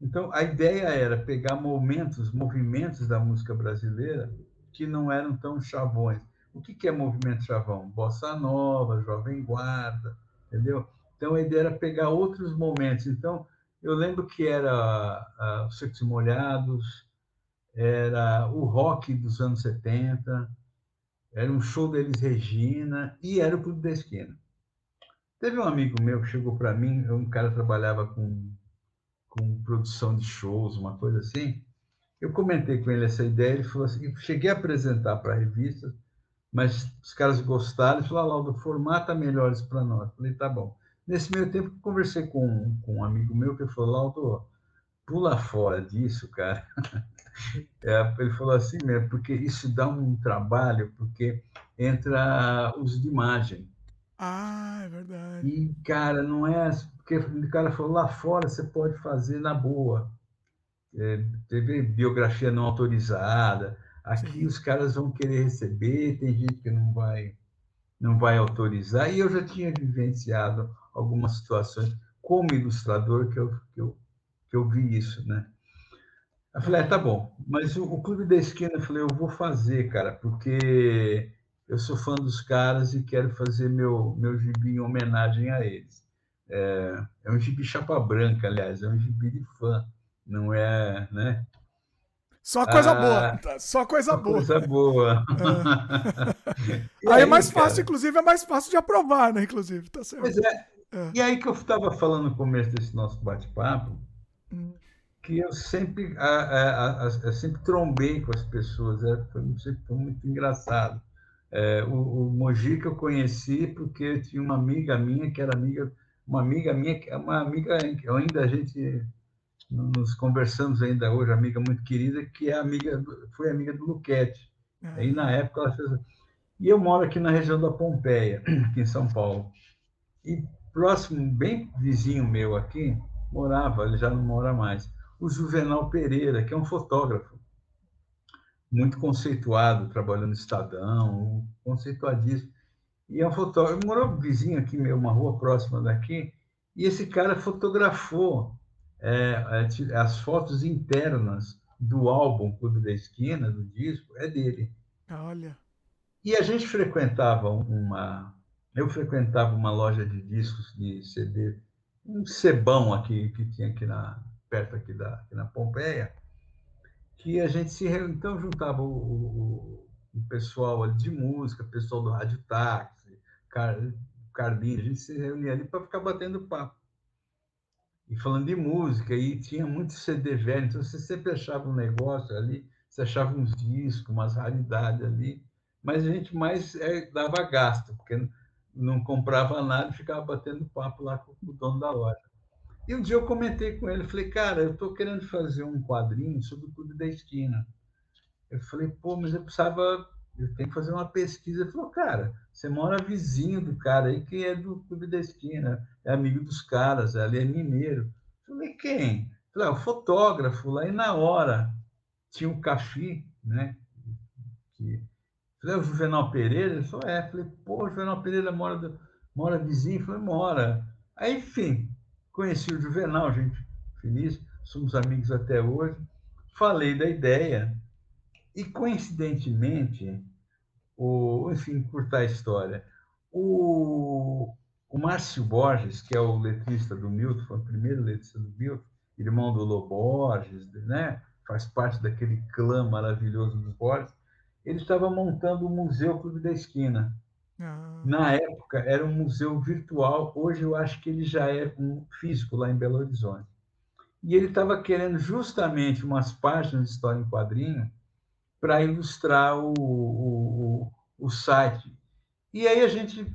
Então, a ideia era pegar momentos, movimentos da música brasileira que não eram tão chavões. O que é movimento chavão? Bossa Nova, Jovem Guarda, entendeu? Então, a ideia era pegar outros momentos. Então, eu lembro que era uh, os Secos Molhados, era o rock dos anos 70, era um show deles Regina e era o Clube da Esquina. Teve um amigo meu que chegou para mim, um cara que trabalhava com, com produção de shows, uma coisa assim. Eu comentei com ele essa ideia, ele falou assim, cheguei a apresentar para a revista, mas os caras gostaram, ele falou, ah, Laudo, formata melhores para nós. Eu falei, tá bom. Nesse meio tempo, conversei com, com um amigo meu que falou, Laudo, pula fora disso, cara. É, ele falou assim mesmo, porque isso dá um trabalho, porque entra uso de imagem. Ah, é verdade. E, cara, não é. Porque o cara falou, lá fora você pode fazer na boa. É, teve biografia não autorizada. Aqui Sim. os caras vão querer receber, tem gente que não vai, não vai autorizar. E eu já tinha vivenciado algumas situações como ilustrador que eu, que eu, que eu vi isso, né? Eu falei, é, tá bom. Mas o, o Clube da Esquina, eu falei, eu vou fazer, cara, porque eu sou fã dos caras e quero fazer meu, meu gibi em homenagem a eles. É, é um gibi chapa branca, aliás, é um gibi de fã, não é, né? Só coisa ah, boa, só coisa boa. Coisa boa. É. aí, aí, é mais fácil, cara? inclusive, é mais fácil de aprovar, né? Inclusive, tá certo. Pois é. é. E aí que eu estava falando no começo desse nosso bate-papo, hum. que eu sempre, a, a, a, eu sempre trombei com as pessoas, é, foi, foi muito engraçado. É, o, o Mogi eu conheci porque tinha uma amiga minha que era amiga, uma amiga minha, uma amiga ainda a gente nos conversamos ainda hoje, amiga muito querida, que é amiga, foi amiga do Luquete. Uhum. Aí na época ela fez. E eu moro aqui na região da Pompeia, aqui em São Paulo. E próximo, bem vizinho meu aqui, morava, ele já não mora mais, o Juvenal Pereira, que é um fotógrafo muito conceituado, trabalhando no Estadão, conceituadíssimo. E é um fotógrafo, morou vizinho aqui, uma rua próxima daqui, e esse cara fotografou é, é as fotos internas do álbum Clube da Esquina, do disco, é dele. Olha. E a gente frequentava uma. Eu frequentava uma loja de discos de CD, um cebão aqui que tinha aqui na perto aqui da aqui na Pompeia, que a gente se então juntava o, o, o pessoal ali de música, o pessoal do rádio táxi, Car, Carlinhos, a gente se reunia ali para ficar batendo papo. E falando de música, e tinha muito CD velho, então você sempre achava um negócio ali, você achava uns discos, umas raridades ali, mas a gente mais é, dava gasto, porque não comprava nada e ficava batendo papo lá com o dono da loja. E um dia eu comentei com ele, falei, cara, eu estou querendo fazer um quadrinho sobre o Clube da Esquina. Eu falei, pô, mas eu precisava, eu tenho que fazer uma pesquisa. Ele falou, cara, você mora vizinho do cara aí que é do Clube da Esquina, é amigo dos caras, ali é mineiro. Eu falei, quem? Eu falei, ah, o fotógrafo, lá e na hora tinha o Cafi, né? Que... Eu falei, é o Juvenal Pereira? Ele falou, é. Eu falei, pô, o Juvenal Pereira mora, do... mora vizinho? Eu falei, mora. Aí, enfim, Conheci o Juvenal, gente feliz, somos amigos até hoje. Falei da ideia e, coincidentemente, o, enfim, curtar a história, o, o Márcio Borges, que é o letrista do Milton, foi o primeiro letrista do Milton, irmão do Lô Borges, né? faz parte daquele clã maravilhoso dos Borges, ele estava montando o Museu Clube da Esquina, ah. Na época era um museu virtual, hoje eu acho que ele já é um físico lá em Belo Horizonte. E ele estava querendo justamente umas páginas de história em quadrinho para ilustrar o, o, o, site. E aí a gente,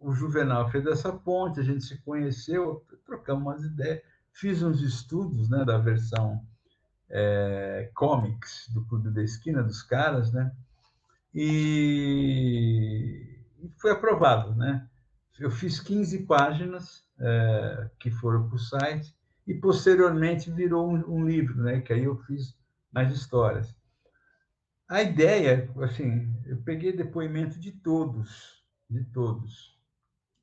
o Juvenal fez essa ponte, a gente se conheceu, trocamos umas ideias, fiz uns estudos né, da versão é, comics do Clube da Esquina dos caras, né? E e foi aprovado, né? Eu fiz 15 páginas é, que foram para o site e posteriormente virou um, um livro, né? Que aí eu fiz mais histórias. A ideia, assim, eu peguei depoimento de todos, de todos,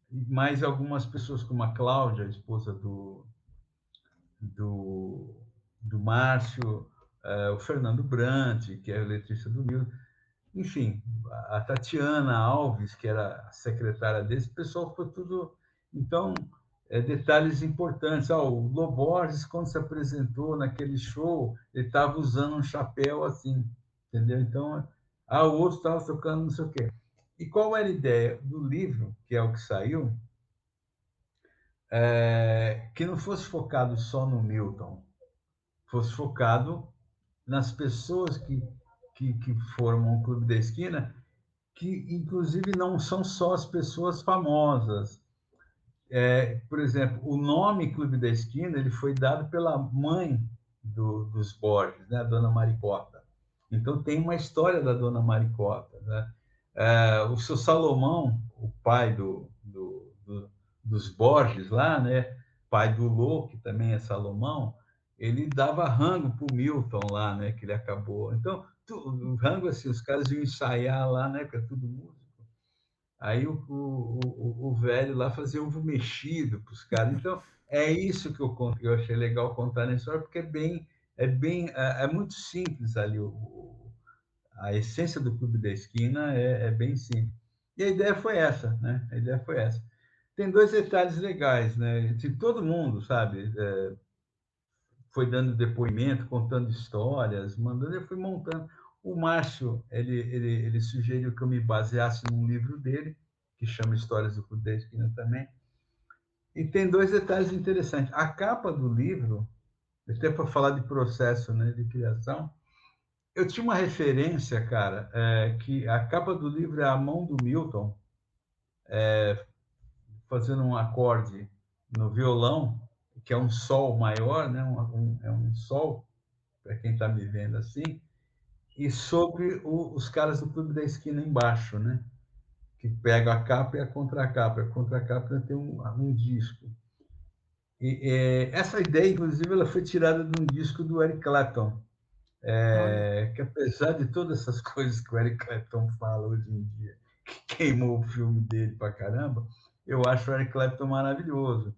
mais algumas pessoas como a Cláudia, a esposa do do, do Márcio, uh, o Fernando Brant, que é o letrista do Milton, enfim, a Tatiana Alves, que era a secretária desse, o pessoal foi tudo. Então, é, detalhes importantes. Ah, o Loborges, quando se apresentou naquele show, ele estava usando um chapéu assim, entendeu? Então, ah, o outro estava tocando não sei o quê. E qual era a ideia do livro, que é o que saiu? É, que não fosse focado só no Milton, fosse focado nas pessoas que que, que formam o Clube da Esquina, que inclusive não são só as pessoas famosas. É, por exemplo, o nome Clube da Esquina ele foi dado pela mãe do, dos Borges, né, a Dona Maricota. Então tem uma história da Dona Maricota. Né? É, o seu Salomão, o pai do, do, do, dos Borges lá, né, pai do Lô, que também é Salomão, ele dava rango para o Milton lá, né, que ele acabou. Então rango assim, os caras iam ensaiar lá, né? É tudo músico. Aí o, o, o, o velho lá fazia ovo mexido para os caras. Então, é isso que eu, eu achei legal contar na história, porque é bem, é bem, é, é muito simples ali. O, a essência do Clube da Esquina é, é, bem simples. E a ideia foi essa, né? A ideia foi essa. Tem dois detalhes legais, né? De todo mundo, sabe? É, foi dando depoimento, contando histórias, mandando, eu fui montando. O Márcio, ele, ele, ele sugeriu que eu me baseasse num livro dele, que chama Histórias do Clube da Esquina também. E tem dois detalhes interessantes. A capa do livro, até para falar de processo né, de criação, eu tinha uma referência, cara, é, que a capa do livro é a mão do Milton, é, fazendo um acorde no violão, que é um sol maior, né? Um, um, é um sol, para quem está me vendo assim, e sobre o, os caras do Clube da Esquina embaixo, né? Que pega a capa e a contracapa. A contracapa tem um, um disco. E, é, essa ideia, inclusive, ela foi tirada de um disco do Eric Clapton, é, que apesar de todas essas coisas que o Eric Clapton fala hoje em dia, que queimou o filme dele para caramba, eu acho o Eric Clapton maravilhoso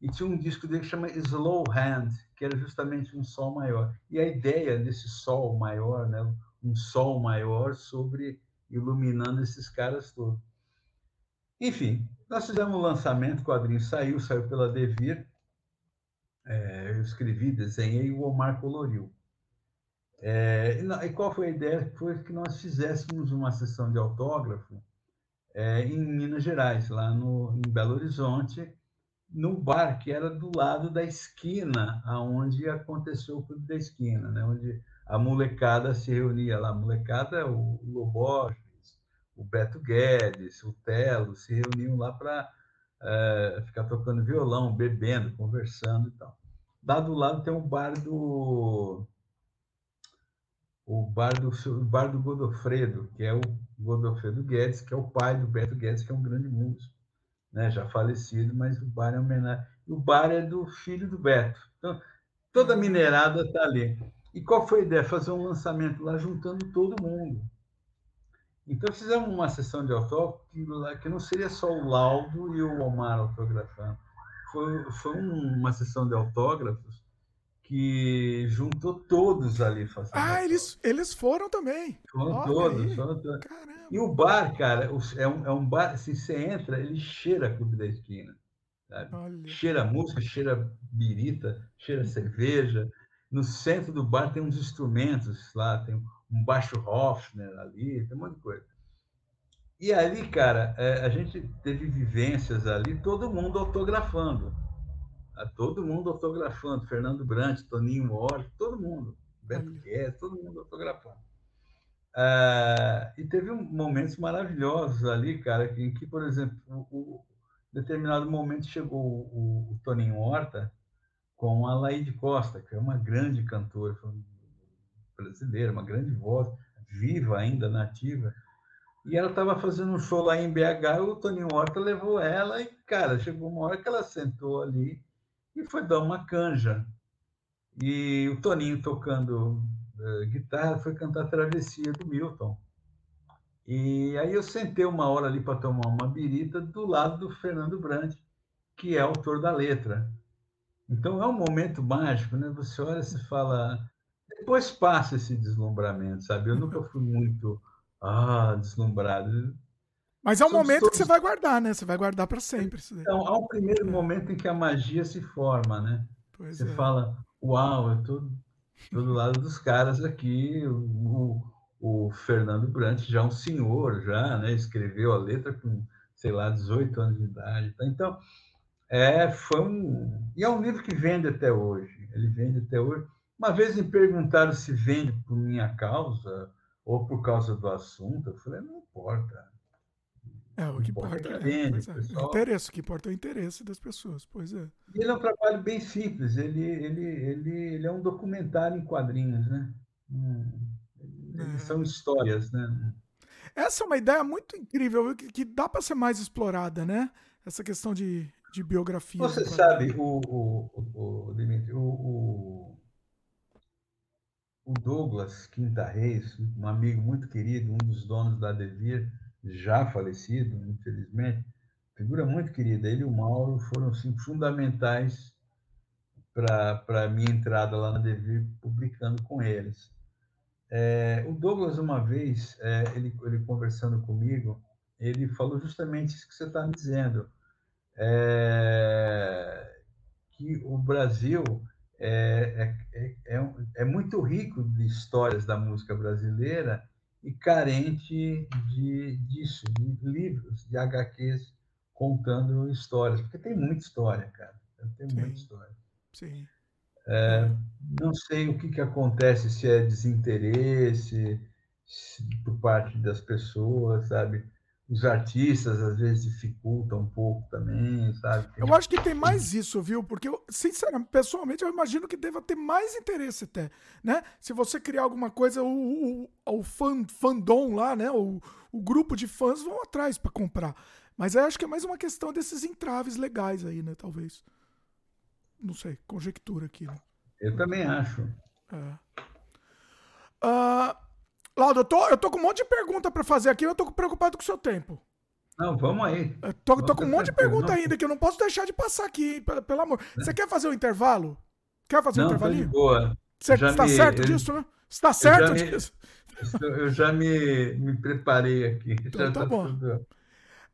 e tinha um disco dele que chama Slow Hand, que era justamente um sol maior. E a ideia desse sol maior, né, um sol maior sobre iluminando esses caras todos. Enfim, nós fizemos um lançamento, o quadrinho saiu, saiu pela Devir, é, eu escrevi, desenhei o Omar coloriu. É, e qual foi a ideia? Foi que nós fizéssemos uma sessão de autógrafo é, em Minas Gerais, lá no, em Belo Horizonte, no bar que era do lado da esquina aonde aconteceu o Clube da Esquina, né? onde a molecada se reunia lá. A molecada, o Loborges, o Beto Guedes, o Telo, se reuniam lá para é, ficar tocando violão, bebendo, conversando e tal. Lá do lado tem o bar do o bar do, o bar do Godofredo, que é o Godofredo Guedes, que é o pai do Beto Guedes, que é um grande músico né, já falecido, mas o bar é homenagem. O bar é do filho do Beto. Então, toda minerada está ali. E qual foi a ideia? Fazer um lançamento lá juntando todo mundo. Então fizemos uma sessão de autógrafo que, não seria só o Laudo e o Omar autografando. Foi, foi uma sessão de autógrafos que juntou todos ali fazendo. Ah, eles, eles foram também. Foram Olha todos, foram todos. E o bar, cara, é um, é um bar, se você entra, ele cheira Clube da Esquina. Cheira música, cheira birita, cheira cerveja. No centro do bar tem uns instrumentos lá, tem um baixo Hofner ali, tem um monte de coisa. E ali, cara, é, a gente teve vivências ali, todo mundo autografando a todo mundo autografando. Fernando Brant, Toninho Mori, todo mundo. Beto Guedes, todo mundo autografando. Ah, e teve um, momentos maravilhosos ali, cara, em que, por exemplo, o, o determinado momento chegou o, o, Toninho Horta com a Laide Costa, que é uma grande cantora brasileira, uma grande voz, viva ainda, nativa. E ela estava fazendo um show lá em BH, o Toninho Horta levou ela e, cara, chegou uma hora que ela sentou ali e foi dar uma canja. E o Toninho tocando uh, guitarra foi cantar Travessia do Milton. E aí eu sentei uma hora ali para tomar uma birita do lado do Fernando Brandt, que é autor da letra. Então é um momento mágico, né? Você olha e fala, depois passa esse deslumbramento, sabe? Eu nunca fui muito ah, deslumbrado. Mas é um Somos momento todos... que você vai guardar, né? Você vai guardar para sempre. Então, há um primeiro é. momento em que a magia se forma, né? Pois você é. fala, uau, eu tô, tô do lado dos caras aqui, o, o Fernando Brant já é um senhor, já, né? Escreveu a letra com, sei lá, 18 anos de idade. Tá? Então, é, foi um... E é um livro que vende até hoje. Ele vende até hoje. Uma vez me perguntaram se vende por minha causa ou por causa do assunto. Eu falei, não importa. É, o que importa, importa é, vende, é, pessoal... o interesse, o que importa é o interesse das pessoas, pois é. E ele é um trabalho bem simples, ele, ele, ele, ele é um documentário em quadrinhos, né? Hum, é. São histórias, né? Essa é uma ideia muito incrível, que, que dá para ser mais explorada, né? Essa questão de, de biografia. Você sabe, o, o, o, Dimitri, o, o, o Douglas Quinta Reis, um amigo muito querido, um dos donos da Devir, já falecido, infelizmente, figura muito querida. Ele e o Mauro foram assim, fundamentais para a minha entrada lá na Devir, publicando com eles. É, o Douglas, uma vez, é, ele, ele conversando comigo, ele falou justamente isso que você está me dizendo, é, que o Brasil é, é, é, é, muito rico de histórias da música brasileira e carente de, disso, de livros, de HQs contando histórias, porque tem muita história, cara. Tem muita história. Sim. É, não sei o que, que acontece, se é desinteresse se, por parte das pessoas, sabe? Os artistas às vezes dificultam um pouco também, sabe? Tem... Eu acho que tem mais isso, viu? Porque, eu, sinceramente, pessoalmente, eu imagino que deva ter mais interesse até, né? Se você criar alguma coisa, o, o, o fan, fandom lá, né? O, o grupo de fãs vão atrás para comprar. Mas eu acho que é mais uma questão desses entraves legais aí, né? Talvez. Não sei, conjectura aqui. Né? Eu também acho. É. Uh, Laudo, eu tô, eu tô com um monte de pergunta para fazer aqui, eu tô preocupado com o seu tempo. Não, vamos aí. Eu tô, tô com um monte de pergunta ainda que eu não posso deixar de passar aqui, pelo, pelo amor. É. Você quer fazer o um intervalo? Quer fazer o um intervalinho? boa. Você está me... certo eu... disso, né? Você está certo disso? Me... Eu já me, me preparei aqui. Então, tá, tá bom. Tudo...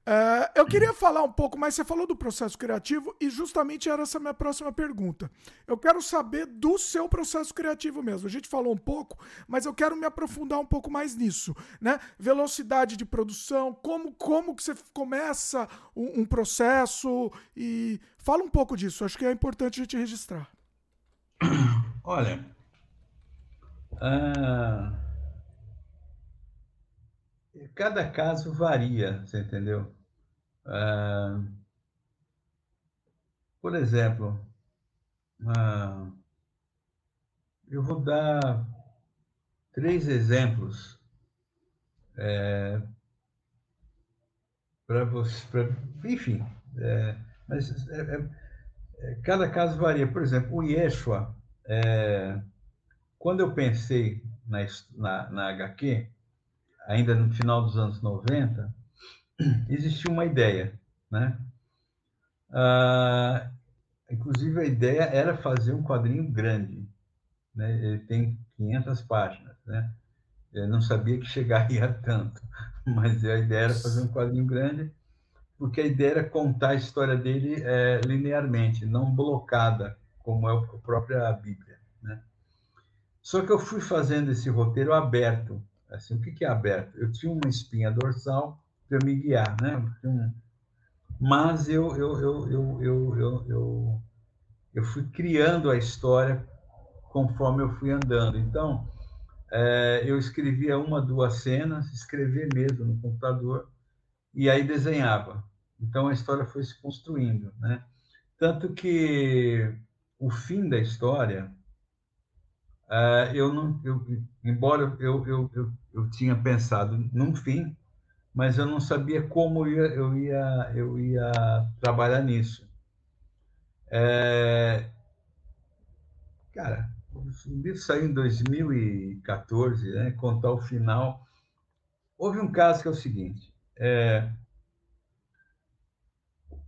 Uh, eu queria falar um pouco, mas você falou do processo criativo e justamente era essa minha próxima pergunta. Eu quero saber do seu processo criativo mesmo. A gente falou um pouco, mas eu quero me aprofundar um pouco mais nisso, né? Velocidade de produção, como como que você começa um, um processo e fala um pouco disso. Acho que é importante a gente registrar. Olha, uh cada caso varia, você entendeu? Ah, por exemplo, ah, eu vou dar três exemplos é, para você, pra, enfim, é, mas é, é, é, cada caso varia. Por exemplo, o Yeshua, é, quando eu pensei na, na, na HQ, ainda no final dos anos 90, existia uma ideia, né? Ah, inclusive, a ideia era fazer um quadrinho grande, né? Ele tem 500 páginas, né? Eu não sabia que chegaria tanto, mas a ideia era fazer um quadrinho grande, porque a ideia era contar a história dele é, linearmente, não blocada, como é a própria Bíblia, né? Só que eu fui fazendo esse roteiro aberto, Assim, o que, que é aberto? Eu tinha uma espinha dorsal para me guiar, né? Mas eu, eu, eu, eu, eu, eu, eu, eu fui criando a história conforme eu fui andando. Então, é, eu escrevia uma, duas cenas, escrevia mesmo no computador, e aí desenhava. Então, a história foi se construindo, né? Tanto que o fim da história eu não, eu, embora eu, eu, eu, eu, tinha pensado num fim, mas eu não sabia como eu ia, eu ia, eu ia trabalhar nisso. É... Cara, o livro saiu em 2014, né? Contar o final. Houve um caso que é o seguinte: é...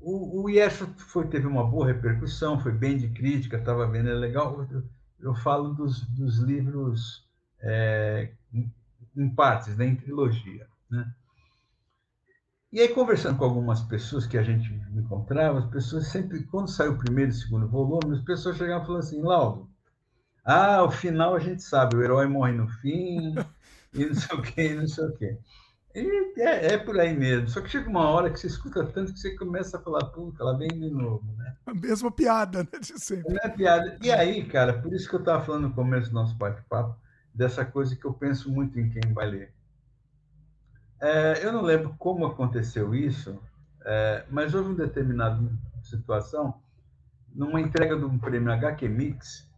o, o Yeshua foi, teve uma boa repercussão, foi bem de crítica, estava vendo, legal. Eu, falo dos, dos livros é, em, partes, né? em trilogia. Né? E aí, conversando com algumas pessoas que a gente encontrava, as pessoas sempre, quando saiu o primeiro e o segundo volume, as pessoas chegavam e falavam assim, Laudo, ah, o final a gente sabe, o herói morre no fim, e não sei o quê, não sei o quê. E é, é, por aí mesmo. Só que chega uma hora que você escuta tanto que você começa a falar, puta, ela vem de novo, né? A mesma piada, né? De sempre. É piada. E aí, cara, por isso que eu estava falando no começo do nosso bate-papo, dessa coisa que eu penso muito em quem vai ler. É, eu não lembro como aconteceu isso, é, mas houve uma determinada situação, numa entrega de um prêmio HQ Mix,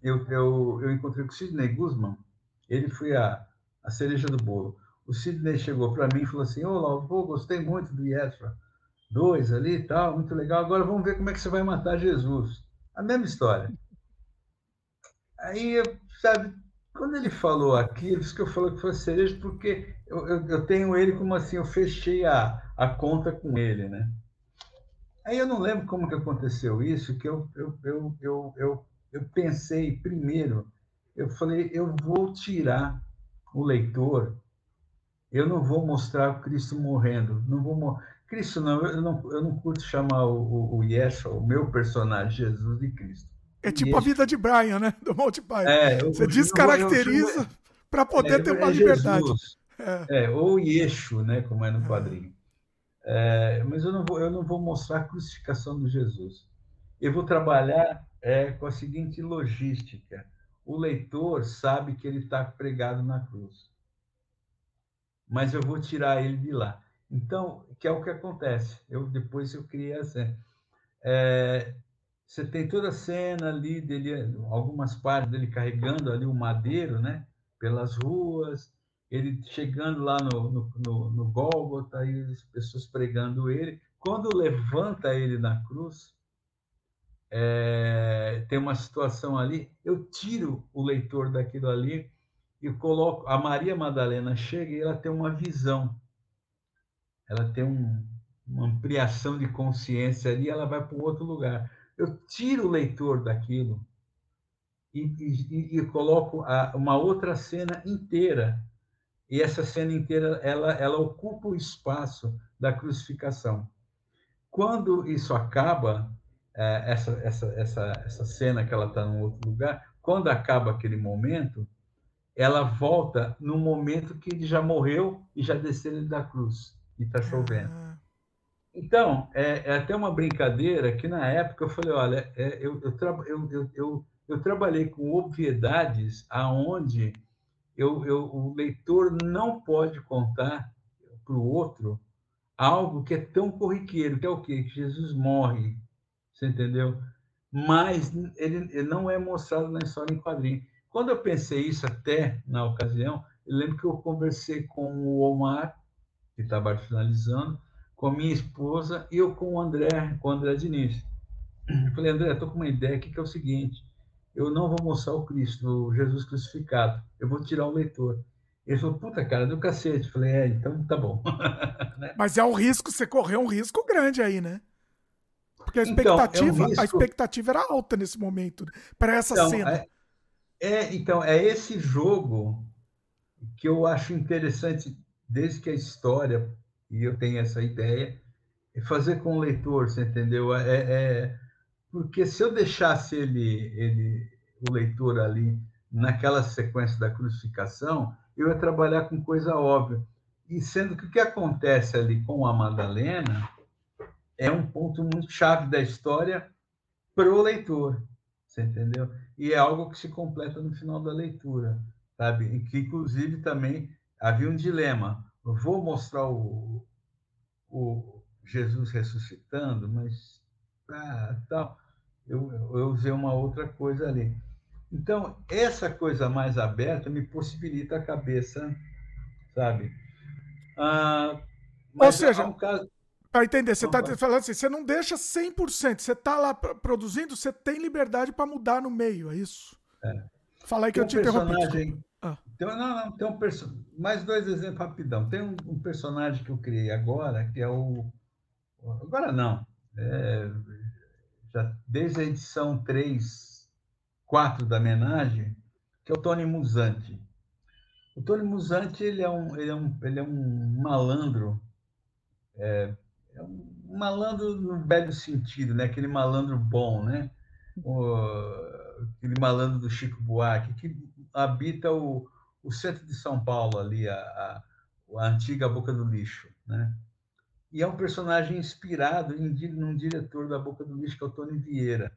eu, eu, eu encontrei com o Sidney Guzman, ele foi a, a cereja do bolo. O Sidney chegou para mim e falou assim, ô, oh, gostei muito do Yeshua, dois ali e tal, muito legal, agora vamos ver como é que você vai matar Jesus. A mesma história. Aí, sabe, quando ele falou aquilo, isso que eu falei que foi cereja, porque eu, eu, eu, tenho ele como assim, eu fechei a, a conta com ele, né? Aí eu não lembro como que aconteceu isso, que eu, eu, eu, eu, eu, eu pensei primeiro, eu falei, eu vou tirar o leitor, eu não vou mostrar o Cristo morrendo, não vou Cristo não, eu não, eu não curto chamar o, o, o Yeshua, o meu personagem, Jesus de Cristo. É tipo a vida de Brian, né? Do Monty Python. É, Você descaracteriza para poder é, ter uma é liberdade. É. é. ou Yeshu, né? Como é no é. quadrinho. É, mas eu não, vou, eu não vou mostrar a crucificação de Jesus. Eu vou trabalhar com a seguinte logística: o leitor sabe que ele está pregado na cruz, mas eu vou tirar ele de lá. Então, que é o que acontece. Eu depois eu criei assim. É, você tem toda a cena ali dele, algumas partes dele carregando ali o madeiro, né? Pelas ruas, ele chegando lá no, no, no, no Gólgota, e as pessoas pregando ele. Quando levanta ele na cruz, é, tem uma situação ali, eu tiro o leitor daquilo ali e coloco. A Maria Madalena chega e ela tem uma visão, ela tem um, uma ampliação de consciência ali, ela vai para um outro lugar eu tiro o leitor daquilo e, e, e coloco a, uma outra cena inteira. E essa cena inteira ela, ela ocupa o espaço da crucificação. Quando isso acaba, é, essa, essa, essa, essa cena que ela está num outro lugar, quando acaba aquele momento, ela volta no momento que ele já morreu e já desceu da cruz e está chovendo. Ah. Então, é, é, até uma brincadeira que na época eu falei, olha, é, eu, eu, eu, eu, eu, trabalhei com obviedades aonde eu, eu, o leitor não pode contar para o outro algo que é tão corriqueiro, que é o quê? Que Jesus morre, você entendeu? Mas ele, ele não é mostrado na história em quadrinho. Quando eu pensei isso até na ocasião, eu lembro que eu conversei com o Omar, que estava finalizando, com a minha esposa e eu com o André, com o André Diniz. Eu falei, André, estou com uma ideia aqui que é o seguinte: eu não vou mostrar o Cristo, o Jesus crucificado, eu vou tirar o leitor. Ele falou, puta cara, do cacete. Eu falei, é, então tá bom. né? Mas é um risco, você correu um risco grande aí, né? Porque a expectativa, então, é um a expectativa era alta nesse momento, para essa então, cena. É, é, então, é esse jogo que eu acho interessante desde que a história e eu tenho essa ideia, é fazer com o leitor, você entendeu? É, é, porque se eu deixasse ele, ele, o leitor ali naquela sequência da crucificação, eu ia trabalhar com coisa óbvia. E sendo que o que acontece ali com a Madalena é um ponto muito chave da história para o leitor, você entendeu? E é algo que se completa no final da leitura, sabe? E que, inclusive, também havia um dilema vou mostrar o, o Jesus ressuscitando, mas ah, tal, eu, eu usei uma outra coisa ali. Então, essa coisa mais aberta me possibilita a cabeça, sabe? Ah, Ou seja, um caso... Para entender, você está falando assim, você não deixa 100%, você está lá produzindo, você tem liberdade para mudar no meio, é isso? É. Fala aí que tem eu te um interrompi. Ah. Tem, não, não, tem um perso... mais dois exemplos rapidão. Tem um, um, personagem que eu criei agora, que é o. Agora não. É... Já, desde a edição 3, 4 da Menagem, que é o Tony Musante. O Tony Musante ele é um, ele é um, ele é um malandro, é, é um malandro no velho sentido, né? aquele malandro bom, né? O, aquele malandro do Chico Buarque, que habita o, o centro de São Paulo, ali, a, a, a antiga Boca do Lixo. Né? E é um personagem inspirado em num diretor da Boca do Lixo, que é o Tony Vieira.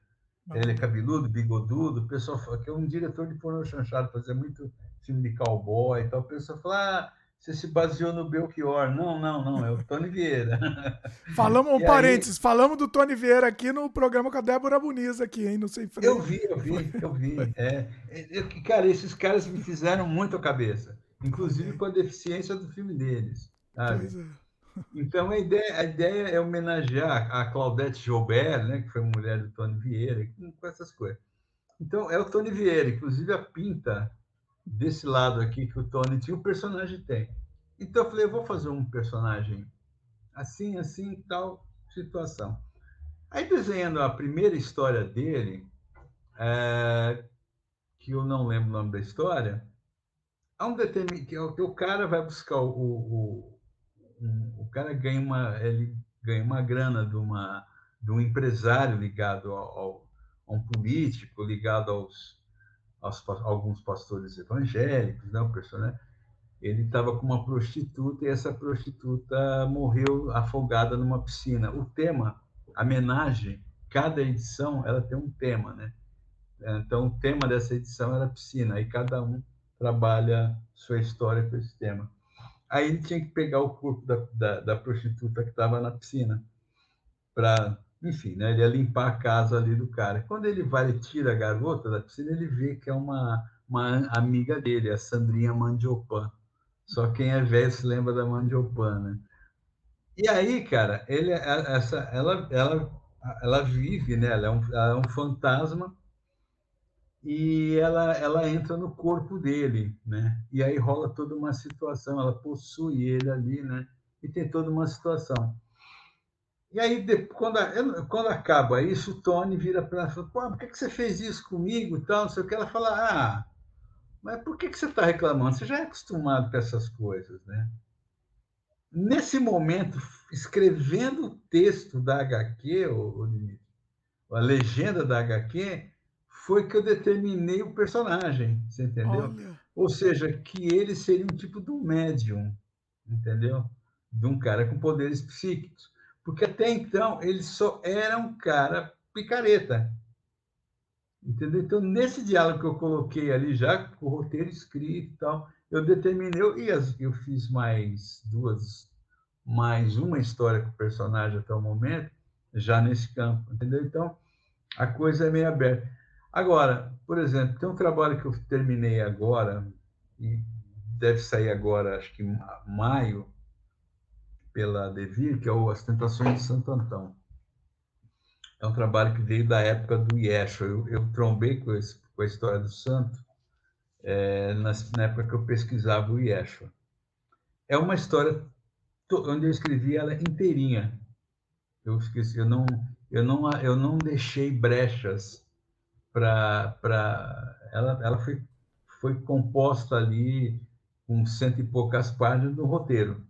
Ele é cabeludo, bigodudo, o pessoal fala que é um diretor de pornô chanchado, fazia muito filme de cowboy e tal. O pessoal fala, ah, você se baseou no Belchior. Não, não, não, é o Tony Vieira. Falamos um parênteses, aí... falamos do Tony Vieira aqui no programa com a Débora Muniz aqui, hein, Sem Freio. Eu vi, eu vi, eu vi. É, é, cara, esses caras me fizeram muito a cabeça, inclusive com a deficiência do filme deles. Sabe? É. Então a ideia, a ideia é homenagear a Claudette Joubert, né, que foi mulher do Tony Vieira, com essas coisas. Então é o Tony Vieira, inclusive a pinta desse lado aqui que o Tony tinha, o personagem tem. Então eu falei, eu vou fazer um personagem assim, assim, tal situação. Aí desenhando a primeira história dele, é, que eu não lembro o nome da história, há um determin... que, o, que o cara vai buscar o, o, um, o cara ganha uma ele ganha uma grana de uma de um empresário ligado ao, ao a um político ligado aos aos, alguns pastores evangélicos, né, o personagem, ele estava com uma prostituta e essa prostituta morreu afogada numa piscina. O tema, a homenagem, cada edição, ela tem um tema, né? Então, o tema dessa edição era piscina, aí cada um trabalha sua história com esse tema. Aí ele tinha que pegar o corpo da, da, da prostituta que estava na piscina para enfim, né, ele ia limpar a casa ali do cara. Quando ele vai e tira a garota da piscina, ele vê que é uma, uma amiga dele, a Sandrinha Mandiopan. Só quem é velho se lembra da Mandiopan, né? E aí, cara, ele, essa, ela, ela, ela vive, né? Ela é um, ela é um fantasma e ela, ela entra no corpo dele, né? E aí rola toda uma situação, ela possui ele ali, né? E tem toda uma situação. E aí, quando, quando acaba isso, o Tony vira para ela e fala: Pô, por que, que você fez isso comigo e tal? Não sei o que. Ela fala: Ah, mas por que, que você está reclamando? Você já é acostumado com essas coisas, né? Nesse momento, escrevendo o texto da HQ, ou, a legenda da HQ, foi que eu determinei o personagem, você entendeu? Olha. Ou seja, que ele seria um tipo de um médium, entendeu? De um cara com poderes psíquicos. Porque até então ele só era um cara picareta. Entendeu? Então, nesse diálogo que eu coloquei ali, já com o roteiro escrito e tal, eu determinei, e eu fiz mais duas, mais uma história com o personagem até o momento, já nesse campo, entendeu? Então, a coisa é meio aberta. Agora, por exemplo, tem um trabalho que eu terminei agora, e deve sair agora, acho que maio, pela Devir, que é o As Tentações de Santo Antão. É um trabalho que veio da época do Yeshua. Eu, eu trombei com, esse, com, a história do santo é, na, na, época que eu pesquisava o Yeshua. É uma história onde eu escrevi ela inteirinha. Eu esqueci, eu não, eu não, eu não deixei brechas para, ela, ela foi, foi composta ali com cento e poucas páginas no roteiro.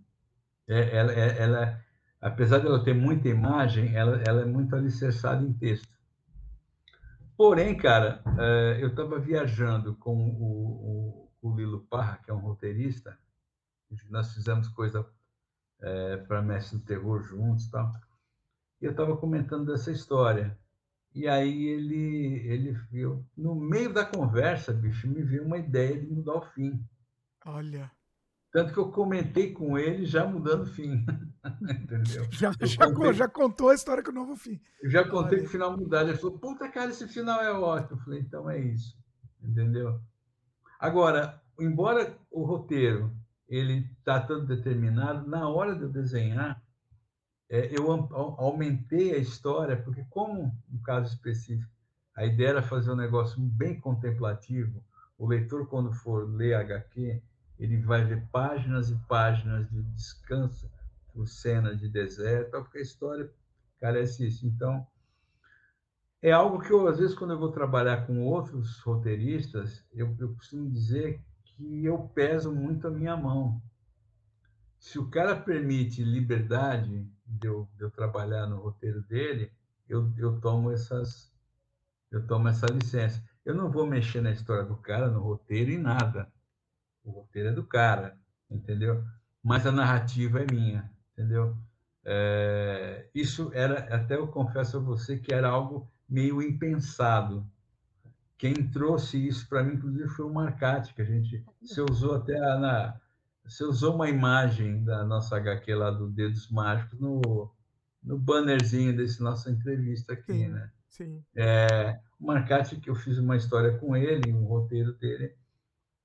É, ela, é, ela, apesar de ela ter muita imagem, ela, ela é muito alicerçada em texto. Porém, cara, é, eu estava viajando com o, o, o, Lilo Parra, que é um roteirista, nós fizemos coisa é, para Mestre do Terror juntos, tal. E eu estava comentando dessa história. E aí ele, ele viu, no meio da conversa, bicho, me veio uma ideia de mudar o fim. Olha. Tanto que eu comentei com ele já mudando o fim. Entendeu? Já, já, contei, já, contou a história com o novo fim. Eu já contei que o final mudado. Ele falou, puta cara, esse final é ótimo. Eu falei, então é isso. Entendeu? Agora, embora o roteiro ele está todo determinado, na hora de eu desenhar, é, eu aumentei a história, porque, como no caso específico, a ideia era fazer um negócio bem contemplativo, o leitor, quando for ler HQ, ele vai ver páginas e páginas de descanso por cenas de deserto, porque a história carece isso. Então, é algo que eu, às vezes, quando eu vou trabalhar com outros roteiristas, eu, eu costumo dizer que eu peso muito a minha mão. Se o cara permite liberdade de eu, de eu trabalhar no roteiro dele, eu, eu tomo essas eu tomo essa licença. Eu não vou mexer na história do cara, no roteiro e nada. O roteiro é do cara, entendeu? Mas a narrativa é minha, entendeu? É, isso era, até eu confesso a você que era algo meio impensado. Quem trouxe isso para mim, inclusive, foi o Marcati, que a gente. Você usou até na. Você usou uma imagem da nossa HQ lá do Dedos Mágicos no, no bannerzinho desse nossa entrevista aqui, sim, né? Sim. É, o Marcati, que eu fiz uma história com ele, um roteiro dele,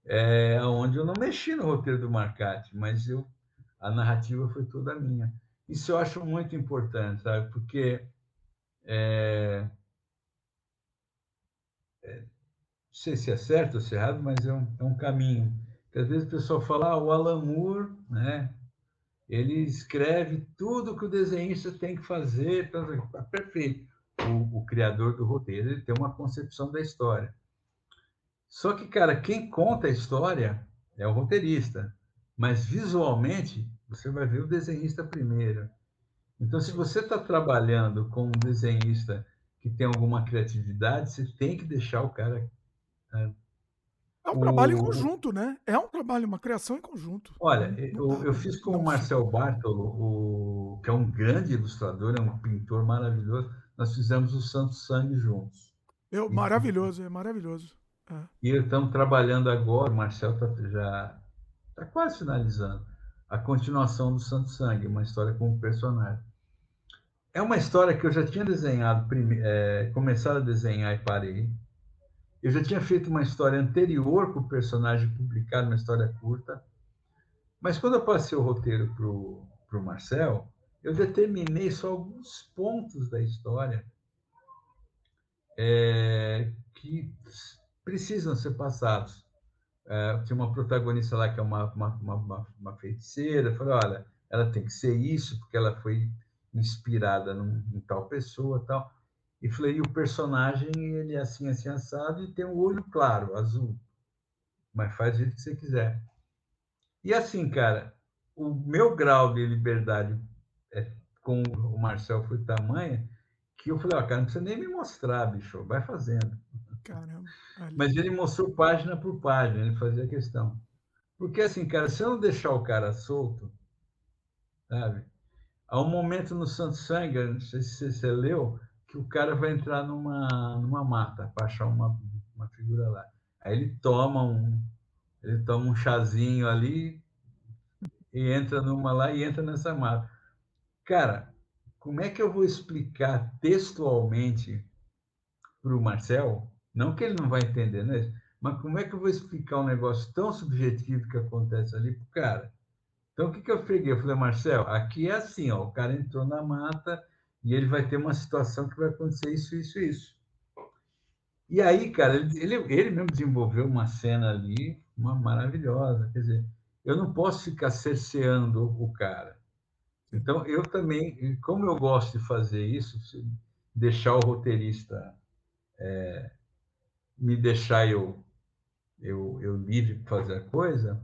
é, onde eu não mexi no roteiro do Marcati, mas eu, a narrativa foi toda minha. Isso eu acho muito importante, sabe? Porque é, é, não sei se é certo ou se é errado, mas é um, é um caminho. Porque às vezes o pessoal fala, ah, o Alan Moore, né? Ele escreve tudo que o desenhista tem que fazer, tá perfeito. O, o criador do roteiro ele tem uma concepção da história. Só que, cara, quem conta a história é o roteirista, mas visualmente você vai ver o desenhista primeiro. Então, se você está trabalhando com um desenhista que tem alguma criatividade, você tem que deixar o cara. Né? É um o... trabalho em conjunto, né? É um trabalho, uma criação em conjunto. Olha, eu, eu fiz com o Marcel Bartolo, o, que é um grande ilustrador, é um pintor maravilhoso. Nós fizemos o Santo Sangue juntos. Eu, maravilhoso, é maravilhoso. E estamos trabalhando agora, o Marcel tá, já está quase finalizando a continuação do Santo Sangue, uma história com um personagem é uma história que eu já tinha desenhado, é, começado a desenhar e parei. Eu já tinha feito uma história anterior com o personagem publicado, uma história curta. Mas quando eu passei o roteiro para o Marcel, eu determinei só alguns pontos da história é, que precisam ser passados. É, tinha uma protagonista lá que é uma, uma, uma, uma feiticeira. Falei, olha, ela tem que ser isso, porque ela foi inspirada num, em tal pessoa tal. E falei, e o personagem, ele é assim, assim, assado, e tem um olho claro, azul. Mas faz do jeito que você quiser. E assim, cara, o meu grau de liberdade é, com o Marcel foi tamanha que eu falei, ó, cara, não precisa nem me mostrar, bicho, vai fazendo. Caramba. Mas ele mostrou página por página, ele fazia questão. Porque assim, cara, se eu não deixar o cara solto, sabe? Há um momento no Santo Sangue, não sei se você leu, que o cara vai entrar numa, numa mata para achar uma, uma figura lá. Aí ele toma um ele toma um chazinho ali e entra numa lá e entra nessa mata. Cara, como é que eu vou explicar textualmente para o Marcel? Não que ele não vai entender, né? Mas como é que eu vou explicar um negócio tão subjetivo que acontece ali para o cara? Então, o que, que eu peguei? Eu falei, Marcel, aqui é assim, ó, o cara entrou na mata e ele vai ter uma situação que vai acontecer isso, isso, isso. E aí, cara, ele, ele mesmo desenvolveu uma cena ali, uma maravilhosa. Quer dizer, eu não posso ficar cerceando o cara. Então, eu também, como eu gosto de fazer isso, deixar o roteirista é, me deixar eu, eu, eu livre para fazer a coisa,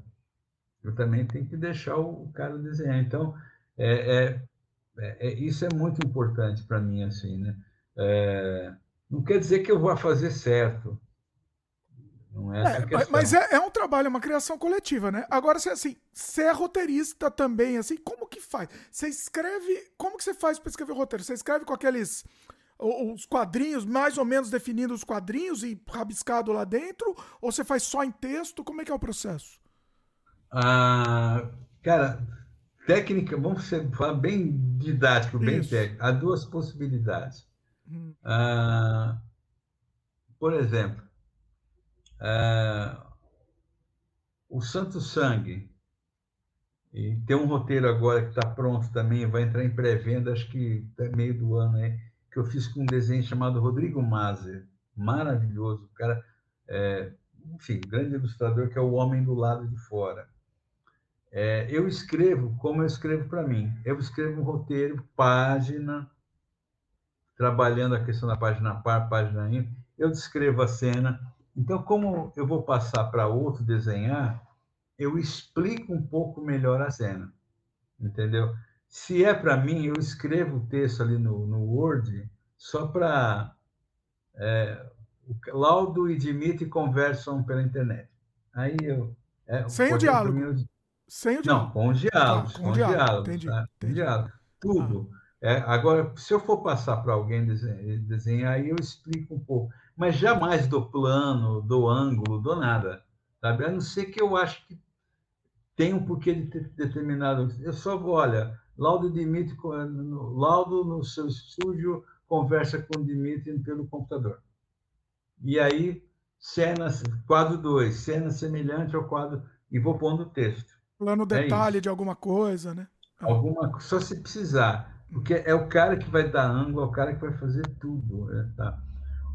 eu também tenho que deixar o cara desenhar. Então, é, é, é, é isso é muito importante para mim, assim, né? É, não quer dizer que eu vou fazer certo. Não é, é, Mas é, é, um trabalho, é uma criação coletiva, né? Agora, se assim, você é roteirista também, assim, como que faz? Você escreve. Como que você faz para escrever roteiro? Você escreve com aqueles os quadrinhos, mais ou menos definindo os quadrinhos e rabiscado lá dentro? Ou você faz só em texto? Como é que é o processo? Ah, cara, técnica, vamos ser, falar bem didático, bem Isso. técnico. Há duas possibilidades. Hum. Ah, por exemplo, ah, o Santo Sangue, E tem um roteiro agora que está pronto também, vai entrar em pré-venda, acho que até meio do ano, né? Que eu fiz com um desenho chamado Rodrigo Mazer. Maravilhoso, o cara, é, enfim, grande ilustrador, que é o Homem do Lado de Fora. É, eu escrevo como eu escrevo para mim. Eu escrevo um roteiro, página, trabalhando a questão da página par, página ímpar. Eu descrevo a cena. Então, como eu vou passar para outro desenhar, eu explico um pouco melhor a cena, entendeu? Se é para mim, eu escrevo o texto ali no, no Word só para é, Laudo e Dimitri conversam pela internet. Aí eu é, sem o diálogo. Mim, sem o diálogo. Não, com os diálogos, ah, com, com diálogo, diálogos, entendi, tá? entendi. diálogo. Tudo. Ah. É, agora, se eu for passar para alguém desenhar, desenhar, aí eu explico um pouco. Mas jamais do plano, do ângulo, do nada. Sabe? A não ser que eu acho que tem um porquê de ter determinado. Eu só vou, olha, Laudo Dimitri, Laudo no seu estúdio conversa com Dimitri pelo computador. E aí, cena, quadro 2, cena semelhante ao quadro, e vou pondo o texto. Plano é detalhe é de alguma coisa, né? Alguma, só se precisar. Porque é o cara que vai dar ângulo, é o cara que vai fazer tudo. Né? Tá?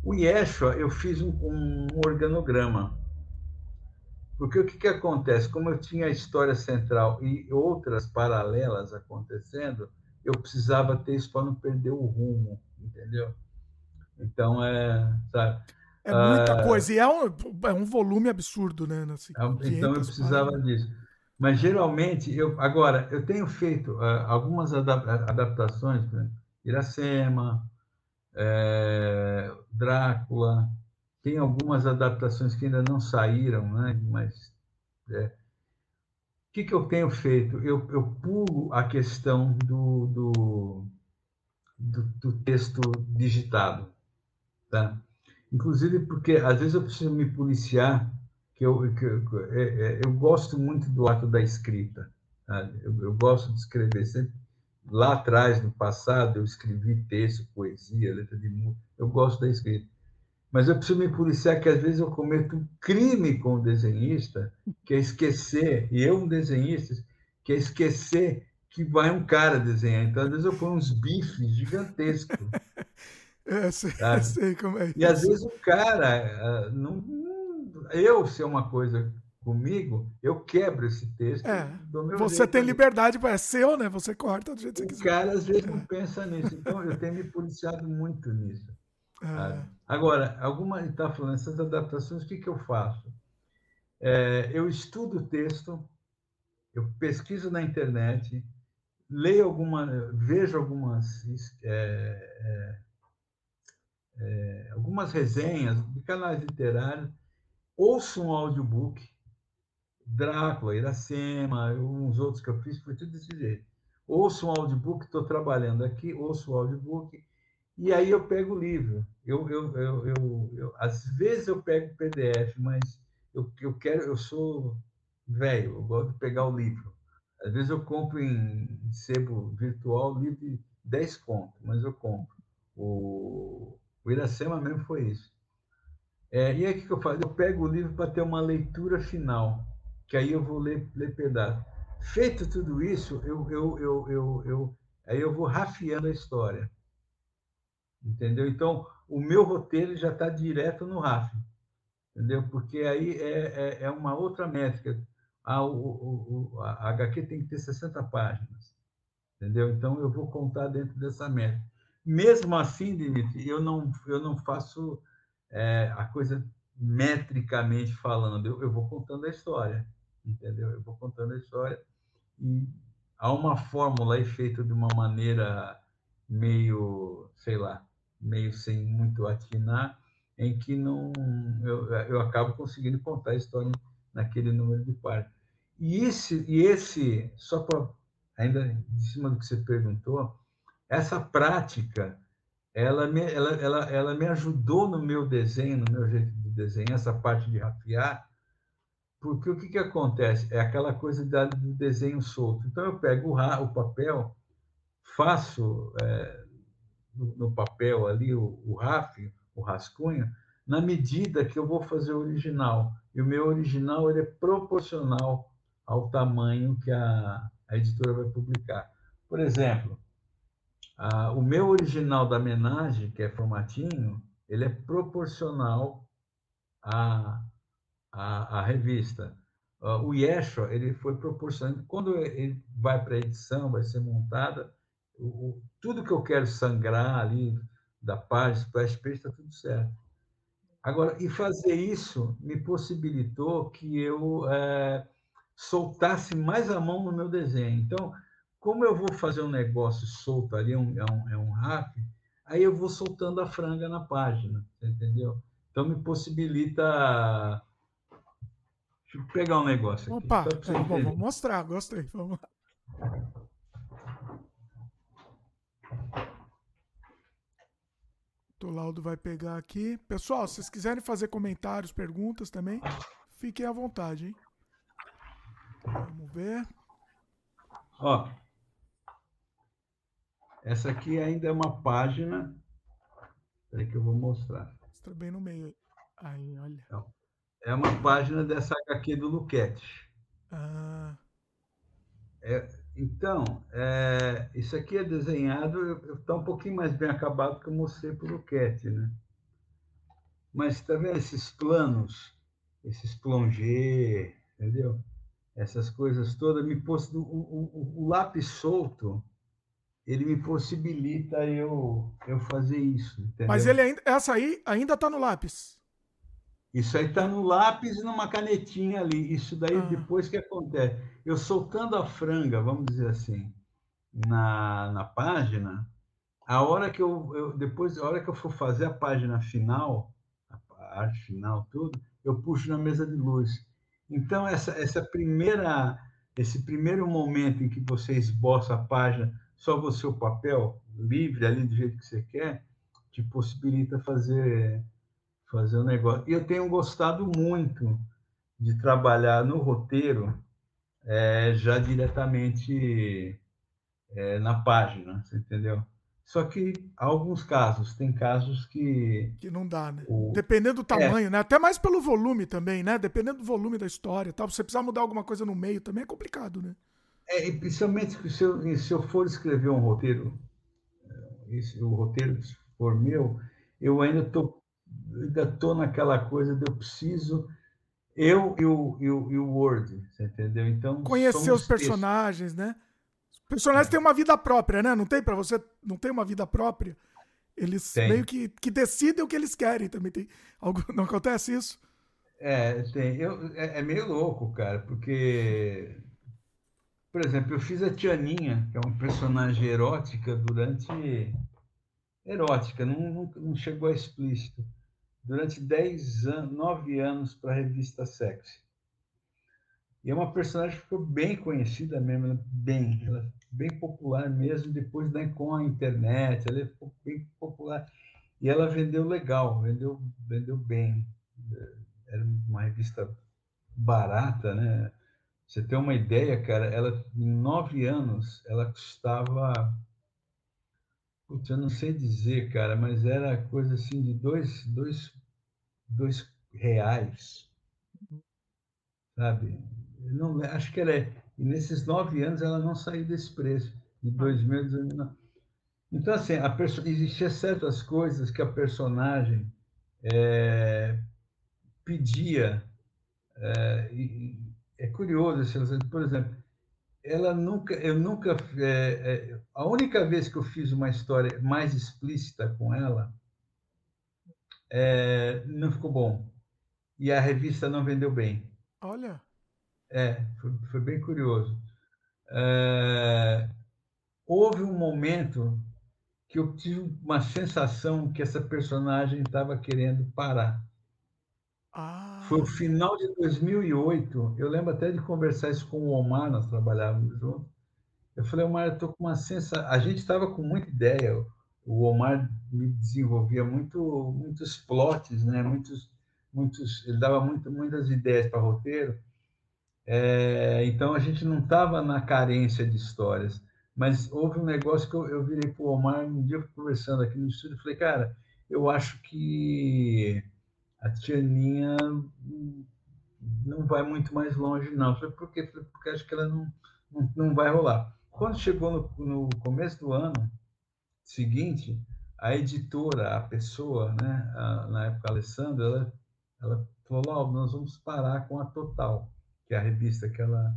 O Yeshua, eu fiz um, um organograma. Porque o que, que acontece? Como eu tinha a história central e outras paralelas acontecendo, eu precisava ter isso para não perder o rumo, entendeu? Então, é. Sabe? É muita ah, coisa, e é um, é um volume absurdo, né? Assim, então, eu precisava disso. Mas, geralmente, eu agora, eu tenho feito uh, algumas adaptações, né? Iracema, é, Drácula, tem algumas adaptações que ainda não saíram, né? mas é. o que, que eu tenho feito? Eu, eu pulo a questão do, do, do, do texto digitado. Tá? Inclusive porque, às vezes, eu preciso me policiar, que eu, que eu, é, é, eu gosto muito do ato da escrita. Tá? Eu, eu gosto de escrever sempre lá atrás, no passado, eu escrevi texto, poesia, letra de música. Eu gosto da escrita mas eu preciso me policiar que às vezes eu cometo um crime com o desenhista, que é esquecer, e eu um desenhista, que é esquecer que vai um cara desenhar. Então, às vezes eu ponho uns bifes gigantescos. É, sei, eu sei como é isso. E às vezes o cara, ah, não, eu ser uma coisa comigo, eu quebro esse texto. É, você tem liberdade, é seu, né? Você corta do jeito que você quiser. O cara às vezes é. não pensa nisso. Então eu tenho me policiado muito nisso. É. Agora, alguma está falando essas adaptações, o que, que eu faço? É, eu estudo o texto, eu pesquiso na internet, leio alguma, vejo algumas é, é, é, algumas resenhas de canais literários, ouço um audiobook, Drácula, Iracema, uns outros que eu fiz, foi tudo desse jeito. Ouço um audiobook, estou trabalhando aqui, ouço o audiobook, e aí eu pego o livro. Eu, eu, eu, eu, eu às vezes eu pego o PDF, mas eu, eu quero, eu sou velho, eu gosto de pegar o livro. Às vezes eu compro em sebo virtual livro de 10 contos, mas eu compro. O, o Iracema mesmo foi isso. É, e aí o que eu faço? Eu pego o livro para ter uma leitura final, que aí eu vou ler, ler pedaço. Feito tudo isso, eu, eu, eu, eu, eu, aí eu vou rafiando a história entendeu? Então, o meu roteiro já está direto no RAF, entendeu? Porque aí é, é, é uma outra métrica. A, o, o, a HQ tem que ter 60 páginas, entendeu? Então, eu vou contar dentro dessa métrica. Mesmo assim, Dimitri, eu não, eu não faço é, a coisa metricamente falando, eu, eu vou contando a história, entendeu? Eu vou contando a história e há uma fórmula aí feita de uma maneira meio, sei lá, meio sem muito atinar, em que não eu, eu acabo conseguindo contar a história naquele número de páginas. E esse, e esse só para ainda em cima do que você perguntou, essa prática ela me, ela, ela, ela me ajudou no meu desenho, no meu jeito de desenhar, essa parte de rafiar, porque o que, que acontece? É aquela coisa do desenho solto. Então, eu pego o, o papel, faço é, no, no papel ali, o, o RAF, o rascunho, na medida que eu vou fazer o original. E o meu original ele é proporcional ao tamanho que a, a editora vai publicar. Por exemplo, a, o meu original da homenagem, que é formatinho, ele é proporcional à, à, à revista. O Yeshua, ele foi proporcional. Quando ele vai para a edição, vai ser montada, o, tudo que eu quero sangrar ali da página, splash page, está tudo certo. Agora, e fazer isso me possibilitou que eu é, soltasse mais a mão no meu desenho. Então, como eu vou fazer um negócio solto ali, é um, é um, é um RAF, aí eu vou soltando a franga na página, entendeu? Então, me possibilita. Deixa eu pegar um negócio aqui. Opa, é, bom, vamos mostrar, gostei. Vamos lá. O Laudo vai pegar aqui. Pessoal, se vocês quiserem fazer comentários, perguntas também, fiquem à vontade, hein? Vamos ver. Ó, essa aqui ainda é uma página. Espera que eu vou mostrar. Está bem no meio. Aí, olha. É uma página dessa HQ do Luquete. Ah. É, então, é, isso aqui é desenhado, está um pouquinho mais bem acabado que eu mostrei para o Luquete, né? Mas está vendo esses planos, esses plongé, entendeu? Essas coisas todas, me poss... o, o, o, lápis solto, ele me possibilita eu, eu fazer isso. Entendeu? Mas ele ainda, essa aí ainda está no lápis. Isso aí está no lápis e numa canetinha ali. Isso daí ah. depois que acontece. Eu soltando a franga, vamos dizer assim, na, na página, a hora que eu, eu depois a hora que eu for fazer a página final, a arte final tudo, eu puxo na mesa de luz. Então essa essa primeira esse primeiro momento em que você esboça a página, só você o papel livre ali do jeito que você quer, te possibilita fazer fazer o um negócio. E eu tenho gostado muito de trabalhar no roteiro é, já diretamente é, na página, você entendeu? Só que há alguns casos, tem casos que. Que não dá, né? O... Dependendo do tamanho, é. né? Até mais pelo volume também, né? Dependendo do volume da história tal. Você precisar mudar alguma coisa no meio também é complicado, né? É, e principalmente se eu, se eu for escrever um roteiro, esse, o roteiro for meu, eu ainda estou ainda estou naquela coisa de eu preciso eu e o, e o, e o Word, você entendeu? Então conhecer os personagens, né? Os personagens é. têm uma vida própria, né? Não tem para você, não tem uma vida própria. Eles tem. meio que, que decidem o que eles querem também. Tem algo, não acontece isso? É, tem. Eu, é, é meio louco, cara, porque por exemplo, eu fiz a Tianinha, que é uma personagem erótica durante erótica, não, não, não chegou a explícito durante 10 anos, 9 anos para a revista Sexy. E é uma personagem que ficou bem conhecida mesmo, bem, ela bem popular mesmo, depois da, com a internet, ela ficou bem popular. E ela vendeu legal, vendeu, vendeu bem. Era uma revista barata, né? Você tem uma ideia, cara, ela em nove anos ela custava Putz, eu não sei dizer, cara, mas era coisa assim de dois, dois, dois reais, sabe? Eu não, acho que era. E nesses nove anos ela não saiu desse preço, de 2000 a 2009. Então, assim, a perso... existia certas coisas que a personagem é, pedia. É, e, é curioso, assim, por exemplo, ela nunca, eu nunca, é, é, a única vez que eu fiz uma história mais explícita com ela, é, não ficou bom. E a revista não vendeu bem. Olha. É, foi, foi bem curioso. É, houve um momento que eu tive uma sensação que essa personagem estava querendo parar. Ah. Foi o final de 2008. Eu lembro até de conversar isso com o Omar, nós trabalhávamos juntos. Eu falei, Omar, eu estou com uma sensação. A gente estava com muita ideia. O Omar me desenvolvia muito, muitos plots, né? Muitos, muitos. Ele dava muito, muitas ideias para roteiro. É, então a gente não estava na carência de histórias, mas houve um negócio que eu, eu virei para o Omar um dia conversando aqui no estúdio, falei, cara, eu acho que a Tianinha não vai muito mais longe, não. Falei, por quê? Falei, porque acho que ela não, não, não vai rolar. Quando chegou no, no começo do ano seguinte, a editora, a pessoa, né, a, na época a Alessandra, ela, ela falou, nós vamos parar com a Total, que é a revista que ela...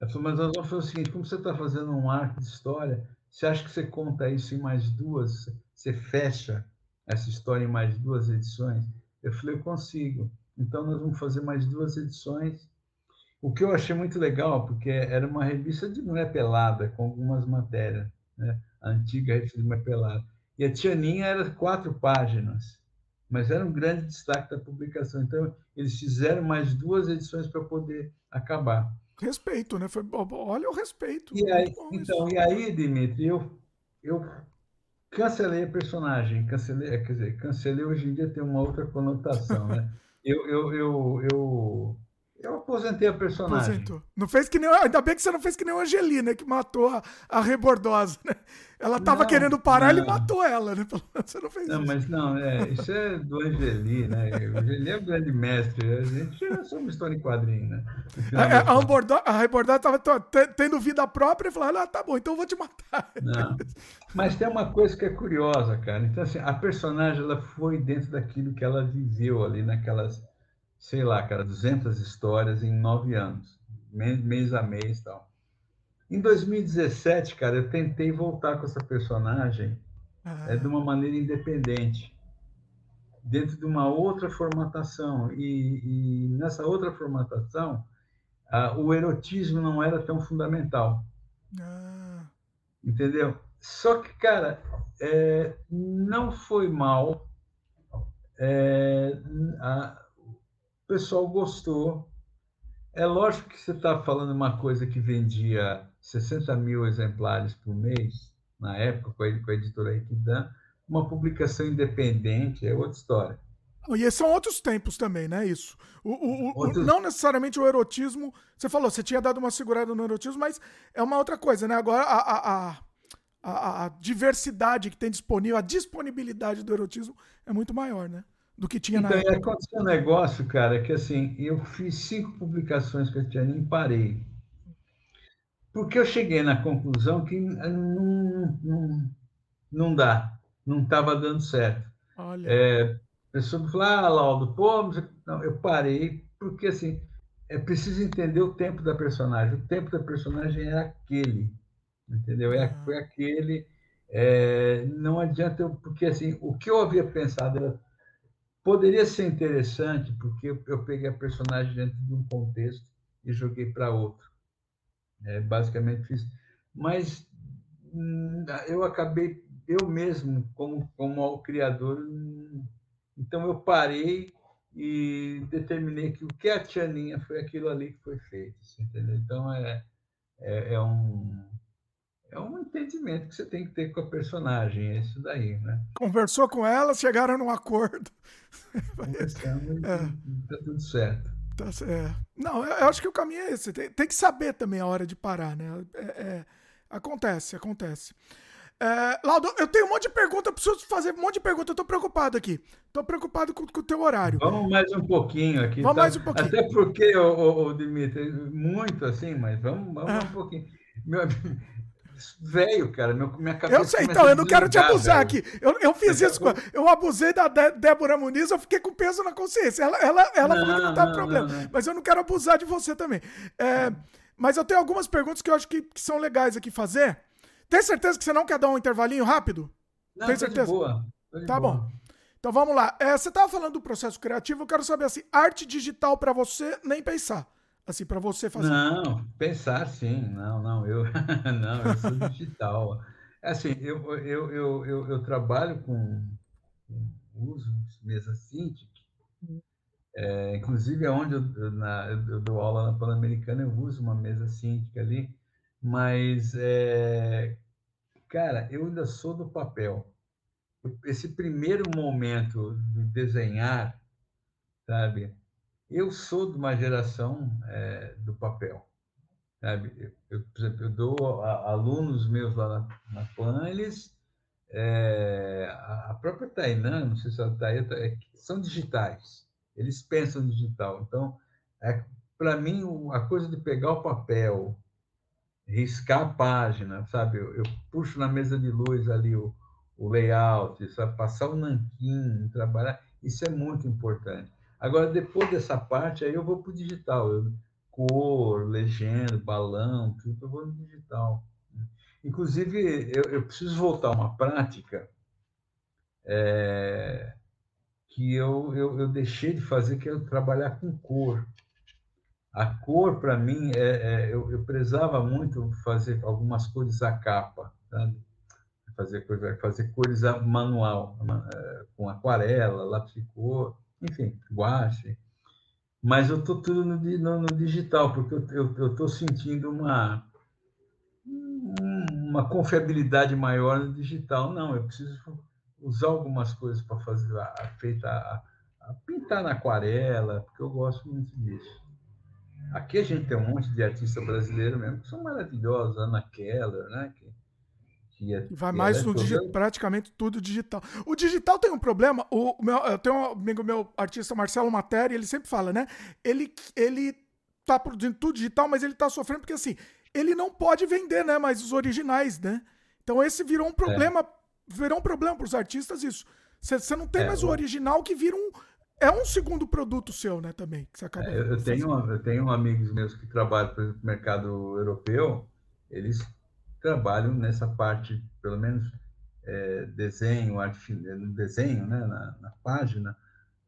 Ela falou, mas nós vamos fazer o seguinte, como você está fazendo um arco de história, você acha que você conta isso em mais duas, você fecha essa história em mais duas edições? Eu falei, eu consigo. Então, nós vamos fazer mais duas edições. O que eu achei muito legal, porque era uma revista de mulher pelada, com algumas matérias, né? a antiga revista de mulher pelada. E a Tianinha era quatro páginas, mas era um grande destaque da publicação. Então, eles fizeram mais duas edições para poder acabar. Respeito, né? Foi, olha o respeito. E aí, então, e aí, Dimitri, eu, eu cancelei a personagem. Cancelei, quer dizer, cancelei hoje em dia tem uma outra conotação, né? Eu, eu, eu, eu, eu aposentei a personagem. Aposentou. Não fez que nem, ainda bem que você não fez que nem a Angelina, que matou a, a Rebordosa, né? Ela estava querendo parar, não. ele matou ela, né? Você não fez não, isso. Mas não, é, isso é do Angeli, né? O Angeli é o grande mestre. A gente é só uma história em quadrinho, né? A, a, a Rebordosa estava tendo vida própria e falou: ah, tá bom, então eu vou te matar. Não. Mas tem uma coisa que é curiosa, cara. Então, assim, a personagem ela foi dentro daquilo que ela viveu ali naquelas, sei lá, cara, 200 histórias em nove anos, mês a mês e tal. Em 2017, cara, eu tentei voltar com essa personagem ah. é, de uma maneira independente, dentro de uma outra formatação. E, e nessa outra formatação, ah, o erotismo não era tão fundamental. Ah. Entendeu? Só que, cara, é, não foi mal. É, a, o pessoal gostou. É lógico que você está falando uma coisa que vendia 60 mil exemplares por mês, na época, com a, com a editora Equidan, uma publicação independente é outra história. E são outros tempos também, né? Isso. O, o, outros... Não necessariamente o erotismo. Você falou, você tinha dado uma segurada no erotismo, mas é uma outra coisa, né? Agora a, a, a, a diversidade que tem disponível, a disponibilidade do erotismo é muito maior, né? Do que tinha então, na época. Aconteceu um negócio, cara, que assim, eu fiz cinco publicações com a Tiana e parei porque eu cheguei na conclusão que não, não, não dá, não estava dando certo. Olha. É, a pessoa falou, ah, Laudo, pô, não, eu parei, porque assim, é preciso entender o tempo da personagem. O tempo da personagem é aquele, entendeu? É, ah. Foi aquele. É, não adianta, eu, porque assim, o que eu havia pensado era, poderia ser interessante, porque eu, peguei a personagem dentro de um contexto e joguei para outro. É, basicamente fiz. Mas hum, eu acabei, eu mesmo, como, como criador, hum, então eu parei e determinei que o que a Tianinha foi aquilo ali que foi feito. Entendeu? Então é, é, é um é um entendimento que você tem que ter com a personagem, é isso daí, né? Conversou com ela, chegaram num acordo. Conversamos é. e tá tudo certo. Tá, é. Não, eu acho que o caminho é esse. Tem, tem que saber também a hora de parar, né? É, é, acontece, acontece. É, Laudo, eu tenho um monte de pergunta, eu preciso fazer um monte de pergunta, eu tô preocupado aqui. Tô preocupado com, com o teu horário. Vamos mais um pouquinho aqui. Vamos tá? mais um pouquinho. Até porque, ô, ô, ô Dimitri, muito assim, mas vamos, vamos é. um pouquinho. Meu, velho, cara. Meu, minha cabeça. Eu sei, então, eu não quero te abusar velho. aqui. Eu, eu fiz isso, eu abusei da Débora Muniz, eu fiquei com peso na consciência. Ela, ela, ela não, falou que não tá problema. Não, não. Mas eu não quero abusar de você também. É, mas eu tenho algumas perguntas que eu acho que, que, são legais aqui fazer. Tem certeza que você não quer dar um intervalinho rápido? Não, Tem certeza? Boa. Tá boa. bom. Então vamos lá. É, você estava falando do processo criativo, eu quero saber assim, arte digital para você, nem pensar. Assim, para você fazer. Não, pensar sim. Não, não, eu não, eu sou digital. Assim, eu, eu, eu, eu, eu trabalho com, com uso de mesa Cintiq, é, inclusive é onde eu, na, eu dou aula na Pan-Americana, eu uso uma mesa Cintiq ali, mas, é, cara, eu ainda sou do papel. Esse primeiro momento de desenhar, sabe? Eu sou de uma geração é, do papel. Sabe? Eu, por exemplo, eu dou a, alunos meus lá na, na PAN, eles. É, a própria Tainã, não sei se ela está aí, é, são digitais. Eles pensam digital. Então, É, Para mim, a coisa de pegar o papel, riscar a página, sabe? Eu, eu puxo na mesa de luz ali o, o layout, sabe? passar o nanquim, trabalhar, isso é muito importante. Agora, depois dessa parte, aí eu vou para o digital. Eu, cor, legenda, balão, tudo eu vou no digital. Inclusive, eu, eu preciso voltar a uma prática é, que eu, eu, eu, deixei de fazer, que é trabalhar com cor. A cor, para mim, é, é eu, eu, prezava muito fazer algumas cores à capa, sabe? fazer, fazer cores manual, é, com aquarela, lápis de cor, enfim, guache. Mas eu estou tudo no, no, no, digital, porque eu estou sentindo uma, uma confiabilidade maior no digital. Não, eu preciso usar algumas coisas para fazer a, feita a, a, pintar na aquarela, porque eu gosto muito disso. Aqui a gente tem um monte de artista brasileiro mesmo que são maravilhosos, Ana Keller, né? Que, é, vai mais é no digital, praticamente tudo digital. O digital tem um problema. O meu, eu tenho um amigo meu, artista Marcelo Matéria, ele sempre fala, né? Ele ele tá produzindo tudo digital, mas ele tá sofrendo porque assim ele não pode vender, né? Mas os originais, né? Então esse virou um problema, é. virou um problema para os artistas isso. Você não tem é, mais o original que vira um é um segundo produto seu, né? Também que você acaba. É, eu tenho eu tenho amigos meus que trabalham para o mercado europeu. Eles trabalham nessa parte, pelo menos é, desenho, arte, no desenho, né? Na, na página,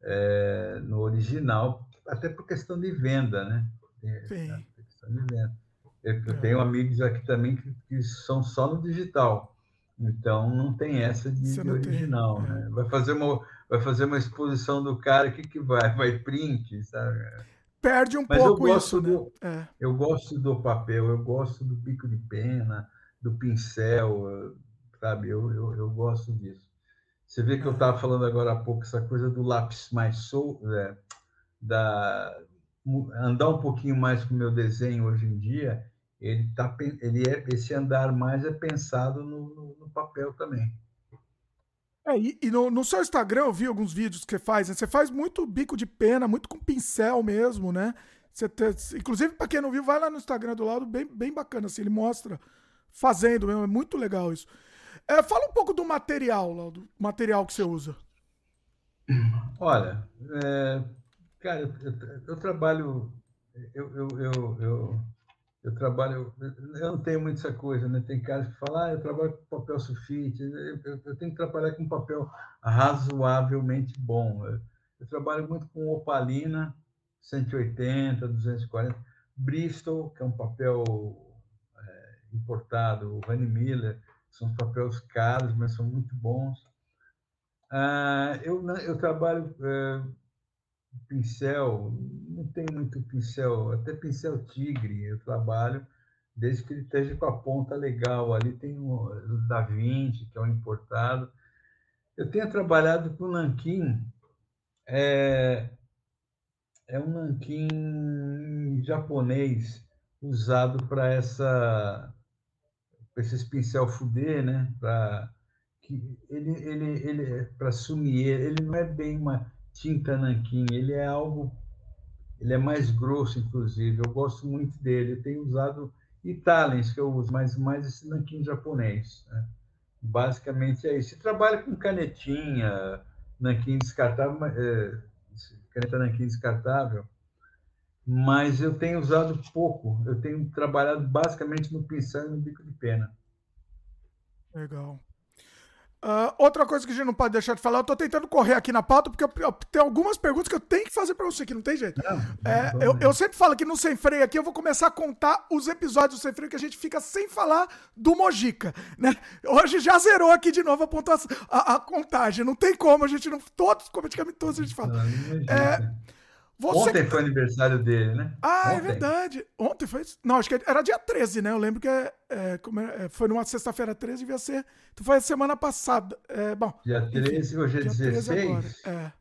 é, no original, até por questão de venda, né? Sim. Questão de venda. Eu, eu tenho amigos aqui também que, que, são só no digital. Então não tem essa de, de original, tem. né? Vai fazer uma vai fazer uma exposição do cara, o que que vai? Vai print, sabe? Perde um Mas pouco eu gosto isso, do, né? é. Eu gosto do papel, eu gosto do pico de pena, do pincel, sabe? Eu, eu, eu gosto disso. Você vê que eu estava falando agora há pouco essa coisa do lápis mais solto, é, da andar um pouquinho mais com o meu desenho hoje em dia, ele tá ele é esse andar mais é pensado no, no, no papel também. É, e, e no, no, seu Instagram eu vi alguns vídeos que você faz, né? Você faz muito bico de pena, muito com pincel mesmo, né? Você te, inclusive, para quem não viu, vai lá no Instagram do lado, bem, bem bacana, assim, ele mostra fazendo mesmo, é muito legal isso. É, fala um pouco do material, do material que você usa. Olha, é, cara, eu, eu, trabalho, eu, eu, eu eu trabalho, eu não tenho muito essa coisa, né? Tem caras que falam, ah, eu trabalho com papel sulfite, eu, eu, tenho que trabalhar com papel razoavelmente bom. Eu, eu, trabalho muito com opalina, 180, 240, Bristol, que é um papel importado, o Honey Miller, são papéis caros, mas são muito bons. Ah, eu, eu trabalho é, pincel, não tem muito pincel, até pincel tigre eu trabalho, desde que ele esteja com a ponta legal. Ali tem o Da Vinci, que é um importado. Eu tenho trabalhado com nanquim, é, é um nanquim japonês usado para essa esses pincel fudê, né? Para que ele ele ele para sumir, ele não é bem uma tinta nanquim, ele é algo, ele é mais grosso, inclusive. Eu gosto muito dele. Eu tenho usado Italens que eu uso, mas mais esse nanquim japonês. Né? Basicamente é isso. Você trabalha com canetinha, nanquim descartável, é, caneta nanquim descartável, mas eu tenho usado pouco. Eu tenho trabalhado basicamente no pincel e no bico de pena. Legal. Uh, outra coisa que a gente não pode deixar de falar, eu tô tentando correr aqui na pauta, porque eu, eu, tem algumas perguntas que eu tenho que fazer para você, que não tem jeito. Não, é, não eu, eu, sempre falo que no Sem Freio aqui eu vou começar a contar os episódios do Sem Freio que a gente fica sem falar do Mojica, né? Hoje já zerou aqui de novo a, pontuação, a, a contagem, não tem como, a gente não. Todos, praticamente todos a gente fala. Não, é, você... Ontem foi aniversário dele, né? Ah, é Ontem. é verdade. Ontem foi. Não, acho que era dia 13, né? Eu lembro que é, é, é, foi numa sexta-feira 13, devia ser. Então foi a semana passada. É, bom. Dia 13, enfim, hoje é 16. É.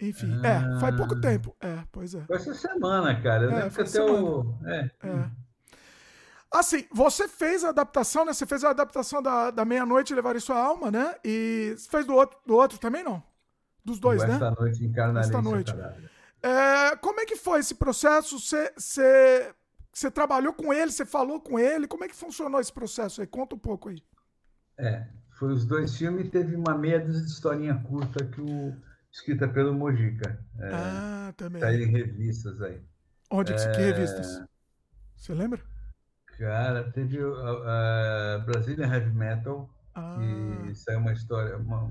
Enfim, ah, é, faz pouco tempo. É, pois é. Foi essa semana, cara. Eu é, foi até o. É. é. Assim, você fez a adaptação, né? Você fez a adaptação da, da Meia-Noite Levar Sua Alma, né? E fez do outro, do outro também, não? Dos dois, Esta né? Esta Noite Encarnarei Esta Noite. É, como é que foi esse processo? Você, trabalhou com ele, você falou com ele? Como é que funcionou esse processo aí? Conta um pouco aí. É, foi os dois filmes teve uma meia dúzia de historinha curta que o, escrita pelo Mojica. É, ah, também. Saíram em revistas aí. Onde que, é, que revistas? Você lembra? Cara, teve a, a Brazilian Heavy Metal, ah. que saiu uma história, uma,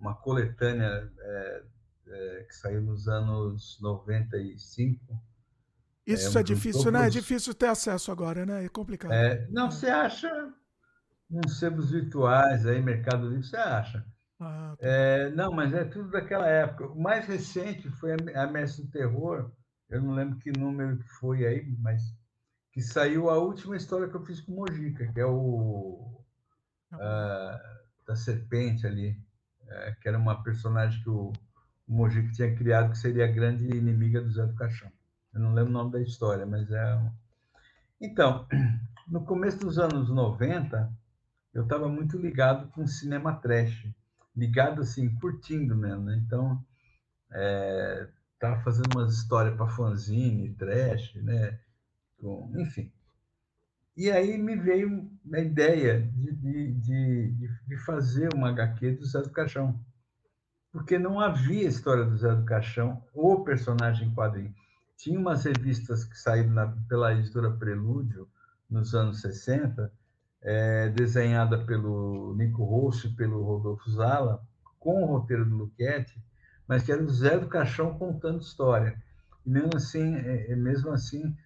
uma coletânea é, é, que saiu nos anos 95. Isso é, é difícil, né? É difícil ter acesso agora, né? É complicado. É, não, você acha uns sebos virtuais aí, Mercado Livre, você acha. Ah, tá. é, não, mas é tudo daquela época. O mais recente foi a Mestre do Terror, eu não lembro que número que foi aí, mas que saiu a última história que eu fiz com o Mojica, que é o uh, da serpente ali, que era uma personagem que o, o Mojica tinha criado, que seria a grande inimiga do Zé do Caixão. Eu não lembro o nome da história, mas é. Então, no começo dos anos 90, eu estava muito ligado com cinema trash, ligado assim, curtindo mesmo, né? Então, é, fazendo umas histórias para fanzine, trash, né? Com, enfim. E aí me veio a ideia de, de, de, de fazer uma HQ do Zé do Caixão, porque não havia história do Zé do Caixão, o personagem em quadrinho. Tinha umas revistas que saíram na, pela editora Prelúdio, nos anos 60, é, desenhada pelo Nico Rossi e pelo Rodolfo Zala, com o roteiro do Luquete, mas que era o Zé do Caixão contando história. E mesmo assim, é, é, mesmo assim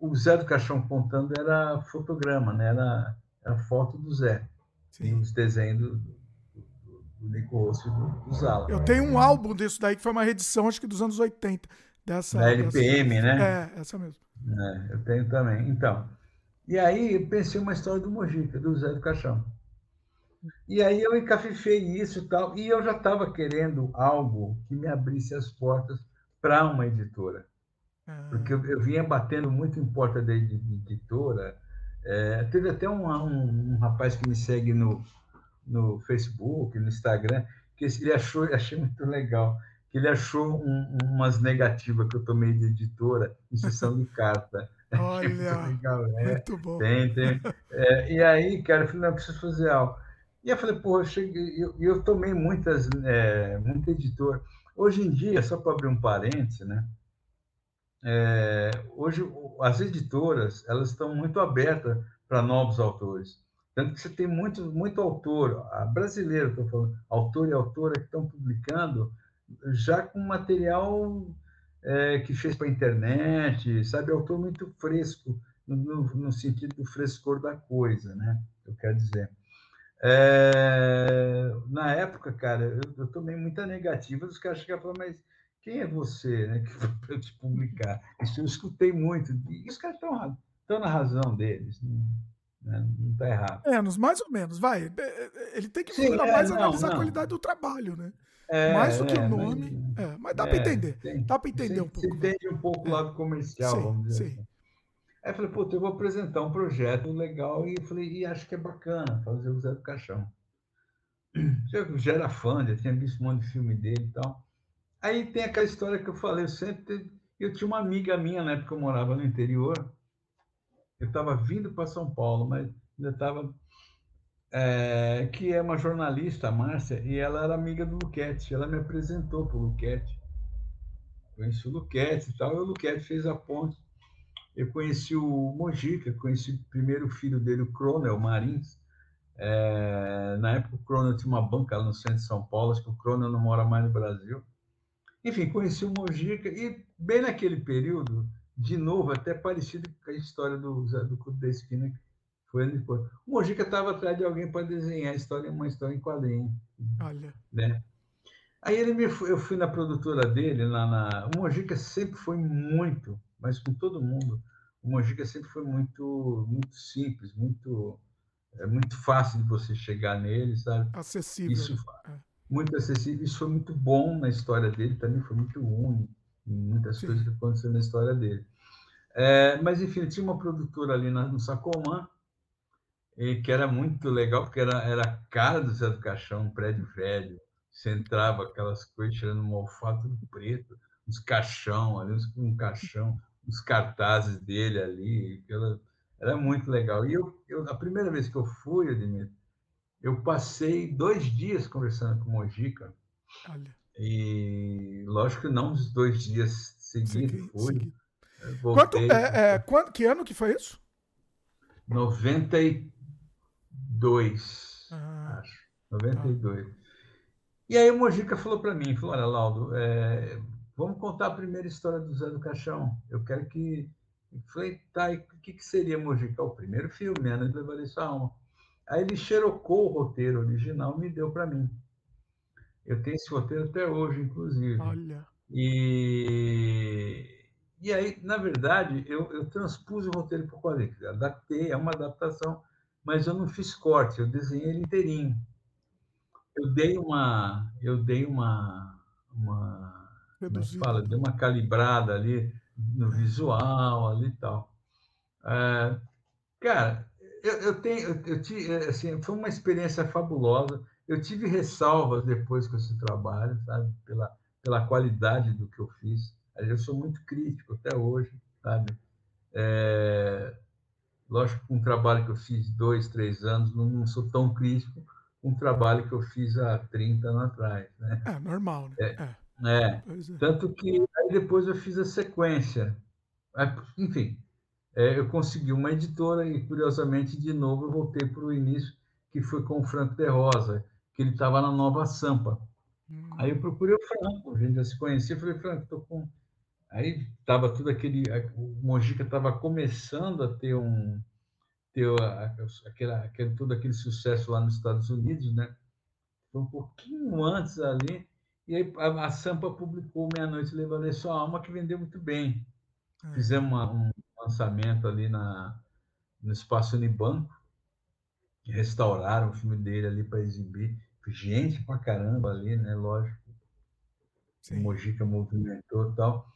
o Zé do Caixão contando era fotograma, né? era, era foto do Zé, Sim. os desenhos do, do, Nico Rossi e do, do Zala. Eu tenho um álbum disso daí, que foi uma reedição, acho que dos anos 80. Dessa, da LPM, dessa... né? É, essa mesmo. É, eu tenho também. Então, e aí eu pensei uma história do Mojica, do Zé do Caixão. E aí eu encafifei isso e tal, e eu já estava querendo algo que me abrisse as portas para uma editora. Ah. Porque eu, eu, vinha batendo muito em porta de, de, de editora. É, teve até um, um, um, rapaz que me segue no, no Facebook, no Instagram, que ele achou, achei muito legal, que ele achou um, umas negativas que eu tomei de editora sessão de carta. Olha, legal, é, muito bom. Tem, tem. É, e aí, cara, eu falei, não, eu preciso fazer algo. E eu falei, pô, eu, cheguei, eu, eu tomei muitas, é, muito editor. Hoje em dia, só para abrir um parêntese, né? É, hoje, as editoras, elas estão muito abertas para novos autores. Tanto que você tem muito, muito autor, brasileiro, estou falando, autor e autora que estão publicando já com material é, que fez para a internet, sabe? Autor muito fresco, no, no, sentido do frescor da coisa, né? Eu quero dizer. É, na época, cara, eu, eu tomei muita negativa dos caras chegaram e falaram, mas quem é você, né, que para te publicar? Isso eu escutei muito. E os caras estão na razão deles, né? Não está errado. Menos, mais ou menos, vai. É, é, ele tem que Sim, é, mais não, analisar não. a qualidade do trabalho, né? É, mais do que é, o nome. Mas, é, mas dá é, para entender. Tem, dá para entender um pouco. Você entende um pouco o lado comercial, sim, vamos dizer sim. assim. Aí eu falei, pô, eu vou apresentar um projeto legal e falei, e acho que é bacana fazer o Zé do Caixão. Eu já era fã, já tinha visto um monte de filme dele e tal. Aí tem aquela história que eu falei, eu sempre. Eu tinha uma amiga minha na época que eu morava no interior. Eu estava vindo para São Paulo, mas ainda estava é, que é uma jornalista, a Márcia, e ela era amiga do Luquete. Ela me apresentou para o Luquete. Conheci o Luquete e tal, e o Luquete fez a ponte. Eu conheci o Mojica, conheci o primeiro filho dele, o Cronel Marins. É, na época, o Cronel tinha uma banca lá no centro de São Paulo, acho que o Cronel não mora mais no Brasil. Enfim, conheci o Mojica, e bem naquele período, de novo, até parecido a história do, do Clube da Esquina, foi depois. O Mojica estava atrás de alguém para desenhar a história, uma história em quadrinho. Olha. Né? Aí ele me, eu fui na produtora dele, lá na. O Mojica sempre foi muito, mas com todo mundo, o Mojica sempre foi muito, muito simples, muito, é muito fácil de você chegar nele, sabe? Acessível. Isso, é. Muito acessível. Isso foi muito bom na história dele, também foi muito único em muitas Sim. coisas que aconteceram na história dele. É, mas, enfim, tinha uma produtora ali no Sacomã, e que era muito legal, porque era, era a cara do Zé do Caixão, um prédio velho. Você entrava, aquelas coisas tirando um olfato preto, uns caixão ali, um caixão, os cartazes dele ali, aquela, era muito legal. E eu, eu, a primeira vez que eu fui, Ademir, eu passei dois dias conversando com o Mojica. Olha. E lógico que não os dois dias seguidos, segui, fui. Segui. Quanto, é, é, quanto, que ano que foi isso? 92, ah, acho. 92. Ah. E aí o Mojica falou para mim, falou, olha, Laudo, é, vamos contar a primeira história do Zé do Caixão. Eu quero que... Eu falei, tá, e o que, que seria Mojica? O primeiro filme, Ana de Levarei Sua Alma. Aí ele xerocou o roteiro original e me deu para mim. Eu tenho esse roteiro até hoje, inclusive. Olha. E, e aí, na verdade, eu, eu transpus o roteiro para o quadrinho. Adaptei, é uma adaptação, mas eu não fiz corte, eu desenhei ele inteirinho. Eu dei uma, eu dei uma, uma é fala, dei uma calibrada ali no visual ali e tal. É, cara, eu, eu tenho, eu, eu tive, assim, foi uma experiência fabulosa. Eu tive ressalvas depois com esse trabalho, sabe, pela pela qualidade do que eu fiz. Eu sou muito crítico até hoje, sabe? É, lógico que um trabalho que eu fiz dois, três anos, não, não sou tão crítico um trabalho que eu fiz há 30 anos atrás. Né? É normal, né? É, é. é. Tanto que aí depois eu fiz a sequência. Enfim, é, eu consegui uma editora e, curiosamente, de novo eu voltei para o início, que foi com o Franco de Rosa, que ele estava na Nova Sampa. Hum. Aí eu procurei o Franco, a gente já se conhecia, falei, Franco, estou com... Aí estava tudo aquele... O Mojica estava começando a ter um... Ter aquela, aquele, todo aquele sucesso lá nos Estados Unidos, né? Foi um pouquinho antes ali, e aí a, a Sampa publicou Meia Noite Levarei Sua Alma, que vendeu muito bem. É. Fizemos uma, um lançamento ali na, no Espaço Unibanco, restauraram o filme dele ali para exibir gente pra caramba ali, né? Lógico. Sim. O Mojica movimentou e tal.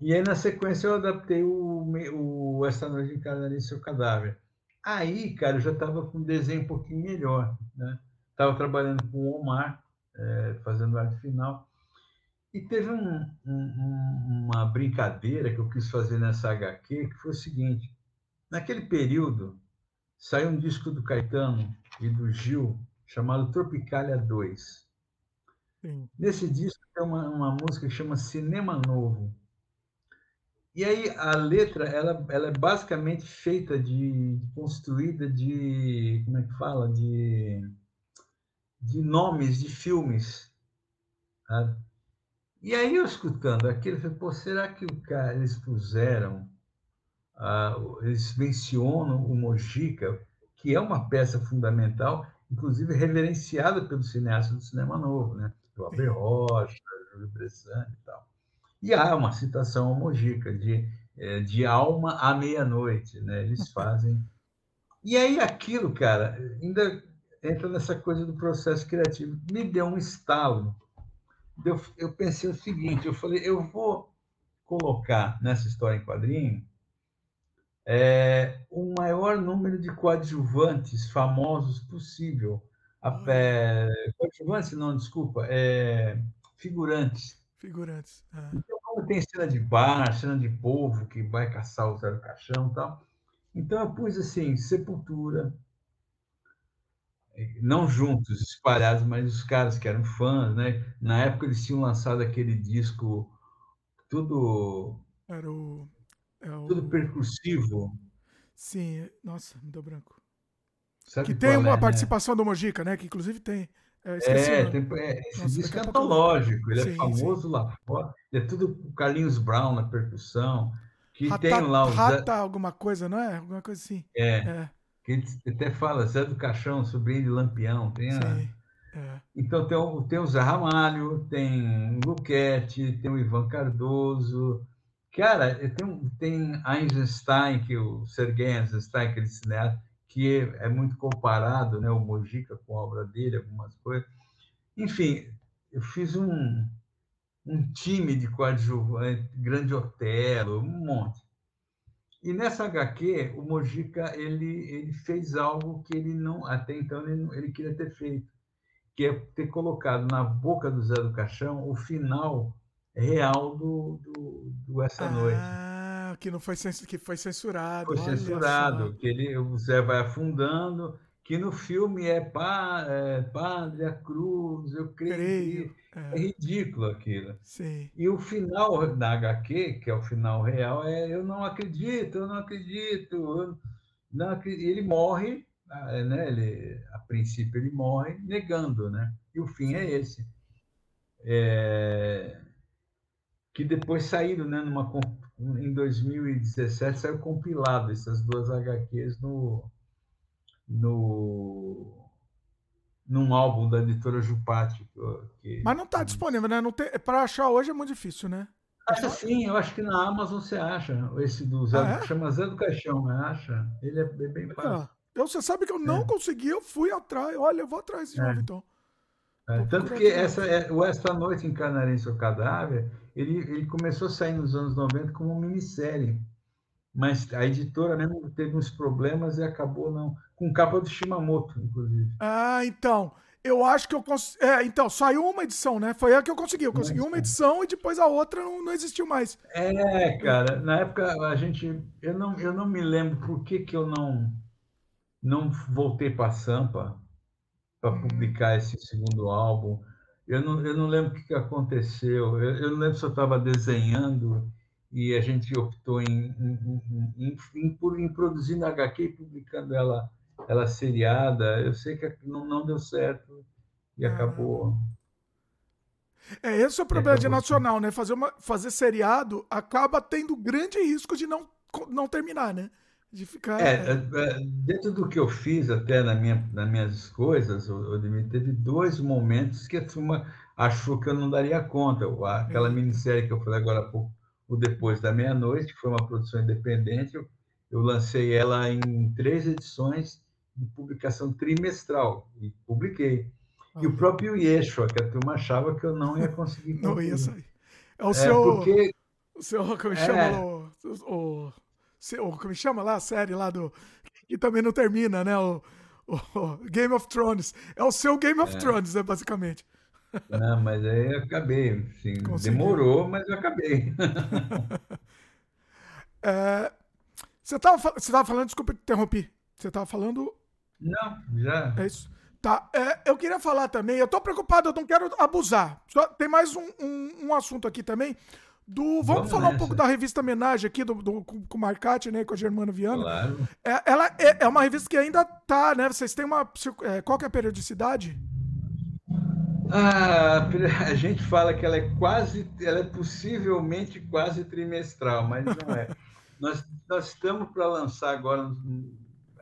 E aí, na sequência, eu adaptei o, o Esta Noite Encarnarei Seu Cadáver. Aí, cara, eu já estava com um desenho um pouquinho melhor, né? Estava trabalhando com o Omar, é, fazendo arte final. E teve um, um, uma brincadeira que eu quis fazer nessa HQ, que foi o seguinte: naquele período, saiu um disco do Caetano e do Gil, chamado Tropicalia 2. Sim. Nesse disco tem uma, uma música que chama Cinema Novo. E aí a letra ela, ela é basicamente feita de, construída de como é que fala de de nomes de filmes. Sabe? E aí eu escutando aquilo, eu falei, pô, será que o cara, eles puseram, uh, eles mencionam o Mojica, que é uma peça fundamental, inclusive reverenciada pelo cineasta do cinema novo, né? O Abel Rocha, Júlio Bressan e tal. E há uma citação ao Mojica, de, é, de alma à meia-noite, né? Eles fazem. E aí aquilo, cara, ainda entra nessa coisa do processo criativo. Me deu um estalo. Eu, eu pensei o seguinte, eu falei, eu vou colocar nessa história em quadrinho é, o maior número de coadjuvantes famosos possível. É, coadjuvantes, não, desculpa, é, figurantes. Figurantes. Ah. Então, como tem cena de bar, cena de povo que vai caçar o Zé Caixão e tal. Então, eu pus assim: Sepultura, não juntos, espalhados, mas os caras que eram fãs, né? Na época eles tinham lançado aquele disco tudo. Era o é o... Tudo percursivo. Sim, nossa, me deu branco. Sabe que tem uma é, né? participação do Mojica, né? Que inclusive tem. É, é, tem, é esse nossa, disco é antológico, ele é sim, é famoso sim. lá fora. É tudo Carlinhos Brown na percussão. Que Rata, tem lá o Rata alguma coisa, não é? Alguma coisa assim. É. é. Que até fala Zé do Caixão, sobrinho de Lampião. Tem a... Sim. É. Então tem o, tem o Zé Ramalho, tem o Luquete, tem o Ivan Cardoso, Cara, tem, tem Einstein, que o Sergei Einstein, aquele cineasta, que é, muito comparado, né, o Mojica com a obra dele, algumas coisas. Enfim, eu fiz um, um time de coadjuvante, Grande Otelo, um monte. E nessa HQ, o Mojica ele, ele fez algo que ele não, até então, ele, ele queria ter feito, que é ter colocado na boca do Zé do Caixão o final real do, do, do Essa Noite. Ah, que não foi, que foi censurado. Foi censurado, que ele, o Zé vai afundando, que no filme é, pa, é Padre a Cruz, eu creio. creio. É. é. ridículo aquilo. Sim. E o final da HQ, que é o final real, é eu não acredito, eu não acredito. Eu não acredito. Ele morre, ah, né? ele, a princípio ele morre negando, né? E o fim é Sim. é esse. É... Que depois saíram, né? Numa, em 2017 saiu compilado essas duas HQs no no num álbum da editora Jupati. Que, Mas não está disponível, né? Para achar hoje é muito difícil, né? Acha sim, eu acho que na Amazon você acha. Esse do Zé, ah, é? chama Zé do Caixão, né? acha? Ele é, é bem fácil. Eu, você sabe que eu não é. consegui, eu fui atrás. Olha, eu vou atrás de é. novo, então. É, tanto que essa, é, o Esta Noite em Seu Cadáver, ele, ele começou a sair nos anos 90 como minissérie. Mas a editora mesmo teve uns problemas e acabou não com capa do Shimamoto, inclusive. Ah, então. Eu acho que eu consegui. É, então, saiu uma edição, né? Foi a que eu consegui. Eu consegui uma edição e depois a outra não, não existiu mais. É, cara, na época a gente. Eu não, eu não me lembro por que, que eu não, não voltei para Sampa para hum. publicar esse segundo álbum. Eu não, eu não lembro o que, aconteceu. Eu, eu não lembro se eu estava desenhando e a gente optou em, em, em, em, em produzir na HQ e publicando ela ela seriada. Eu sei que não, não deu certo e ah. acabou. É, esse é o problema de nacional, né? Fazer, uma, fazer seriado acaba tendo grande risco de não, não terminar, né? De ficar. É, é, é dentro do que eu fiz até na minha, nas minhas coisas, Odemir, teve dois momentos que a turma achou que eu não daria conta. Aquela minissérie que eu falei agora há pouco, o Depois da Meia-Noite, que foi uma produção independente, eu, eu lancei ela em três edições de publicação trimestral, e publiquei. Ah. E o próprio Yeshua, que a turma achava que eu não ia conseguir. não ia sair. É o é, seu. Porque... O seu. Como é. chama? O, o, o, como chama lá a série lá do. Que também não termina, né? O, o Game of Thrones. É o seu Game of é. Thrones, né, basicamente. Não, mas aí eu acabei. Assim, demorou, mas eu acabei. é, você estava você tava falando, desculpa te interromper. Você estava falando não, já. É isso. Tá, é, eu queria falar também, eu tô preocupado, eu não quero abusar. Só, tem mais um, um, um assunto aqui também. Do, vamos, vamos falar nessa. um pouco da revista Homenagem aqui, do, do, com, com o Marcati, né, com a Germana Viana. Claro. É, ela é, é, uma revista que ainda tá, né? Vocês têm uma. É, qual que é a periodicidade? Ah, a gente fala que ela é quase, ela é possivelmente quase trimestral, mas não é. nós, nós estamos para lançar agora,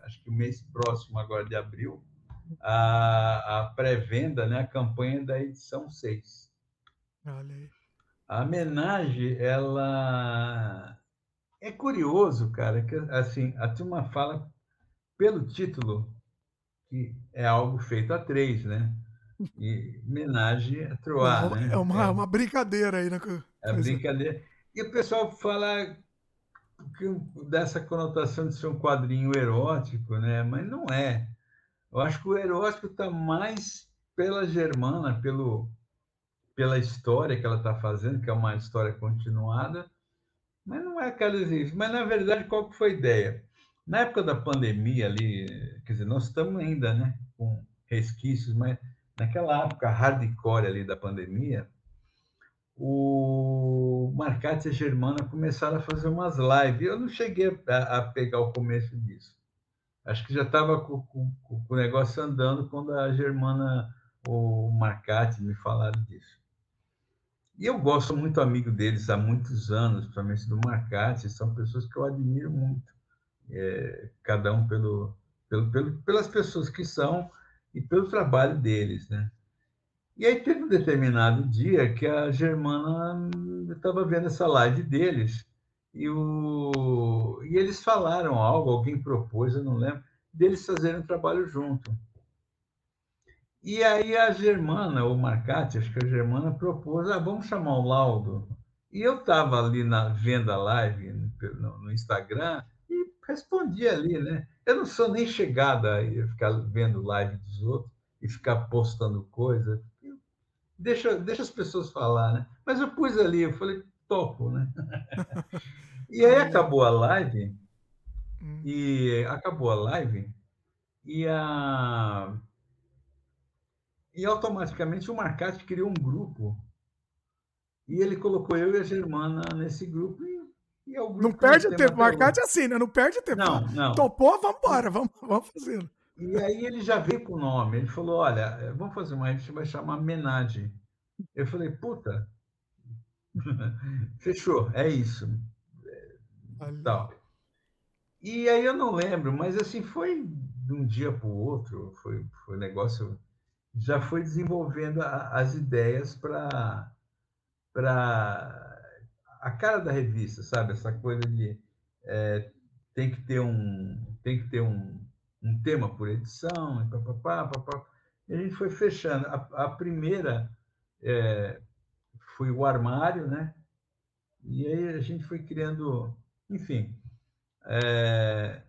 acho que o mês próximo, agora de abril, a, a pré-venda, né, a campanha da edição 6. Olha aí. A homenagem, ela é curioso, cara, que assim, a turma fala pelo título que é algo feito a três, né? E homenagem a Troar, é, né? É uma, é uma brincadeira aí, né? É brincadeira. E o pessoal fala dessa conotação de ser um quadrinho erótico, né? Mas não é. Eu acho que o erótico está mais pela Germana, pelo, pela história que ela está fazendo, que é uma história continuada, mas não é aquela Mas, na verdade, qual que foi a ideia? Na época da pandemia ali, quer dizer, nós estamos ainda né, com resquícios, mas naquela época hardcore ali da pandemia, o Marcati e a Germana começaram a fazer umas lives. Eu não cheguei a, a pegar o começo disso. Acho que já estava com, com, com, o negócio andando quando a Germana ou o Marcati me falaram disso. E eu gosto muito amigo deles há muitos anos, principalmente do Marcati, são pessoas que eu admiro muito, é, cada um pelo, pelo, pelo, pelas pessoas que são e pelo trabalho deles, né? E aí teve um determinado dia que a Germana estava vendo essa live deles e, o, e eles falaram algo, alguém propôs, eu não lembro, deles fazerem um trabalho junto. E aí a Germana, ou Marcati, acho que a Germana propôs, ah, vamos chamar o Laudo. E eu estava ali na, vendo a live no, no, Instagram e respondi ali, né? Eu não sou nem chegada a ficar vendo live dos outros e ficar postando coisa deixa, deixa as pessoas falar, né? Mas eu pus ali, eu falei, topo, né? e aí acabou a live, hum. e acabou a live, e a e automaticamente o Marcati criou um grupo e ele colocou eu e a Germana nesse grupo e, e é o grupo Não perde tempo, Marcati é assim, né? Não perde tempo. Não, não. Topou, vamos embora, vamos, vamos fazendo. E aí ele já veio com o nome, ele falou, olha, vamos fazer uma, a gente vai chamar Menage. Eu falei, puta, fechou, é isso. Tal. E aí eu não lembro, mas assim, foi de um dia para o outro, foi, foi um negócio já foi desenvolvendo a, as ideias para a cara da revista, sabe? Essa coisa de é, tem que ter um tem que ter um, um tema por edição, e papapá, papapá. E a gente foi fechando. A, a primeira é, foi o armário, né? E aí a gente foi criando, enfim. É,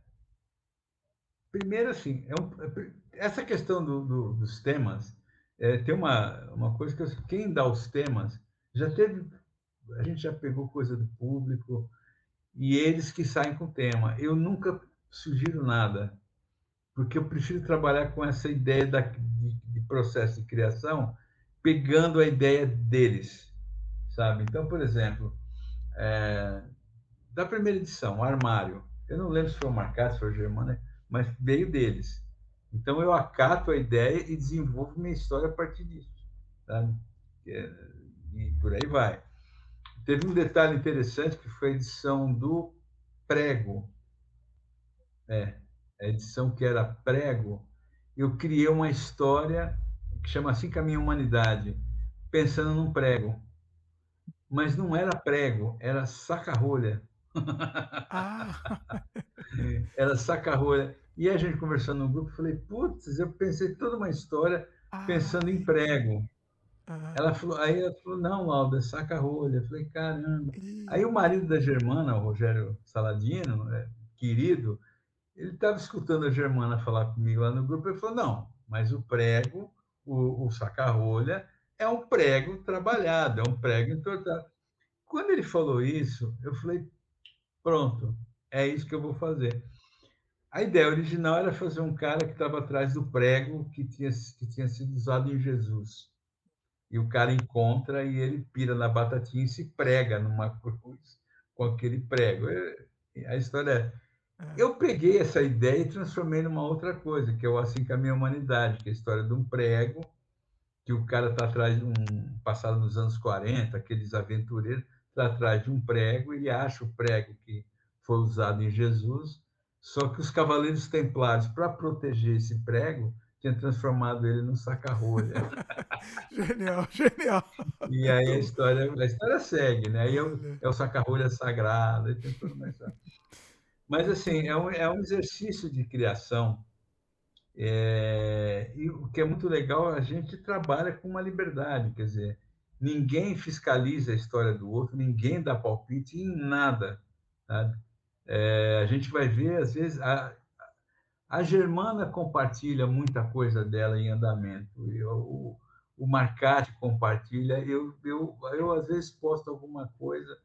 primeiro, assim, é um, é, essa questão do, do, dos temas, é, tem uma, uma coisa que quem dá os temas já teve, a gente já pegou coisa do público e eles que saem com o tema. Eu nunca sugiro nada, porque eu prefiro trabalhar com essa ideia da, de, de processo de criação, pegando a ideia deles, sabe? Então, por exemplo, é, da primeira edição, o armário, eu não lembro se foi o Marcado, se foi o Germano, mas veio deles. Então, eu acato a ideia e desenvolvo minha história a partir disso. Sabe? É, e por aí vai. Teve um detalhe interessante que foi a edição do prego. É, a edição que era prego. Eu criei uma história que chama Assim Caminha a Humanidade, pensando num prego. Mas não era prego, era saca-rolha. Ah. era saca-rolha. E a gente conversando no grupo, falei, putz, eu pensei toda uma história pensando em prego. Ela falou, aí ela falou, não, Lauda, saca rolha. Eu falei, caramba. Aí o marido da Germana, o Rogério Saladino, é, querido, ele estava escutando a Germana falar comigo lá no grupo, ele falou, não, mas o prego, o, o saca-rolha, é um prego trabalhado, é um prego entortado. Quando ele falou isso, eu falei, pronto, é isso que eu vou fazer. A ideia original era fazer um cara que estava atrás do prego que tinha, que tinha sido usado em Jesus. E o cara encontra e ele pira na batatinha e se prega numa cruz com aquele prego. É, a história. É, eu peguei essa ideia e transformei numa outra coisa, que é o Assim Caminha a Humanidade, que é a história de um prego, que o cara está atrás de um. passado nos anos 40, aqueles aventureiros, está atrás de um prego, e ele acha o prego que foi usado em Jesus só que os cavaleiros templários, para proteger esse prego, tinham transformado ele num saca-rolha. genial, genial. E aí a história, a história segue, né? Aí é o, é o saca-rolha sagrado, tem tudo mais. Mas, assim, é um, é um exercício de criação. É, e o que é muito legal, a gente trabalha com uma liberdade, quer dizer, ninguém fiscaliza a história do outro, ninguém dá palpite em nada. Sabe? É, a gente vai ver, às vezes, a, a Germana compartilha muita coisa dela em andamento. Eu, o, o Marcati compartilha. Eu, eu, eu, às vezes, posto alguma coisa,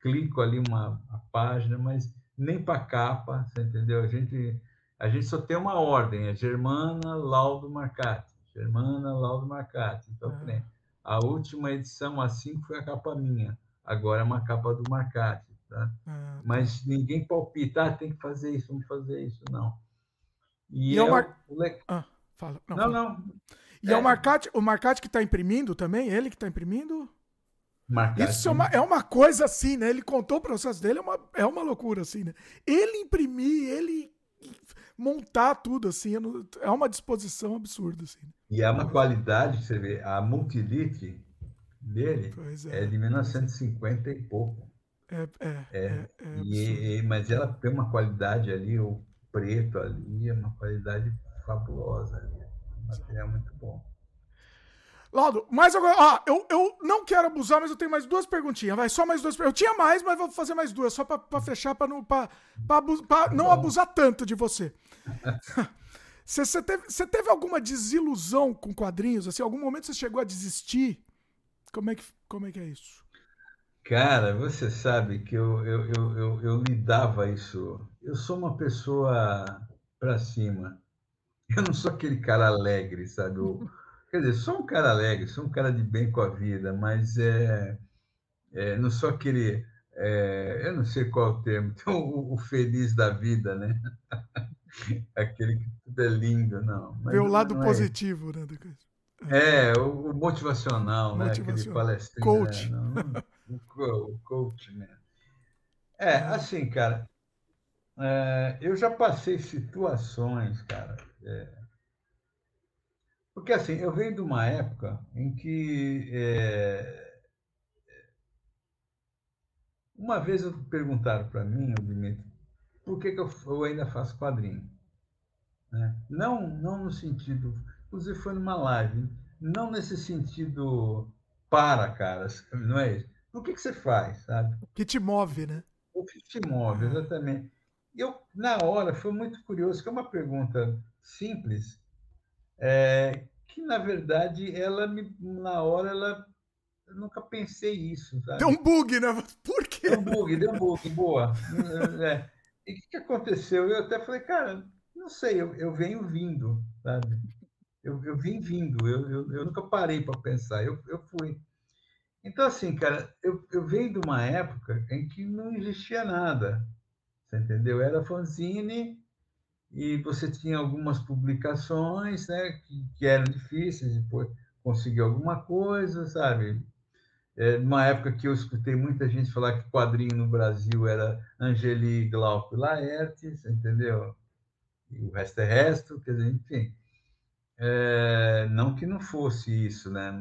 clico ali uma, uma página, mas nem para capa, você entendeu? A gente, a gente só tem uma ordem, é Germana, Laudo, Marcati. Germana, Laudo, Marcati. Então, ah. a última edição, assim, foi a capa minha. Agora é uma capa do Marcati. Tá? Ah, tá. Mas ninguém palpita, ah, tem que fazer isso, vamos fazer isso, não. E, e é o, Mar... o le... ah, fala. Não, não, fala. não. E é, é o Marcati, o Marcati que está imprimindo também? Ele que está imprimindo? Marcati. Isso é uma, é uma coisa assim, né? Ele contou o processo dele, é uma, é uma loucura, assim, né? Ele imprimir, ele montar tudo, assim, é uma disposição absurda, assim. E é uma qualidade, você vê, a Multilite dele é. é de 1950 e pouco. É, é, é, é, é e, mas ela tem uma qualidade ali, o preto ali, é uma qualidade fabulosa ali. Material muito bom. Laudo, mais agora. Ah, eu, eu não quero abusar, mas eu tenho mais duas perguntinhas. Vai, só mais duas. Eu tinha mais, mas vou fazer mais duas, só para fechar, para não, pra, pra, pra não abusar tanto de você. Você, você, teve, você teve alguma desilusão com quadrinhos? Assim, algum momento você chegou a desistir? Como é que, como é, que é isso? Cara, você sabe que eu, eu, eu, eu, eu lidava isso. Eu sou uma pessoa para cima. Eu não sou aquele cara alegre, sabe? Eu, quer dizer, sou um cara alegre, sou um cara de bem com a vida, mas é, é não sou aquele. É, eu não sei qual é o termo, o, o feliz da vida, né? aquele que tudo é lindo, não. Ver o lado é positivo, né? É, o, o motivacional, né? Aquele palestrinho. Coach. Né? O, coach, né? É, assim, cara, é, eu já passei situações, cara. É, porque, assim, eu venho de uma época em que. É, uma vez perguntaram para mim, Dimitri, por que, que eu, eu ainda faço quadrinho? Né? Não, não no sentido inclusive foi numa live, não nesse sentido para, cara, não é isso. O que, que você faz, sabe? O que te move, né? O que te move, exatamente. E eu, na hora, foi muito curioso, que é uma pergunta simples, é, que, na verdade, ela me, na hora, ela eu nunca pensei isso, sabe? Deu um bug, né? Por quê? Deu um bug, deu um bug, boa. É. E o que, que aconteceu? Eu até falei, cara, não sei, eu, eu venho vindo, sabe? Eu, eu vim vindo, eu, eu, eu nunca parei para pensar, eu, eu fui. Então, assim, cara, eu, eu venho de uma época em que não existia nada, você entendeu? Era fanzine e você tinha algumas publicações, né, que, que eram difíceis, depois conseguir alguma coisa, sabe? É, numa época que eu escutei muita gente falar que quadrinho no Brasil era Angeli, Glauco e Laertes, entendeu? E o resto é resto, quer dizer, enfim. É, não que não fosse isso, né?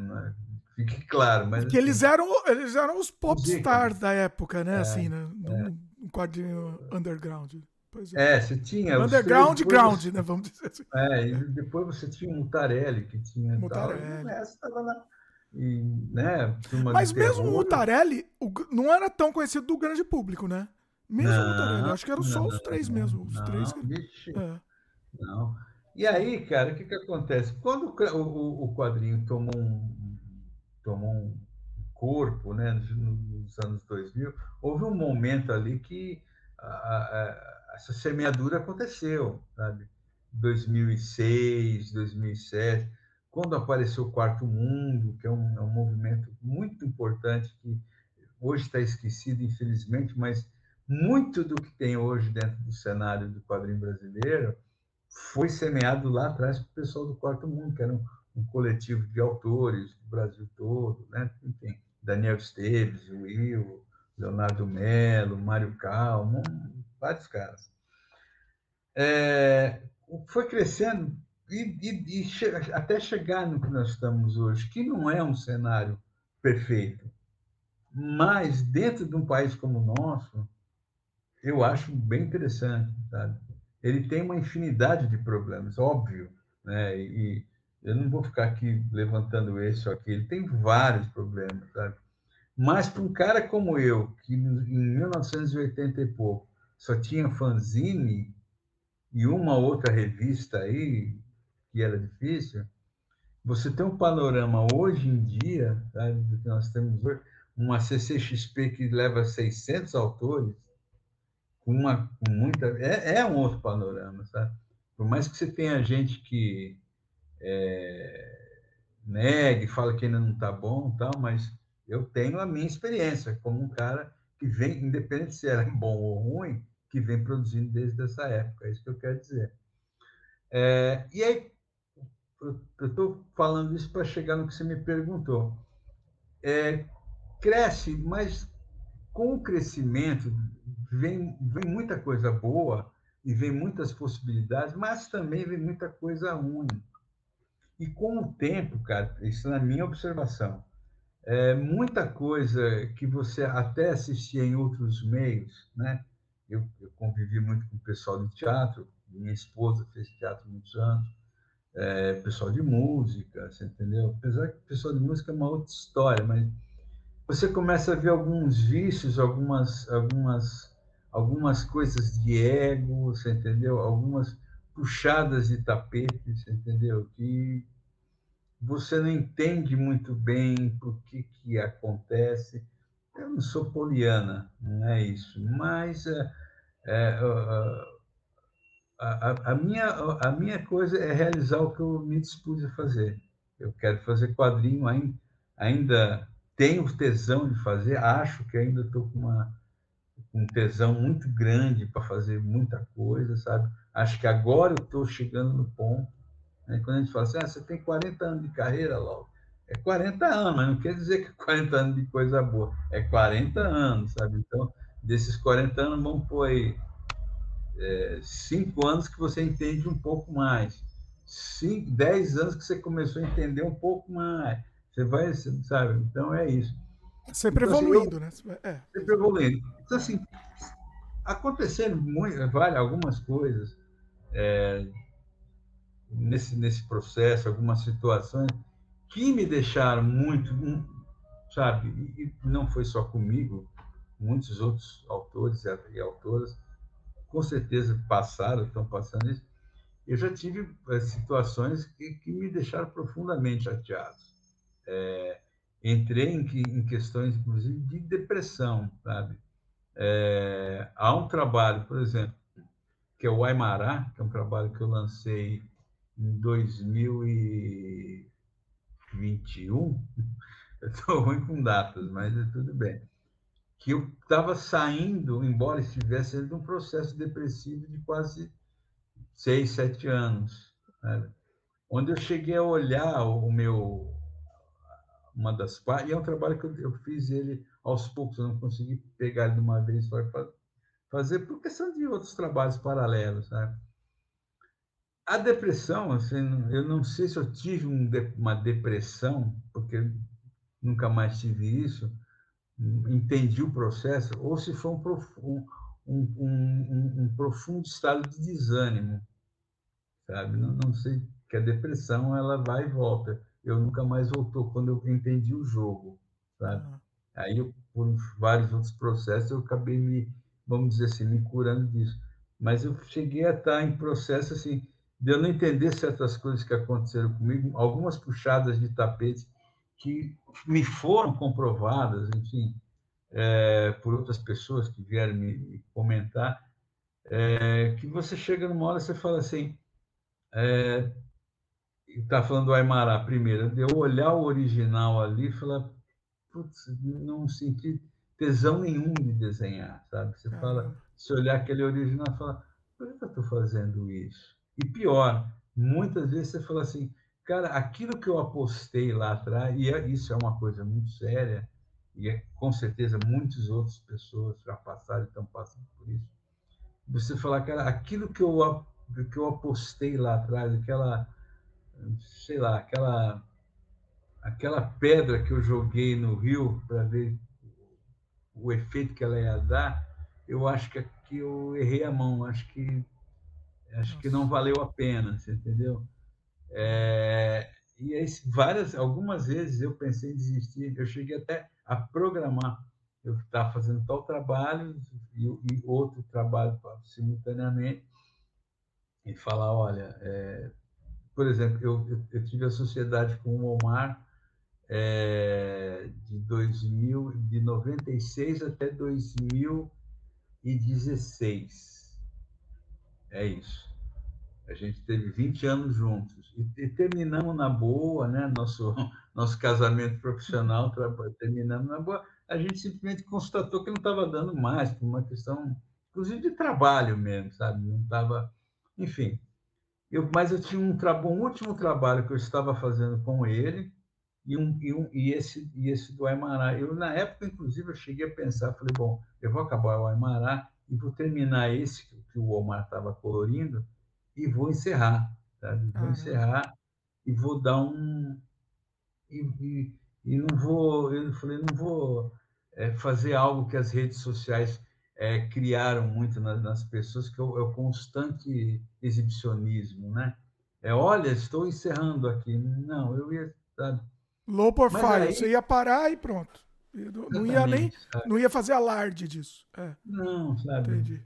Fique claro, mas. Que eles assim, eram, eles eram os popstars da época, né? É, assim, né? É. Um quadrinho underground. Pois é. é, você tinha. Underground três, ground, você, né? Vamos dizer assim. É, e depois você tinha o Mutarelli, que tinha. Mutarelli. Tal, e, né, Mas mesmo o Mutarelli não era tão conhecido do grande público, né? Mesmo não, o Mutarelli, acho que eram só os três não, mesmo. Os não, três. Vixe, é. Não. E aí, cara, o que, que acontece? Quando o, o quadrinho tomou um, tomou um corpo, né, nos anos 2000, houve um momento ali que a, a, essa semeadura aconteceu, sabe? 2006, 2007, quando apareceu o Quarto Mundo, que é um, é um movimento muito importante que hoje está esquecido, infelizmente, mas muito do que tem hoje dentro do cenário do quadrinho brasileiro foi semeado lá atrás para o pessoal do Quarto Mundo, que era um, um, coletivo de autores do Brasil todo, né? Enfim, Daniel Esteves, Will, Leonardo Mello, Mário Calmo, vários caras. É, foi crescendo e, e, e che até chegar no que nós estamos hoje, que não é um cenário perfeito, mas dentro de um país como o nosso, eu acho bem interessante, sabe? Ele tem uma infinidade de problemas, óbvio, né? E eu não vou ficar aqui levantando esse ou aquele, tem vários problemas, sabe? Mas para um cara como eu, que em 1980 e pouco só tinha fanzine e uma outra revista aí, que era difícil, você tem um panorama hoje em dia, sabe, do que nós temos hoje, uma CCXP que leva 600 autores, com, uma, com muita. É, é um outro panorama, sabe? Por mais que você tenha gente que é, negue, fala que ainda não está bom, tal, mas eu tenho a minha experiência como um cara que vem, independente se era bom ou ruim, que vem produzindo desde essa época. É isso que eu quero dizer. É, e aí, eu estou falando isso para chegar no que você me perguntou. É, cresce, mas com o crescimento vem, vem muita coisa boa e vem muitas possibilidades, mas também vem muita coisa ruim. E com o tempo, cara, isso na minha observação, é muita coisa que você até assistia em outros meios, né? Eu, eu convivi muito com o pessoal do teatro, minha esposa fez teatro muitos anos, é, pessoal de música, você entendeu? Apesar que o pessoal de música é uma outra história, mas você começa a ver alguns vícios, algumas, algumas, algumas coisas de ego, você entendeu? Algumas puxadas de tapetes, entendeu? Que você não entende muito bem por que, que acontece. Eu não sou poliana, não é isso, mas é, é, a, a, minha, a minha coisa é realizar o que eu me dispus a fazer. Eu quero fazer quadrinho, ainda, ainda tenho tesão de fazer, acho que ainda estou com uma, um tesão muito grande para fazer muita coisa, sabe? Acho que agora eu estou chegando no ponto. Né? Quando a gente fala assim, ah, você tem 40 anos de carreira, Lauro. É 40 anos, mas não quer dizer que é 40 anos de coisa boa. É 40 anos, sabe? Então, desses 40 anos, vamos pôr aí é, 5 anos que você entende um pouco mais. 5, 10 anos que você começou a entender um pouco mais. Você vai, sabe? Então, é isso. Sempre então, evoluindo, assim, eu, né? É. Sempre evoluindo. Então, assim, aconteceram muito, vale, algumas coisas é, nesse, nesse processo, algumas situações que me deixaram muito, sabe, e não foi só comigo, muitos outros autores e autoras com certeza passaram, estão passando isso. Eu já tive é, situações que, que me deixaram profundamente chateado. É, entrei em, em, questões, inclusive, de depressão, sabe? É, há um trabalho, por exemplo, que é o Aymara, que é um trabalho que eu lancei em 2021. Eu estou ruim com datas, mas é tudo bem. Que eu estava saindo, embora estivesse dentro de um processo depressivo de quase seis, sete anos. Onde eu cheguei a olhar o meu uma das partes, e é um trabalho que eu, eu, fiz ele aos poucos, eu não consegui pegar ele de uma vez só para fazer por questão de outros trabalhos paralelos, sabe? A depressão, assim, eu não sei se eu tive um, uma depressão, porque nunca mais tive isso, entendi o processo, ou se foi um, um, um, um, profundo estado de desânimo, sabe? Não, não sei, que a depressão ela vai e volta. Eu nunca mais voltou quando eu entendi o jogo, sabe? Uhum. Aí, eu, por vários outros processos, eu acabei me vamos dizer assim, me curando disso. Mas eu cheguei a estar em processo assim, de eu não entender certas coisas que aconteceram comigo, algumas puxadas de tapete que me foram comprovadas, enfim, é, por outras pessoas que vieram me, me comentar, é, que você chega numa hora e você fala assim, é, está falando do Aymara primeiro, de eu olhar o original ali e falar, putz, não senti tesão nenhum de desenhar, sabe? Você fala, se olhar aquele original, fala, por que eu estou fazendo isso? E pior, muitas vezes você fala assim, cara, aquilo que eu apostei lá atrás, e é, isso é uma coisa muito séria, e é, com certeza muitas outras pessoas já passaram e estão passando por isso. Você falar, cara, aquilo que eu, que eu apostei lá atrás, aquela, sei lá, aquela, aquela pedra que eu joguei no rio para ver o efeito que ela ia dar, eu acho que aqui eu errei a mão, acho que acho que não valeu a pena, você entendeu? É, e aí, várias, algumas vezes eu pensei em desistir, eu cheguei até a programar, eu estava fazendo tal trabalho e, e outro trabalho simultaneamente e falar, olha, é, por exemplo, eu, eu, tive a sociedade com o Omar é, de 2000, de 96 até 2016. É isso. A gente teve 20 anos juntos e, e terminamos na boa, né? Nosso nosso casamento profissional terminamos na boa. A gente simplesmente constatou que não estava dando mais por uma questão, inclusive de trabalho mesmo, sabe? Não estava, enfim. Eu, mas eu tinha um, um último trabalho que eu estava fazendo com ele e, um, e, um, e, esse, e esse do Aimará. Eu, na época, inclusive, eu cheguei a pensar, falei, bom, eu vou acabar o Aimará e vou terminar esse que o Omar estava colorindo e vou encerrar, sabe? Vou encerrar e vou dar um... E, e, e, não vou, eu falei, não vou é, fazer algo que as redes sociais é, criaram muito nas, nas pessoas, que é o, é o constante exibicionismo, né? É, olha, estou encerrando aqui. Não, eu ia, sabe? Low profile, aí... você ia parar e pronto. Não ia nem, não ia fazer alarde disso. É. Não, sabe? Entendi.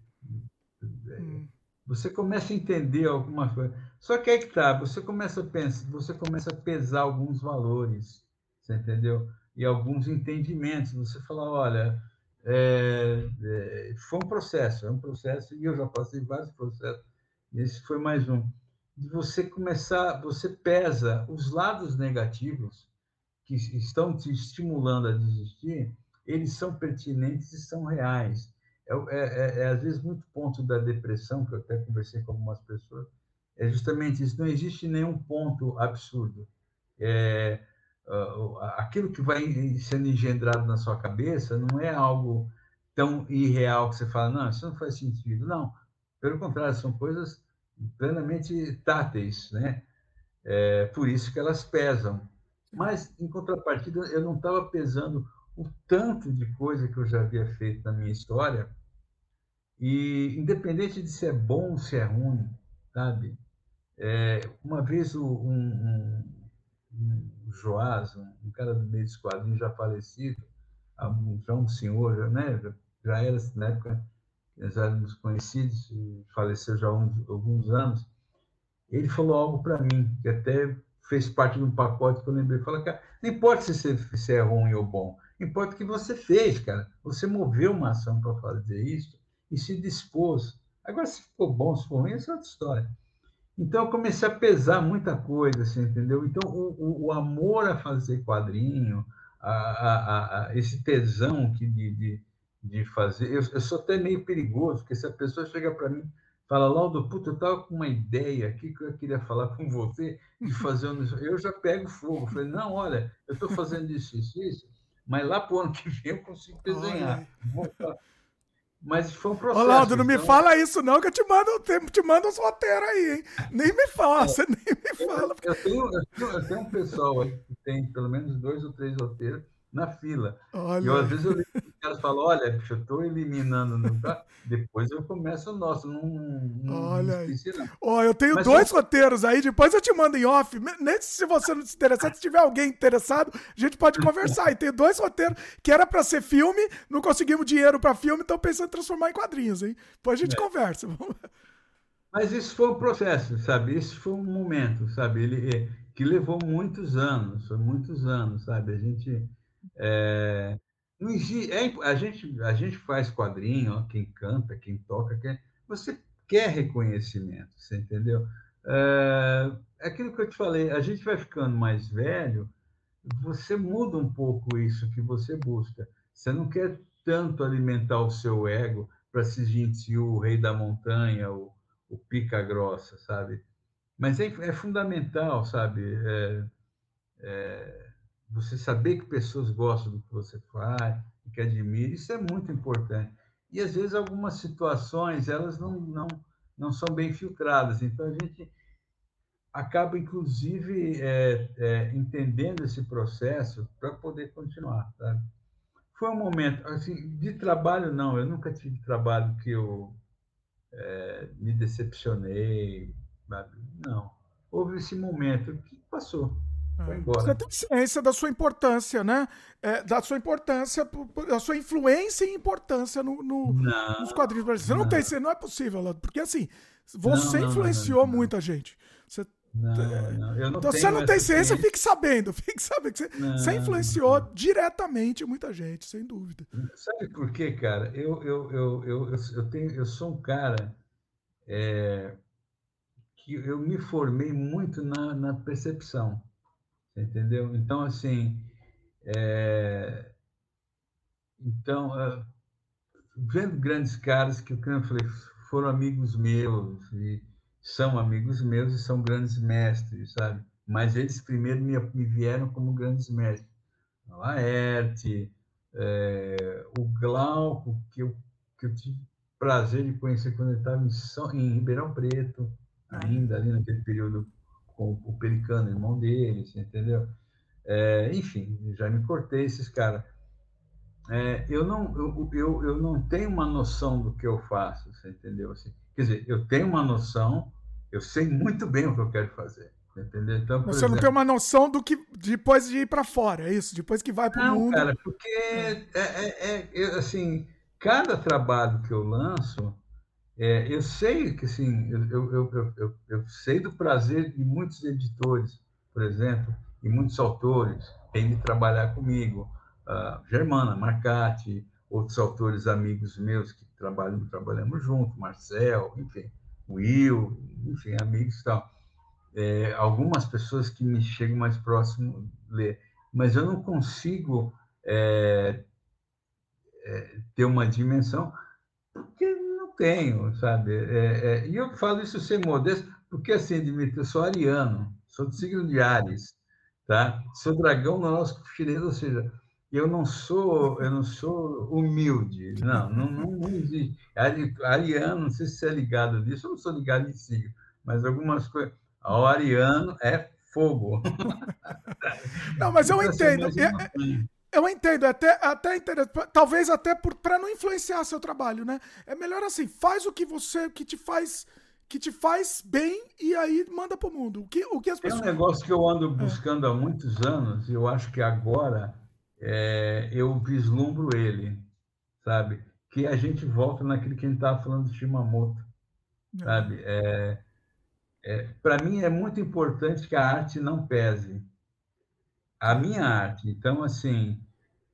Hum. você começa a entender alguma coisa. Só que aí que tá, você começa a pensar, você começa a pesar alguns valores, você entendeu? E alguns entendimentos. Você fala, olha, é, é, foi um processo, é um processo, e eu já passei vários processos, esse foi mais um. De você começar, você pesa os lados negativos que estão te estimulando a desistir, eles são pertinentes e são reais. É, é, é, é, às vezes muito ponto da depressão, que eu até conversei com algumas pessoas, é justamente isso, não existe nenhum ponto absurdo. É, aquilo que vai sendo engendrado na sua cabeça não é algo tão irreal que você fala, não, isso não faz sentido. Não, pelo contrário, são coisas plenamente táteis, né? É, por isso que elas pesam. Mas, em contrapartida, eu não estava pesando o tanto de coisa que eu já havia feito na minha história, e independente de se é bom ou se é ruim, sabe? É, uma vez um, um, um Joás, um, cara do meio dos quadrinhos já falecido, já um senhor, já, né? já, era na época nós éramos conhecidos, faleceu já há alguns anos, ele falou algo para mim, que até fez parte de um pacote que eu lembrei. Fala, cara, não importa se, você, se é ruim ou bom, importa o que você fez, cara. Você moveu uma ação para fazer isso e se dispôs. Agora, se ficou bom, se for ruim, é outra história. Então, eu comecei a pesar muita coisa, assim, entendeu? Então, o, o, amor a fazer quadrinho, a, a, a, esse tesão que de, de, de fazer. Eu, eu, sou até meio perigoso, porque se a pessoa chega para mim fala, Laudo, puta, eu estava com uma ideia aqui que eu queria falar com você de fazer um... Eu já pego fogo. Falei, não, olha, eu estou fazendo isso, isso, isso, mas lá para o ano que vem eu consigo desenhar. Mas foi um processo. Ô, Laudo, não então... me fala isso, não, que eu te mando, te mando uns roteiros aí, hein? Nem me fala, é, você nem me fala. Eu, eu, tenho, eu, tenho, eu tenho um pessoal aí que tem pelo menos dois ou três roteiros na fila. Olha. E eu, às vezes eu ligo os caras falam, olha, bicho, eu estou eliminando, no... depois eu começo o nosso, não, não olha aí. Ó, eu tenho Mas dois eu... roteiros aí, depois eu te mando em off, nem se você não se interessar, se tiver alguém interessado, a gente pode conversar. E tem dois roteiros que era para ser filme, não conseguimos dinheiro para filme, então pensando em transformar em quadrinhos, hein? Depois a gente é. conversa. Mas isso foi um processo, sabe? Isso foi um momento, sabe? Ele é, que levou muitos anos, foi muitos anos, sabe? A gente é, não existe, é, a, gente, a gente faz quadrinho, ó, quem canta, quem toca, quem, você quer reconhecimento, você entendeu? É, é aquilo que eu te falei, a gente vai ficando mais velho, você muda um pouco isso que você busca. Você não quer tanto alimentar o seu ego para se sentir o rei da montanha, o, o pica grossa, sabe? Mas é, é fundamental, sabe? É, é, você saber que pessoas gostam do que você faz, que admiram, isso é muito importante. E às vezes algumas situações elas não não não são bem filtradas, então a gente acaba inclusive é, é, entendendo esse processo para poder continuar, sabe? Foi um momento assim de trabalho não, eu nunca tive trabalho que eu é, me decepcionei, não. Houve esse momento que passou. Você tem ciência da sua importância, né? É, da sua importância, da sua influência e importância no, no não, nos quadrinhos brasileiros. Você não, não tem, você não é possível, porque assim, você não, influenciou muita gente. Você, não, não, eu não então, você não tem ciência, fique sabendo, fique sabendo que você, você influenciou diretamente muita gente, sem dúvida. Sabe por quê, cara? Eu, eu, eu, eu, eu, tenho, eu sou um cara é, que eu me formei muito na, na percepção entendeu? Então, assim, é... então, é... vendo grandes caras que, eu falei, foram amigos meus, e são amigos meus e são grandes mestres, sabe? Mas eles primeiro me, me vieram como grandes mestres. O Laerte, é... o Glauco, que eu, que eu tive prazer de conhecer quando ele estava em, São, em Ribeirão Preto, ainda ali naquele período com o Pelicano, irmão dele, entendeu? É, enfim, já me cortei esses caras. É, eu, não, eu, eu, eu não tenho uma noção do que eu faço, você entendeu? Assim, quer dizer, eu tenho uma noção, eu sei muito bem o que eu quero fazer. Entendeu? Então, Mas você exemplo, não tem uma noção do que depois de ir para fora, é isso? Depois que vai para o mundo. Cara, porque é, é, é, assim, cada trabalho que eu lanço, É, eu sei que, assim, eu, eu, eu, eu, sei do prazer de muitos editores, por exemplo, e muitos autores têm de trabalhar comigo. Uh, Germana, Marcati, outros autores amigos meus que trabalham, trabalhamos juntos, Marcel, enfim, Will, enfim, amigos e tal. É, algumas pessoas que me chegam mais próximo ler, mas eu não consigo é, é, ter uma dimensão porque tenho, sabe? É, é, e eu falo isso sem modesto, porque assim, Dimitri, eu sou ariano, sou do signo de Ares, tá? Sou dragão no nosso chinês, ou seja, eu não sou, eu não sou humilde, não, não, não, não existe. Ariano, não sei se você é ligado nisso, eu não sou ligado em signo, mas algumas coisas. O ariano é fogo. Não, mas eu então, assim, entendo. Assim, eu entendo, é até, até interessante. Talvez até para não influenciar seu trabalho, né? É melhor assim, faz o que você, que te faz que te faz bem e aí manda para o mundo. O que, o que as pessoas... É um negócio que eu ando buscando é. há muitos anos e eu acho que agora é, eu vislumbro ele, sabe? Que a gente volta naquilo que a gente estava falando de Shimamoto, é. sabe? É, é para mim é muito importante que a arte não pese. A minha arte, então, assim, é,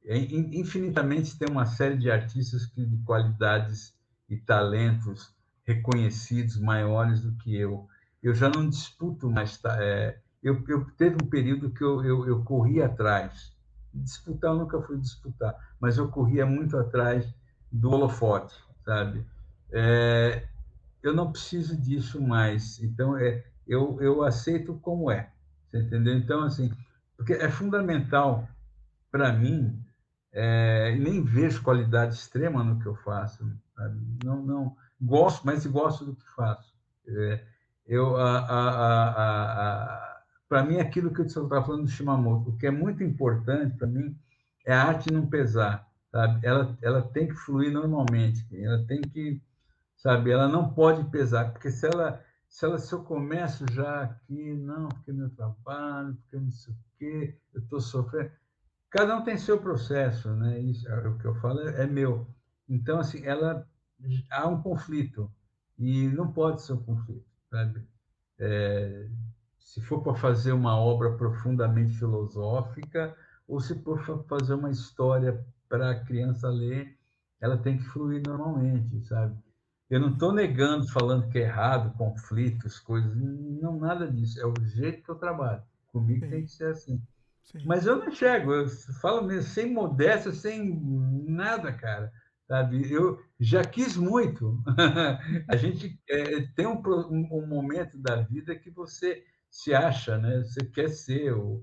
infinitamente tem uma série de artistas que, de qualidades e talentos reconhecidos maiores do que eu. Eu já não disputo mais. É, eu, eu teve um período que eu, eu, eu corri atrás. Disputar eu nunca fui disputar, mas eu corria muito atrás do holofote, sabe? É, eu não preciso disso mais. Então, é, eu, eu aceito como é. Entendeu? Então, assim, porque é fundamental para mim é, nem vejo qualidade extrema no que eu faço. Sabe? Não, não gosto, mas gosto do que faço. É, eu, a, a, a, para mim, aquilo que eu estava falando do Shimamoto, o que é muito importante para mim é a arte não pesar, sabe? Ela, ela tem que fluir normalmente, ela tem que, sabe? Ela não pode pesar, porque se ela, se ela, se eu começo já aqui, não, porque meu trabalho, porque não sei o quê, eu estou sofrendo, Cada um tem seu processo, né? Isso, é, o que eu falo é, é meu. Então, assim, ela há um conflito e não pode ser um conflito, sabe? É, se for para fazer uma obra profundamente filosófica ou se for para fazer uma história para a criança ler, ela tem que fluir normalmente, sabe? Eu não estou negando, falando que é errado, conflitos, coisas, não nada disso. É o jeito que eu trabalho. Comigo Sim. tem que ser assim. Sim. Mas eu não enxergo, eu falo mesmo, sem modéstia, sem nada, cara. Sabe? Eu já quis muito. a gente é, tem um, um, momento da vida que você se acha, né? Você quer ser o,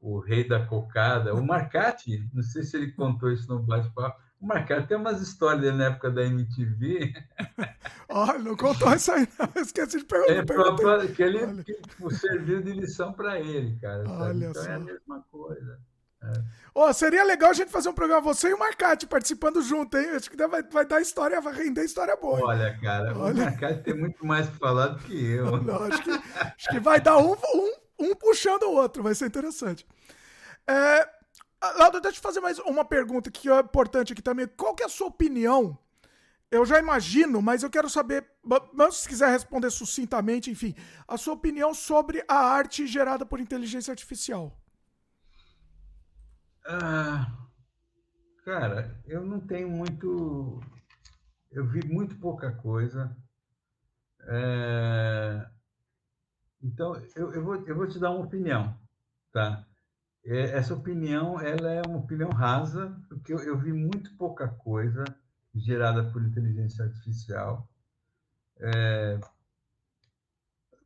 o rei da cocada. O Marcati, não sei se ele contou isso no bate-papo, o Marcati tem umas histórias na época da MTV. Olha, não contou isso aí, não. Esqueci de perguntar. É próprio, que ele que, tipo, serviu de lição para ele, cara. Olha então só. é a mesma coisa. É. Oh, seria legal a gente fazer um programa, você e o Marcati participando junto, hein? Acho que vai, vai dar história, vai render história boa. Olha, cara, Olha. o Marcati tem muito mais para falar do que eu. Não, acho, que, acho que vai dar um, um, um puxando o outro, vai ser interessante. É, Lauda, deixa eu fazer mais uma pergunta que é importante aqui também. Qual que é a sua opinião? Eu já imagino, mas eu quero saber, se quiser responder sucintamente, enfim, a sua opinião sobre a arte gerada por inteligência artificial. Ah, cara, eu não tenho muito. Eu vi muito pouca coisa. É... Então, eu, eu, vou, eu vou te dar uma opinião, tá? É, essa opinião ela é uma opinião rasa, porque eu, eu, vi muito pouca coisa gerada por inteligência artificial. É,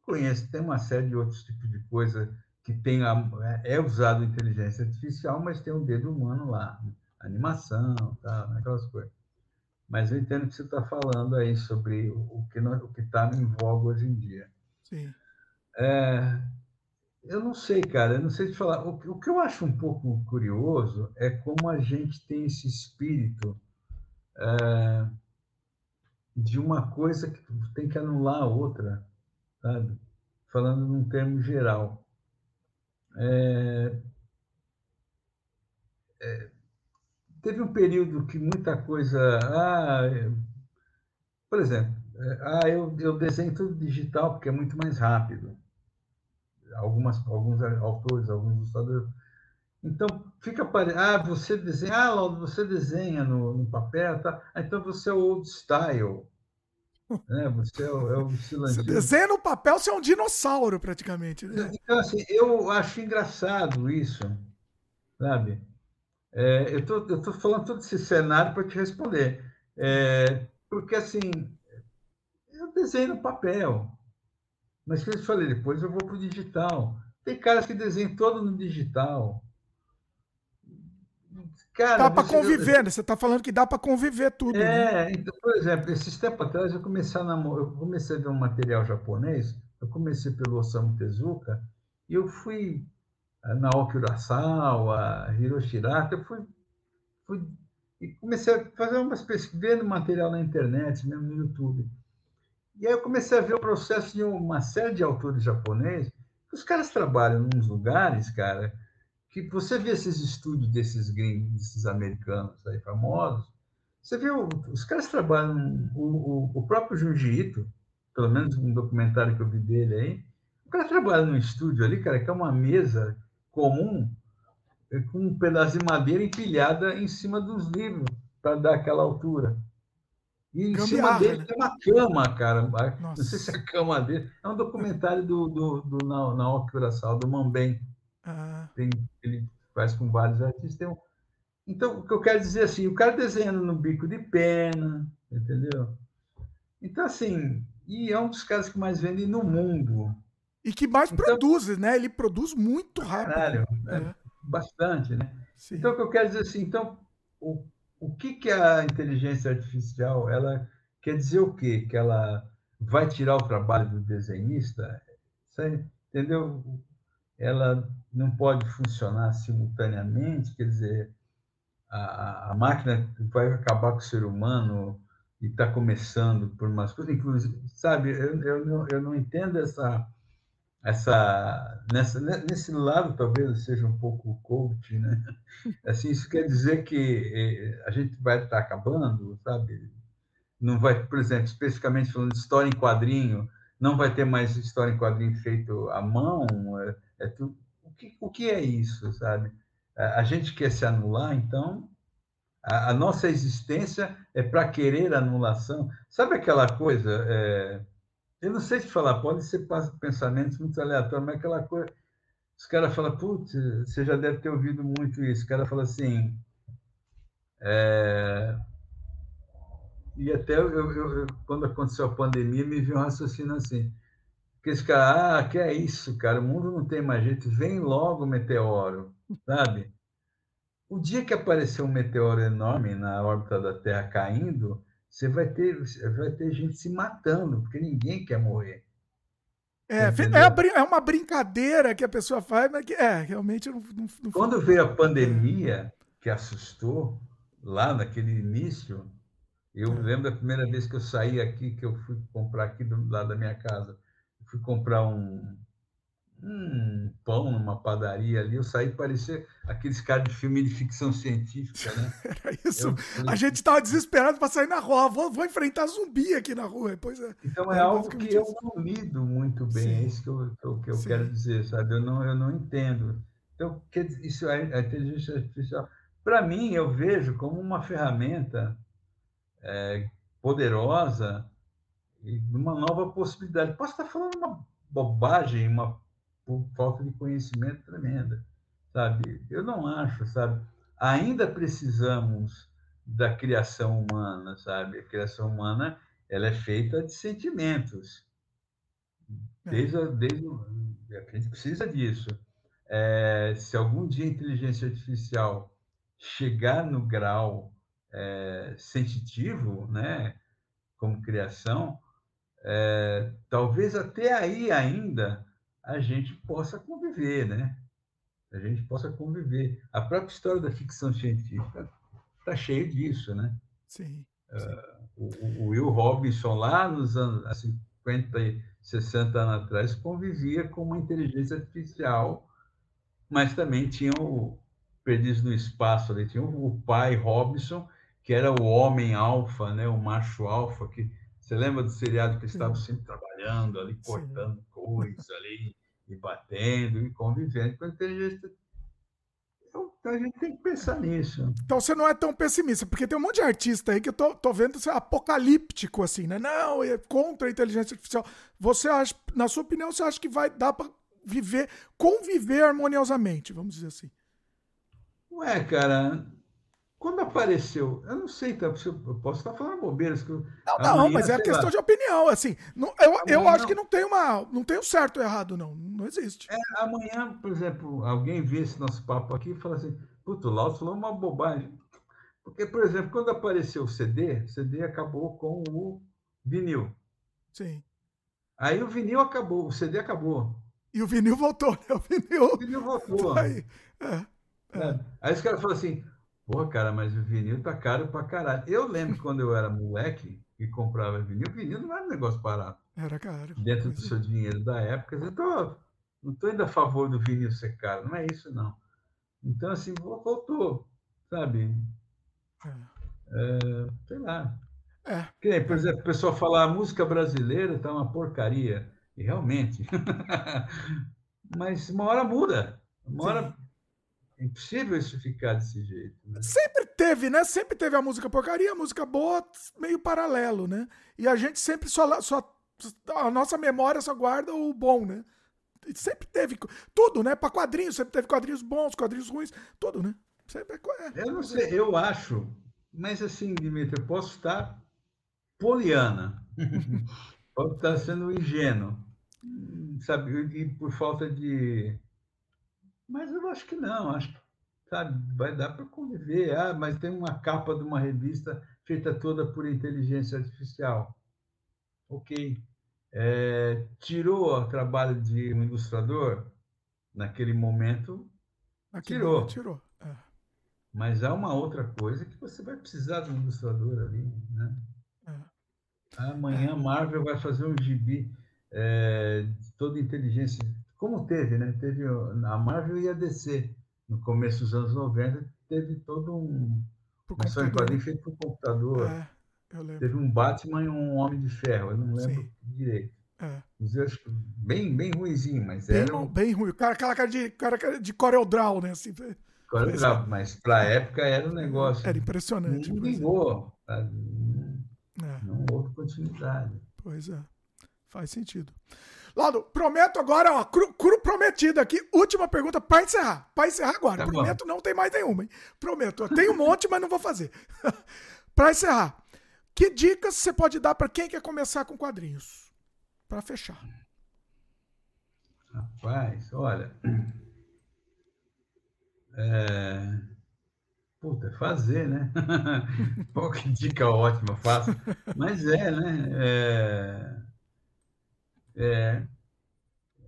conheço, tem uma série de outros tipos de coisa que tem a, é usado inteligência artificial, mas tem um dedo humano lá, animação, tá, aquelas coisas. Mas eu entendo que você está falando aí sobre o que o que está em voga hoje em dia. Sim. É, eu não sei, cara, eu não sei te falar. O, o, que eu acho um pouco curioso é como a gente tem esse espírito é, de uma coisa que tem que anular a outra, sabe? Falando num termo geral. É, é, teve um período que muita coisa. Ah, por exemplo, É, ah, eu, eu desenho tudo digital porque é muito mais rápido. Algumas, alguns autores, alguns ilustradores. Então, fica parecendo. Ah, você desenha. Ah, Laudo, você desenha no, no papel, tá? Ah, então você é o old style. Né? Você é o, é o Você desenha no papel, você é um dinossauro, praticamente. Né? Então, assim, eu acho engraçado isso, sabe? É, eu tô, estou tô falando todo esse cenário para te responder. É, porque, assim, eu desenho no papel. Mas, como eu falei, depois eu vou para o digital. Tem caras que desenham todo no digital. Cara, dá para conviver, né? Você está falando que dá para conviver tudo. É, né? então, por exemplo, esses tempos atrás eu comecei a namorar, eu comecei a ver um material japonês, eu comecei pelo Osamu Tezuka, e eu fui eh, na Urasawa, Hiroshirata, eu fui, fui e comecei a fazer umas pesquisas, vendo material na internet, mesmo no YouTube. E aí eu comecei a ver o processo de uma série de autores japoneses, os caras trabalham em uns lugares, cara, que você vê esses estúdios desses gringos, desses americanos aí famosos, você vê, os caras trabalham, o, o, o próprio Junji Ito, pelo menos um documentário que eu vi dele aí, o cara trabalha num estúdio ali, cara, que é uma mesa comum é, com um pedaço de madeira empilhada em cima dos livros para dar aquela altura. E em cima dele né? tem uma cama, cara. Nossa. Não sei se é a cama dele. É um documentário do, do, do Naoki Urasawa, do Mambem. Ah. Tem, ele faz com vários artistas. Um... Então, o que eu quero dizer é assim, o cara desenhando no bico de pena, entendeu? Então, assim, e é um dos caras que mais vendem no mundo. E que mais então, produz, né? Ele produz muito rápido. Caralho, é. É, bastante, né? Sim. Então, o que eu quero dizer assim, então, o, o que, que a inteligência artificial, ela quer dizer o quê? Que ela vai tirar o trabalho do desenhista? Você entendeu? ela não pode funcionar simultaneamente, quer dizer, a, a máquina vai acabar com o ser humano e está começando por umas coisas, inclusive, sabe, eu, eu, não, eu não entendo essa, essa nessa, nesse lado talvez seja um pouco coach, né? Assim, isso quer dizer que eh, a gente vai estar tá acabando, sabe? Não vai, por exemplo, especificamente falando de história em quadrinho, não vai ter mais história em quadrinho feito à mão, é, é tu, o, que, o que é isso, sabe? A, a gente quer se anular, então a, a nossa existência é para querer anulação. Sabe aquela coisa? É, eu não sei te falar, pode ser pensamentos muito aleatórios, mas aquela coisa. Os caras falam, putz, você já deve ter ouvido muito isso. O cara fala assim. É, e até eu, eu, eu, quando aconteceu a pandemia, me viu um raciocínio assim. Que esse cara, ah, que é isso, cara, o mundo não tem mais jeito, vem logo o meteoro, sabe? O dia que aparecer um meteoro enorme na órbita da Terra caindo, você vai ter, vai ter gente se matando, porque ninguém quer morrer. É, é, é, uma brincadeira que a pessoa faz, mas que é, realmente não, não, não Quando veio a pandemia, que assustou, lá naquele início, eu é. lembro da primeira vez que eu saí aqui, que eu fui comprar aqui do lado da minha casa fui comprar um, um pão numa padaria ali, eu saí parecia aqueles caras de filme de ficção científica, né? Era isso. Eu, a gente estava desesperado para sair na rua, vou, vou, enfrentar zumbi aqui na rua. Pois é. Então é, é algo que eu não lido muito bem, Sim. é isso que eu, que eu, que eu quero dizer, sabe? Eu não, eu não entendo. Então, que, isso é a inteligência artificial. Para mim, eu vejo como uma ferramenta é, poderosa e uma nova possibilidade. Posso estar falando uma bobagem, uma falta de conhecimento tremenda, sabe? Eu não acho, sabe? Ainda precisamos da criação humana, sabe? A criação humana ela é feita de sentimentos. É. Desde, a, desde a gente precisa disso. É, se algum dia a inteligência artificial chegar no grau é, sensitivo, né, como criação, é, talvez até aí ainda a gente possa conviver, né? A gente possa conviver. A própria história da ficção científica está cheia disso, né? Sim. Uh, o, o, Will Robinson, lá nos anos 50 e 60 anos atrás, convivia com uma inteligência artificial, mas também tinha o Perdidos no Espaço, ali, tinha o pai Robinson, que era o homem alfa, né? o macho alfa, que Você lembra do seriado que estavam sempre trabalhando ali, cortando Sim. coisas ali, e batendo, e convivendo com a inteligência então, a gente tem que pensar nisso. Então você não é tão pessimista, porque tem um monte de artista aí que eu tô, tô vendo ser apocalíptico, assim, né? Não, é contra a inteligência artificial. Você acha, na sua opinião, você acha que vai dar para viver, conviver harmoniosamente, vamos dizer assim? Ué, cara, quando apareceu, eu não sei, tá, eu posso estar falando bobeiras. Que eu, não, não, amanhã, mas é questão lá. de opinião, assim. Não, eu, eu acho que não tem uma. Não tem o um certo ou errado, não. Não existe. É, amanhã, por exemplo, alguém vê esse nosso papo aqui e fala assim, puto, o Lauto falou uma bobagem. Porque, por exemplo, quando apareceu o CD, o CD acabou com o vinil. Sim. Aí o vinil acabou, o CD acabou. E o vinil voltou, né? O vinil, o vinil voltou. Aí, é, é. Aí os caras falam assim, Pô, cara, mas o vinil tá caro pra caralho. Eu lembro quando eu era moleque e comprava vinil, vinil não era um negócio barato. Era caro. Dentro do seu dinheiro da época. Eu tô, não tô ainda a favor do vinil ser caro, não é isso, não. Então, assim, voltou, sabe? É. É, sei lá. É. Que, por exemplo, o pessoal fala a música brasileira tá uma porcaria. E realmente. Mas uma hora muda. Uma hora é impossível isso ficar desse jeito. Né? Sempre teve, né? Sempre teve a música porcaria, a música boa, meio paralelo, né? E a gente sempre só, só. A nossa memória só guarda o bom, né? Sempre teve tudo, né? Para quadrinhos, sempre teve quadrinhos bons, quadrinhos ruins, tudo, né? Sempre é, eu não sei, eu acho, mas assim, Dimitri, eu posso estar poliana, posso estar sendo ingênuo, sabe? E por falta de mas eu acho que não, acho que sabe, vai dar para conviver. Ah, mas tem uma capa de uma revista feita toda por inteligência artificial. Ok. É, tirou o trabalho de um ilustrador? Naquele momento, Naquele tirou. Momento, tirou. É. Mas há uma outra coisa que você vai precisar de um ilustrador ali. Né? É. Amanhã a Marvel vai fazer um gibi é, de toda inteligência como teve, né? Teve a Marvel e a DC no começo dos anos 90, teve todo um uma história em quadrinho feito por computador. É, teve um Batman e um Homem de Ferro, eu não lembro Sim. direito. É. Bem, bem ruimzinho, mas bem, era. Um... Bem ruim. Cara, aquela cara de, cara de Corel Draw, né? Assim, Corel Draw, mas para a época era um negócio. Era impressionante. Não ligou. Não, é. não houve continuidade. Pois é. Faz sentido. Lado, prometo agora, ó, cru, cru prometido aqui. Última pergunta para encerrar. Para encerrar agora. Tá prometo, não tem mais nenhuma, hein? Prometo. Tem um monte, mas não vou fazer. para encerrar, que dicas você pode dar para quem quer começar com quadrinhos? Para fechar. Rapaz, olha. É... Puta, fazer, né? Pô, que dica ótima, fácil. Mas é, né? É é,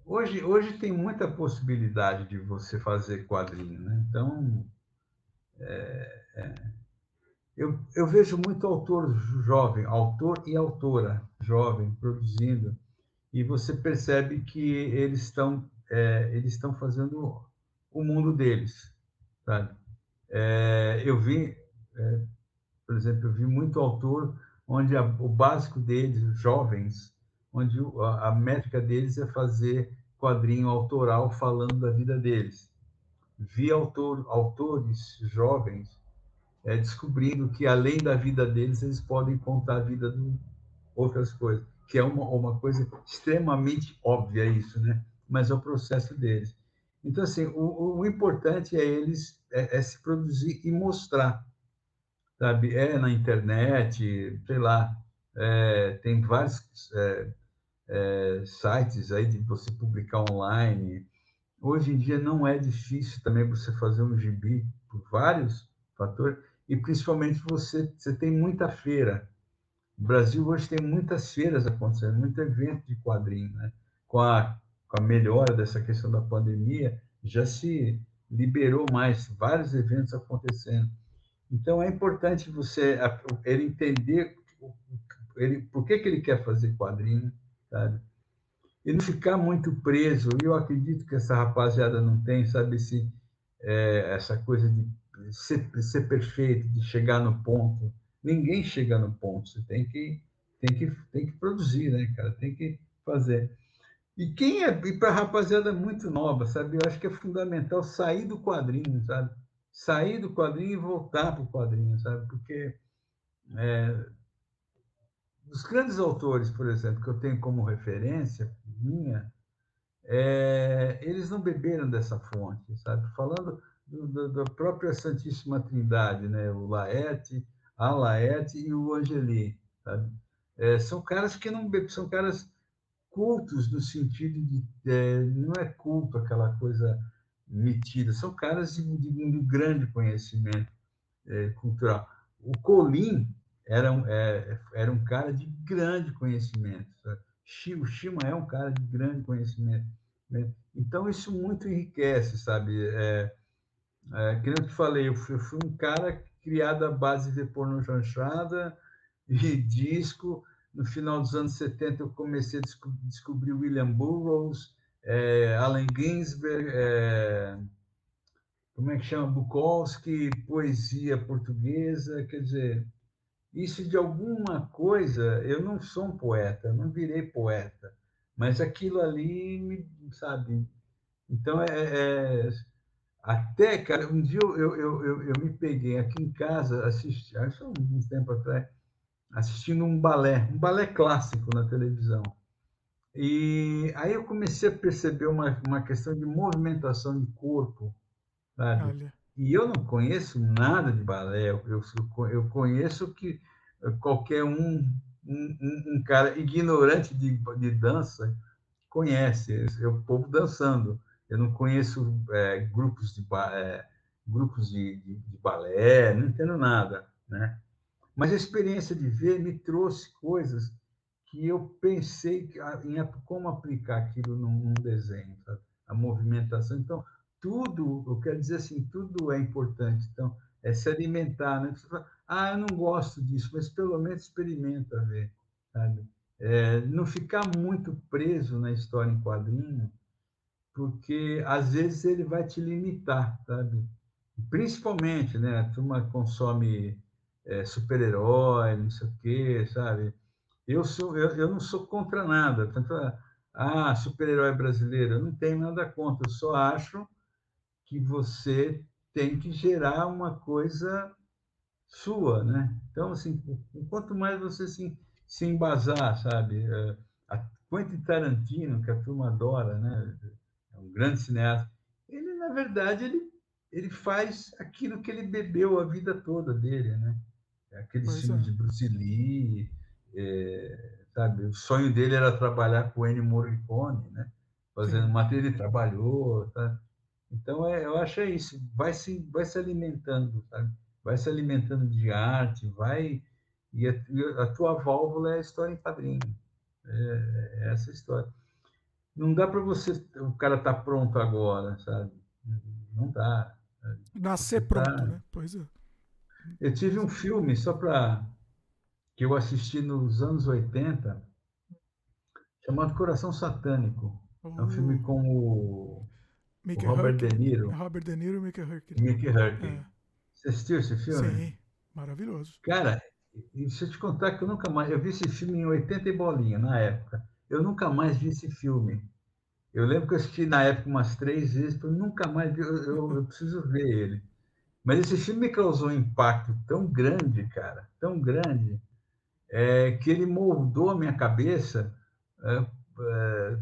hoje, hoje tem muita possibilidade de você fazer quadrinho, né? Então, é, é, eu, eu vejo muito autor jovem, autor e autora jovem produzindo, e você percebe que eles estão é, eles estão fazendo o mundo deles, sabe? É, eu vi, é, por exemplo, eu vi muito autor onde a, o básico deles, jovens, onde a, métrica deles é fazer quadrinho autoral falando da vida deles. Vi autor, autores jovens é, descobrindo que, além da vida deles, eles podem contar a vida de outras coisas, que é uma, uma coisa extremamente óbvia isso, né? mas é o processo deles. Então, assim, o, o importante é eles é, é, se produzir e mostrar, sabe? É na internet, sei lá, é, tem vários é, sites aí de você publicar online. Hoje em dia não é difícil também você fazer um gibi por vários fatores e principalmente você você tem muita feira. O Brasil hoje tem muitas feiras acontecendo, muito evento de quadrinho, né? Com a, com a melhora dessa questão da pandemia, já se liberou mais vários eventos acontecendo. Então é importante você ele entender ele por que, que ele quer fazer quadrinho, sabe? E não ficar muito preso. Eu acredito que essa rapaziada não tem, sabe, esse, é, essa coisa de ser, ser perfeito, de chegar no ponto. Ninguém chega no ponto. Você tem que tem que, tem que produzir, né, cara? Tem que fazer. E quem é, e para rapaziada muito nova, sabe? Eu acho que é fundamental sair do quadrinho, sabe? Sair do quadrinho e voltar para o quadrinho, sabe? Porque é, os grandes autores, por exemplo, que eu tenho como referência minha, é, eles não beberam dessa fonte, sabe? Falando do, do, da própria Santíssima Trindade, né? O Laerte, a Laerte e o Angeli, sabe? É, são caras que não são caras cultos no sentido de é, não é culto aquela coisa metida, são caras de, de, de grande conhecimento é, cultural. O Colim era um, é, era um cara de grande conhecimento. Sabe? O Shima é um cara de grande conhecimento. Né? Então, isso muito enriquece, sabe? É, é, que eu te falei, eu fui, eu fui, um cara criado à base de porno chanchada e disco, no final dos anos 70, eu comecei a descobrir William Burroughs, é, Allen Ginsberg, é, como é que chama? Bukowski, poesia portuguesa. Quer dizer, isso de alguma coisa, eu não sou um poeta, não virei poeta, mas aquilo ali, me, sabe? Então, é, é até, cara, um dia eu, eu, eu, eu, me peguei aqui em casa, assisti, acho um tempo atrás, assistindo um balé, um balé clássico na televisão. E aí eu comecei a perceber uma, uma questão de movimentação de corpo, sabe? Olha. E eu não conheço nada de balé, eu, eu conheço que qualquer um, um, um cara ignorante de, de dança conhece, é o povo dançando. Eu não conheço é, grupos, de, é, grupos de, de, de balé, não entendo nada, né? Mas a experiência de ver me trouxe coisas que eu pensei em como aplicar aquilo num, num desenho, sabe? a movimentação. Então, tudo, eu quero dizer assim, tudo é importante. Então, é se alimentar, né? Você fala, ah, eu não gosto disso, mas pelo menos experimenta ver, sabe? É, não ficar muito preso na história em quadrinho, porque às vezes ele vai te limitar, sabe? Principalmente, né? A turma consome é, super-herói, não sei o quê, sabe? Eu, sou, eu, eu não sou contra nada. Tanto, ah, super-herói brasileiro, eu não tenho nada contra, eu só acho que você tem que gerar uma coisa sua, né? Então, assim, quanto mais você se, se embasar, sabe? É, a Quentin Tarantino, que a turma adora, né? É um grande cineasta. Ele, na verdade, ele, ele faz aquilo que ele bebeu a vida toda dele, né? aqueles filmes é. de Bruce Lee, é, sabe? O sonho dele era trabalhar com o Ennio Morricone, né? Fazendo matéria, ele trabalhou, tá? Então, é, eu acho é isso, vai se, vai se alimentando, sabe? Vai se alimentando de arte, vai... E a, a tua válvula é a história em quadrinho. É, é essa história. Não dá para você... O cara tá pronto agora, sabe? Não dá. Nascer tá pronto, né? Pois é. Eu tive um filme, só para. que eu assisti nos anos 80, chamado Coração Satânico. É um filme oh. com o, o Robert De Niro. Robert De Niro e Mickey Herc. Mickey Herc. É. Você assistiu esse filme? Sim, maravilhoso. Cara, e se eu te contar que eu nunca mais. Eu vi esse filme em 80 e bolinha, na época. Eu nunca mais vi esse filme. Eu lembro que eu assisti na época umas três vezes, eu nunca mais vi. Eu, eu, eu preciso ver ele. Mas esse filme me causou um impacto tão grande, cara, tão grande, é, que ele moldou a minha cabeça é, é,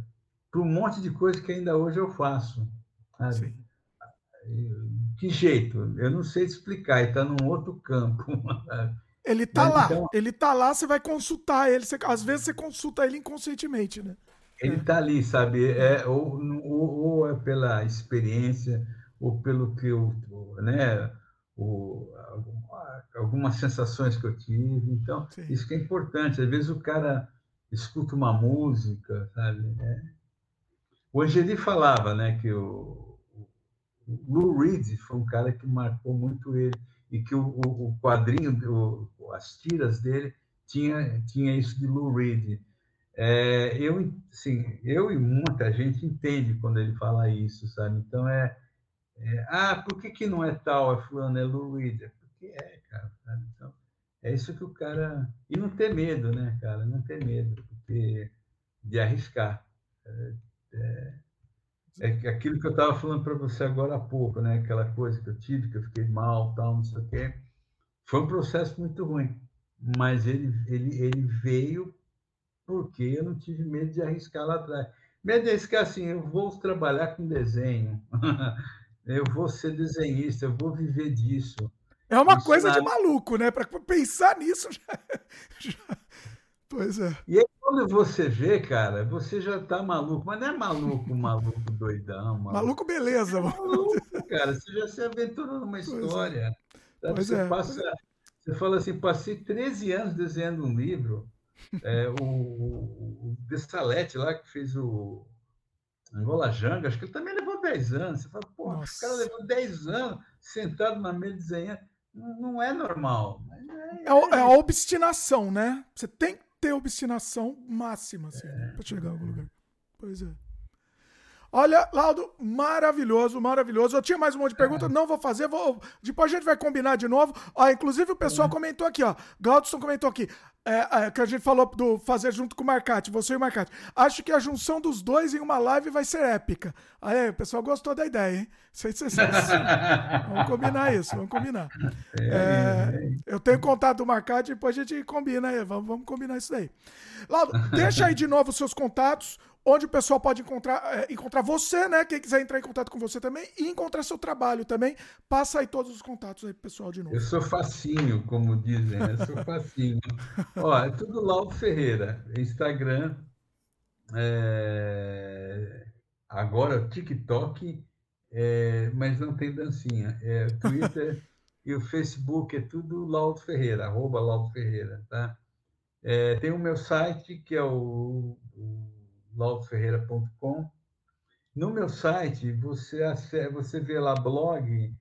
para um monte de coisa que ainda hoje eu faço. Sabe? Que jeito? Eu não sei explicar, está num outro campo. Ele está lá, então, ele está lá, você vai consultar ele, você, às vezes você consulta ele inconscientemente, né? Ele está ali, sabe? É, ou, ou, ou é pela experiência, ou pelo que eu, né, o, algumas sensações que eu tive. Então, Sim. isso que é importante. Às vezes o cara escuta uma música, sabe? É. O Angeli falava, né, que o Lou Reed foi um cara que marcou muito ele e que o, o quadrinho, o, as tiras dele tinha tinha isso de Lou Reed. É, eu, sim, eu e muita gente entende quando ele fala isso, sabe? Então é, é ah, por que, que não é tal, é fulano, é Lou Reed? É porque é, cara. Sabe? Então, É isso que o cara. E não ter medo, né, cara? Não ter medo porque... de arriscar. É, é, aquilo que eu estava falando para você agora há pouco, né? Aquela coisa que eu tive, que eu fiquei mal, tal, não sei o quê. Foi um processo muito ruim, mas ele, ele, ele veio porque eu não tive medo de arriscar lá atrás. Medo de arriscar assim, eu vou trabalhar com desenho, eu vou ser desenhista, eu vou viver disso. É uma Isso coisa de maluco, né? Para pensar nisso já, já... Pois é. E aí, quando você vê, cara, você já tá maluco, mas não é maluco, maluco doidão. Maluco, maluco beleza. É maluco, cara, você já se aventurou numa é. história. É. Você, é. passa, você fala assim, passei 13 anos desenhando um livro, é, o, o Dessalete lá, que fez o Angola Janga, acho que ele também levou 10 anos. Você fala, pô, o cara levou 10 anos sentado na mesa desenhando. Não, não é normal. É, é, é, a obstinação, né? Você tem ter obstinação máxima, assim, é. para chegar a algum lugar. Pois é. Olha, Laudo, maravilhoso, maravilhoso. Eu tinha mais um monte de perguntas, não vou fazer, vou, depois a gente vai combinar de novo. Ó, inclusive o pessoal comentou aqui, ó. Glaudson comentou aqui, é, é, que a gente falou do fazer junto com o Marcati, você e o Marcati. Acho que a junção dos dois em uma live vai ser épica. Aí, o pessoal gostou da ideia, hein? Sei se vocês... vamos combinar isso, vamos combinar. É, é eu tenho contato do Marcati, depois a gente combina aí, vamos, vamos combinar isso daí. Laudo, deixa aí de novo os seus contatos onde o pessoal pode encontrar, é, encontrar você, né? Quem quiser entrar em contato com você também e encontrar seu trabalho também. Passa aí todos os contatos aí pessoal de novo. Eu sou facinho, como dizem, né? Eu sou facinho. Ó, é tudo Laudo Ferreira. Instagram, é... agora TikTok, é... mas não tem dancinha. É Twitter e o Facebook é tudo Laudo Ferreira, arroba Laudo Ferreira, tá? É, tem o meu site, que é o, o lauferreira.com. No meu site, você, você vê lá blog,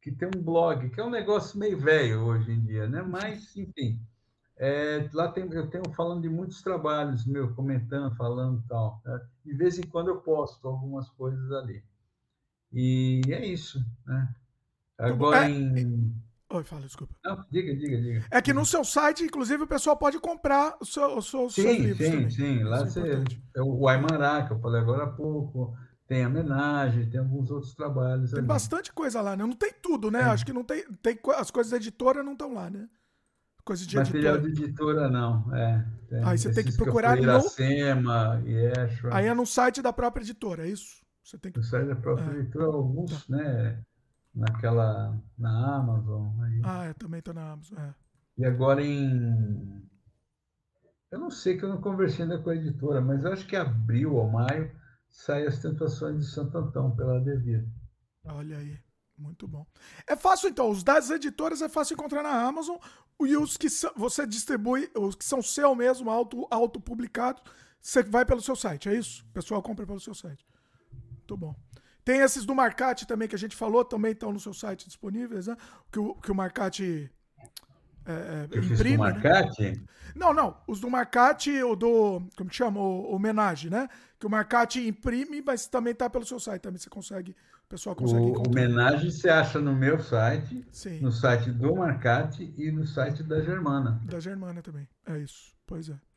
que tem um blog, que é um negócio meio velho hoje em dia, né? Mas, enfim, é, lá tem, eu tenho falando de muitos trabalhos meu, comentando, falando tal. Né? De vez em quando eu posto algumas coisas ali. E é isso, né? Agora em Oi, fala, desculpa. Não, diga, diga, diga. É que no seu site, inclusive, o pessoal pode comprar o seu, o seu, sim, seus livros sim, também. Sim, Lá Isso é você, é o Aimará, que eu falei agora há pouco, tem homenagem, tem alguns outros trabalhos. Tem ali. bastante coisa lá, né? Não tem tudo, né? É. Acho que não tem, tem. As coisas da editora não estão lá, né? Coisas de Material editora. de editora, não. É, tem. Aí você tem que procurar no. Iracema, Yeshua. Aí é no site da própria editora, é isso? Você tem que... No site da própria é. editora, alguns, tá. né? Naquela na Amazon. Aí. Ah, eu também estou na Amazon. É. E agora em eu não sei que eu não conversei ainda com a editora, mas eu acho que abril ou maio sai as Tentações de Santo Antão pela Devir. Olha aí, muito bom. É fácil então, os das editoras é fácil encontrar na Amazon e os que são, você distribui, os que são seu mesmo, auto, auto publicados, você vai pelo seu site, é isso? O pessoal compra pelo seu site. Muito bom. Tem esses do Marcate também que a gente falou, também estão no seu site disponíveis, né? Que o, que o Marcate é, é imprime. Do né? Marcate? Né? Não, não. Os do Marcate, o do. Como que chama? O homenagem, né? Que o Marcate imprime, mas também tá pelo seu site. Também você consegue. O pessoal consegue o encontrar. Homenagem você acha no meu site, Sim. no site do Marcate e no site da Germana. Da Germana também. É isso. Pois é.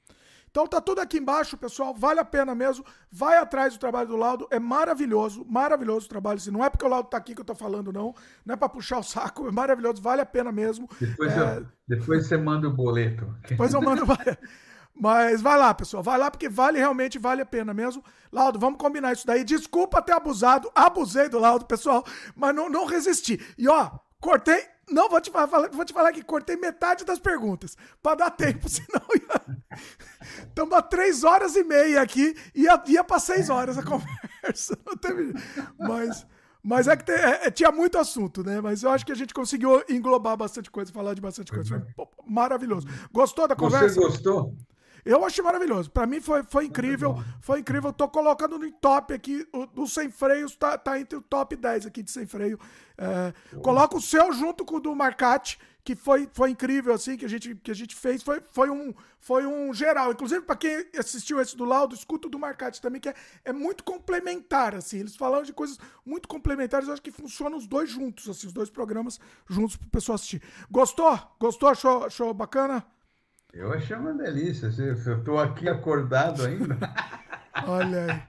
Então tá tudo aqui embaixo, pessoal. Vale a pena mesmo. Vai atrás do trabalho do Laudo. É maravilhoso, maravilhoso o trabalho. Assim, não é porque o Laudo tá aqui que eu tô falando, não. Não é para puxar o saco. É maravilhoso, vale a pena mesmo. Depois, é... eu, depois você manda o boleto. Depois eu mando. Mas vai lá, pessoal. Vai lá porque vale, realmente vale a pena mesmo. Laudo, vamos combinar isso daí. Desculpa ter abusado. Abusei do Laudo, pessoal. Mas não, não resisti. E ó, cortei não, vou te, falar, vou te falar que cortei metade das perguntas. Para dar tempo, senão ia. Estamos há três horas e meia aqui. Ia, ia para seis horas a conversa. Não teve... Mas. Mas é que tem, é, é, tinha muito assunto, né? Mas eu acho que a gente conseguiu englobar bastante coisa, falar de bastante coisa. Foi maravilhoso. Gostou da conversa? Você gostou? Eu achei maravilhoso. Para mim foi, foi incrível. Foi incrível. Tô colocando no top aqui. O, o Sem Freios tá, tá entre o top 10 aqui de Sem Freio. É, coloca o seu junto com o do Marcati, que foi, foi incrível, assim, que a gente, que a gente fez. Foi, foi, um, foi um geral. Inclusive, para quem assistiu esse do Laudo, escuta o do Marcati também, que é, é muito complementar, assim. Eles falam de coisas muito complementares. Eu acho que funcionam os dois juntos, assim, os dois programas juntos pro pessoal assistir. Gostou? Gostou? Achou, achou bacana? Eu achei uma delícia. Eu estou aqui acordado ainda. Olha aí.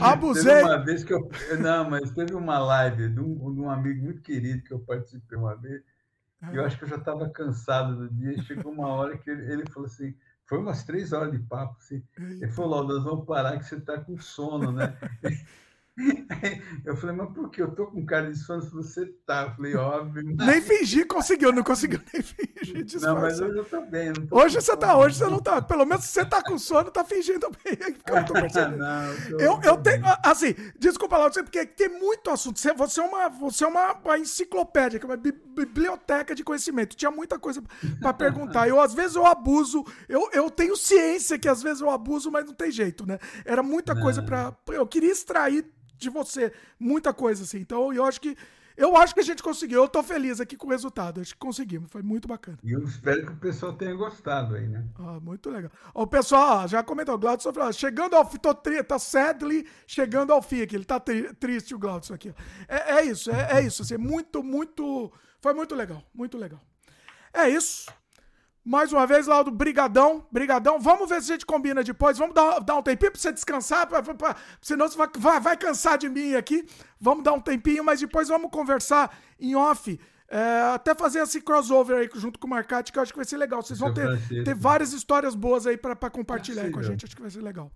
Abusei. Teve uma vez que eu. Não, mas teve uma live de um, de um amigo muito querido que eu participei uma vez. E eu acho que eu já estava cansado do dia. E chegou uma hora que ele, ele falou assim: foi umas três horas de papo. Assim. Ele falou: nós vamos parar que você está com sono, né? Eu falei, mas por que? Eu tô com cara de sono se você tá. Eu falei, óbvio. Nem fingir conseguiu, não conseguiu nem fingir. Não, mas hoje eu tô bem. Tô hoje você tá, hoje você não tá. Pelo menos você tá com sono, tá fingindo bem. Eu tô percebendo. não, eu, tô, eu, eu tenho, assim, desculpa lá, porque tem muito assunto. Você é uma, você é uma, uma enciclopédia, uma biblioteca de conhecimento. Tinha muita coisa para perguntar. Eu, às vezes, eu abuso. Eu, eu tenho ciência que às vezes eu abuso, mas não tem jeito, né? Era muita não. coisa para Eu queria extrair de você. Muita coisa, assim. Então, eu acho que. Eu acho que a gente conseguiu. Eu tô feliz aqui com o resultado. Acho que conseguimos. Foi muito bacana. E eu espero que o pessoal tenha gostado aí, né? Ah, muito legal. O pessoal, ó, já comentou, o Glaudson falou, chegando ao fim, tô tri, tá sadly chegando ao fim aqui. Ele tá tri, triste, o Glaudson aqui. É, é isso, é, é isso. Assim, muito, muito. Foi muito legal. Muito legal. É isso. Mais uma vez, Laudo, brigadão, brigadão. Vamos ver se a gente combina depois. Vamos dar, dar um tempinho pra você descansar, pra, pra, pra, senão você vai, vai, vai, cansar de mim aqui. Vamos dar um tempinho, mas depois vamos conversar em off. É, até fazer esse crossover aí junto com o Marcati, que eu acho que vai ser legal. Vocês vão ter, ter várias histórias boas aí para compartilhar aí com a gente. Acho que vai ser legal.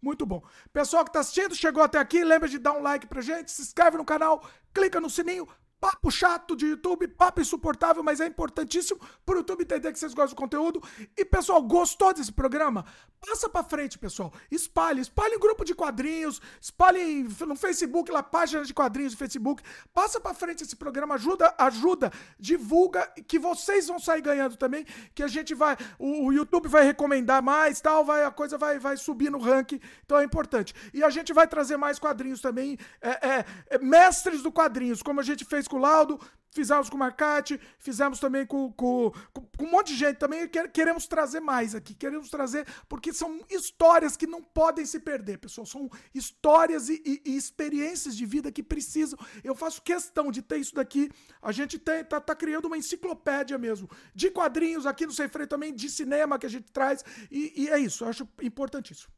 Muito bom. Pessoal que está assistindo, chegou até aqui, lembra de dar um like pra gente, se inscreve no canal, clica no sininho, papo chato de YouTube, papo insuportável, mas é importantíssimo pro YouTube entender que vocês gostam do conteúdo. E, pessoal, gostou desse programa? Passa pra frente, pessoal. Espalhe, espalhe em grupo de quadrinhos, espalhe no Facebook, lá, página de quadrinhos do Facebook. Passa pra frente esse programa, ajuda, ajuda, divulga, que vocês vão sair ganhando também, que a gente vai, o, o YouTube vai recomendar mais, tal, vai, a coisa vai, vai subir no ranking, então é importante. E a gente vai trazer mais quadrinhos também, é, é, é mestres do quadrinhos, como a gente fez com o Laudo, fizemos com o Marcati, fizemos também com, com, com, um monte de gente também. Queremos trazer mais aqui, queremos trazer, porque são histórias que não podem se perder, pessoal. São histórias e, e, e experiências de vida que precisam. Eu faço questão de ter isso daqui. A gente tem, tá, tá criando uma enciclopédia mesmo de quadrinhos aqui no Sem Freio também, de cinema que a gente traz. E, e é isso, eu acho importantíssimo.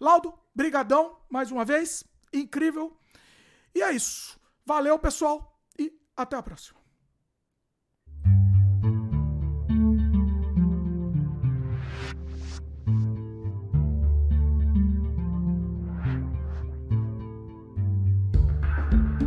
Laudo, brigadão mais uma vez, incrível. E é isso. Valeu, pessoal. Até a próxima.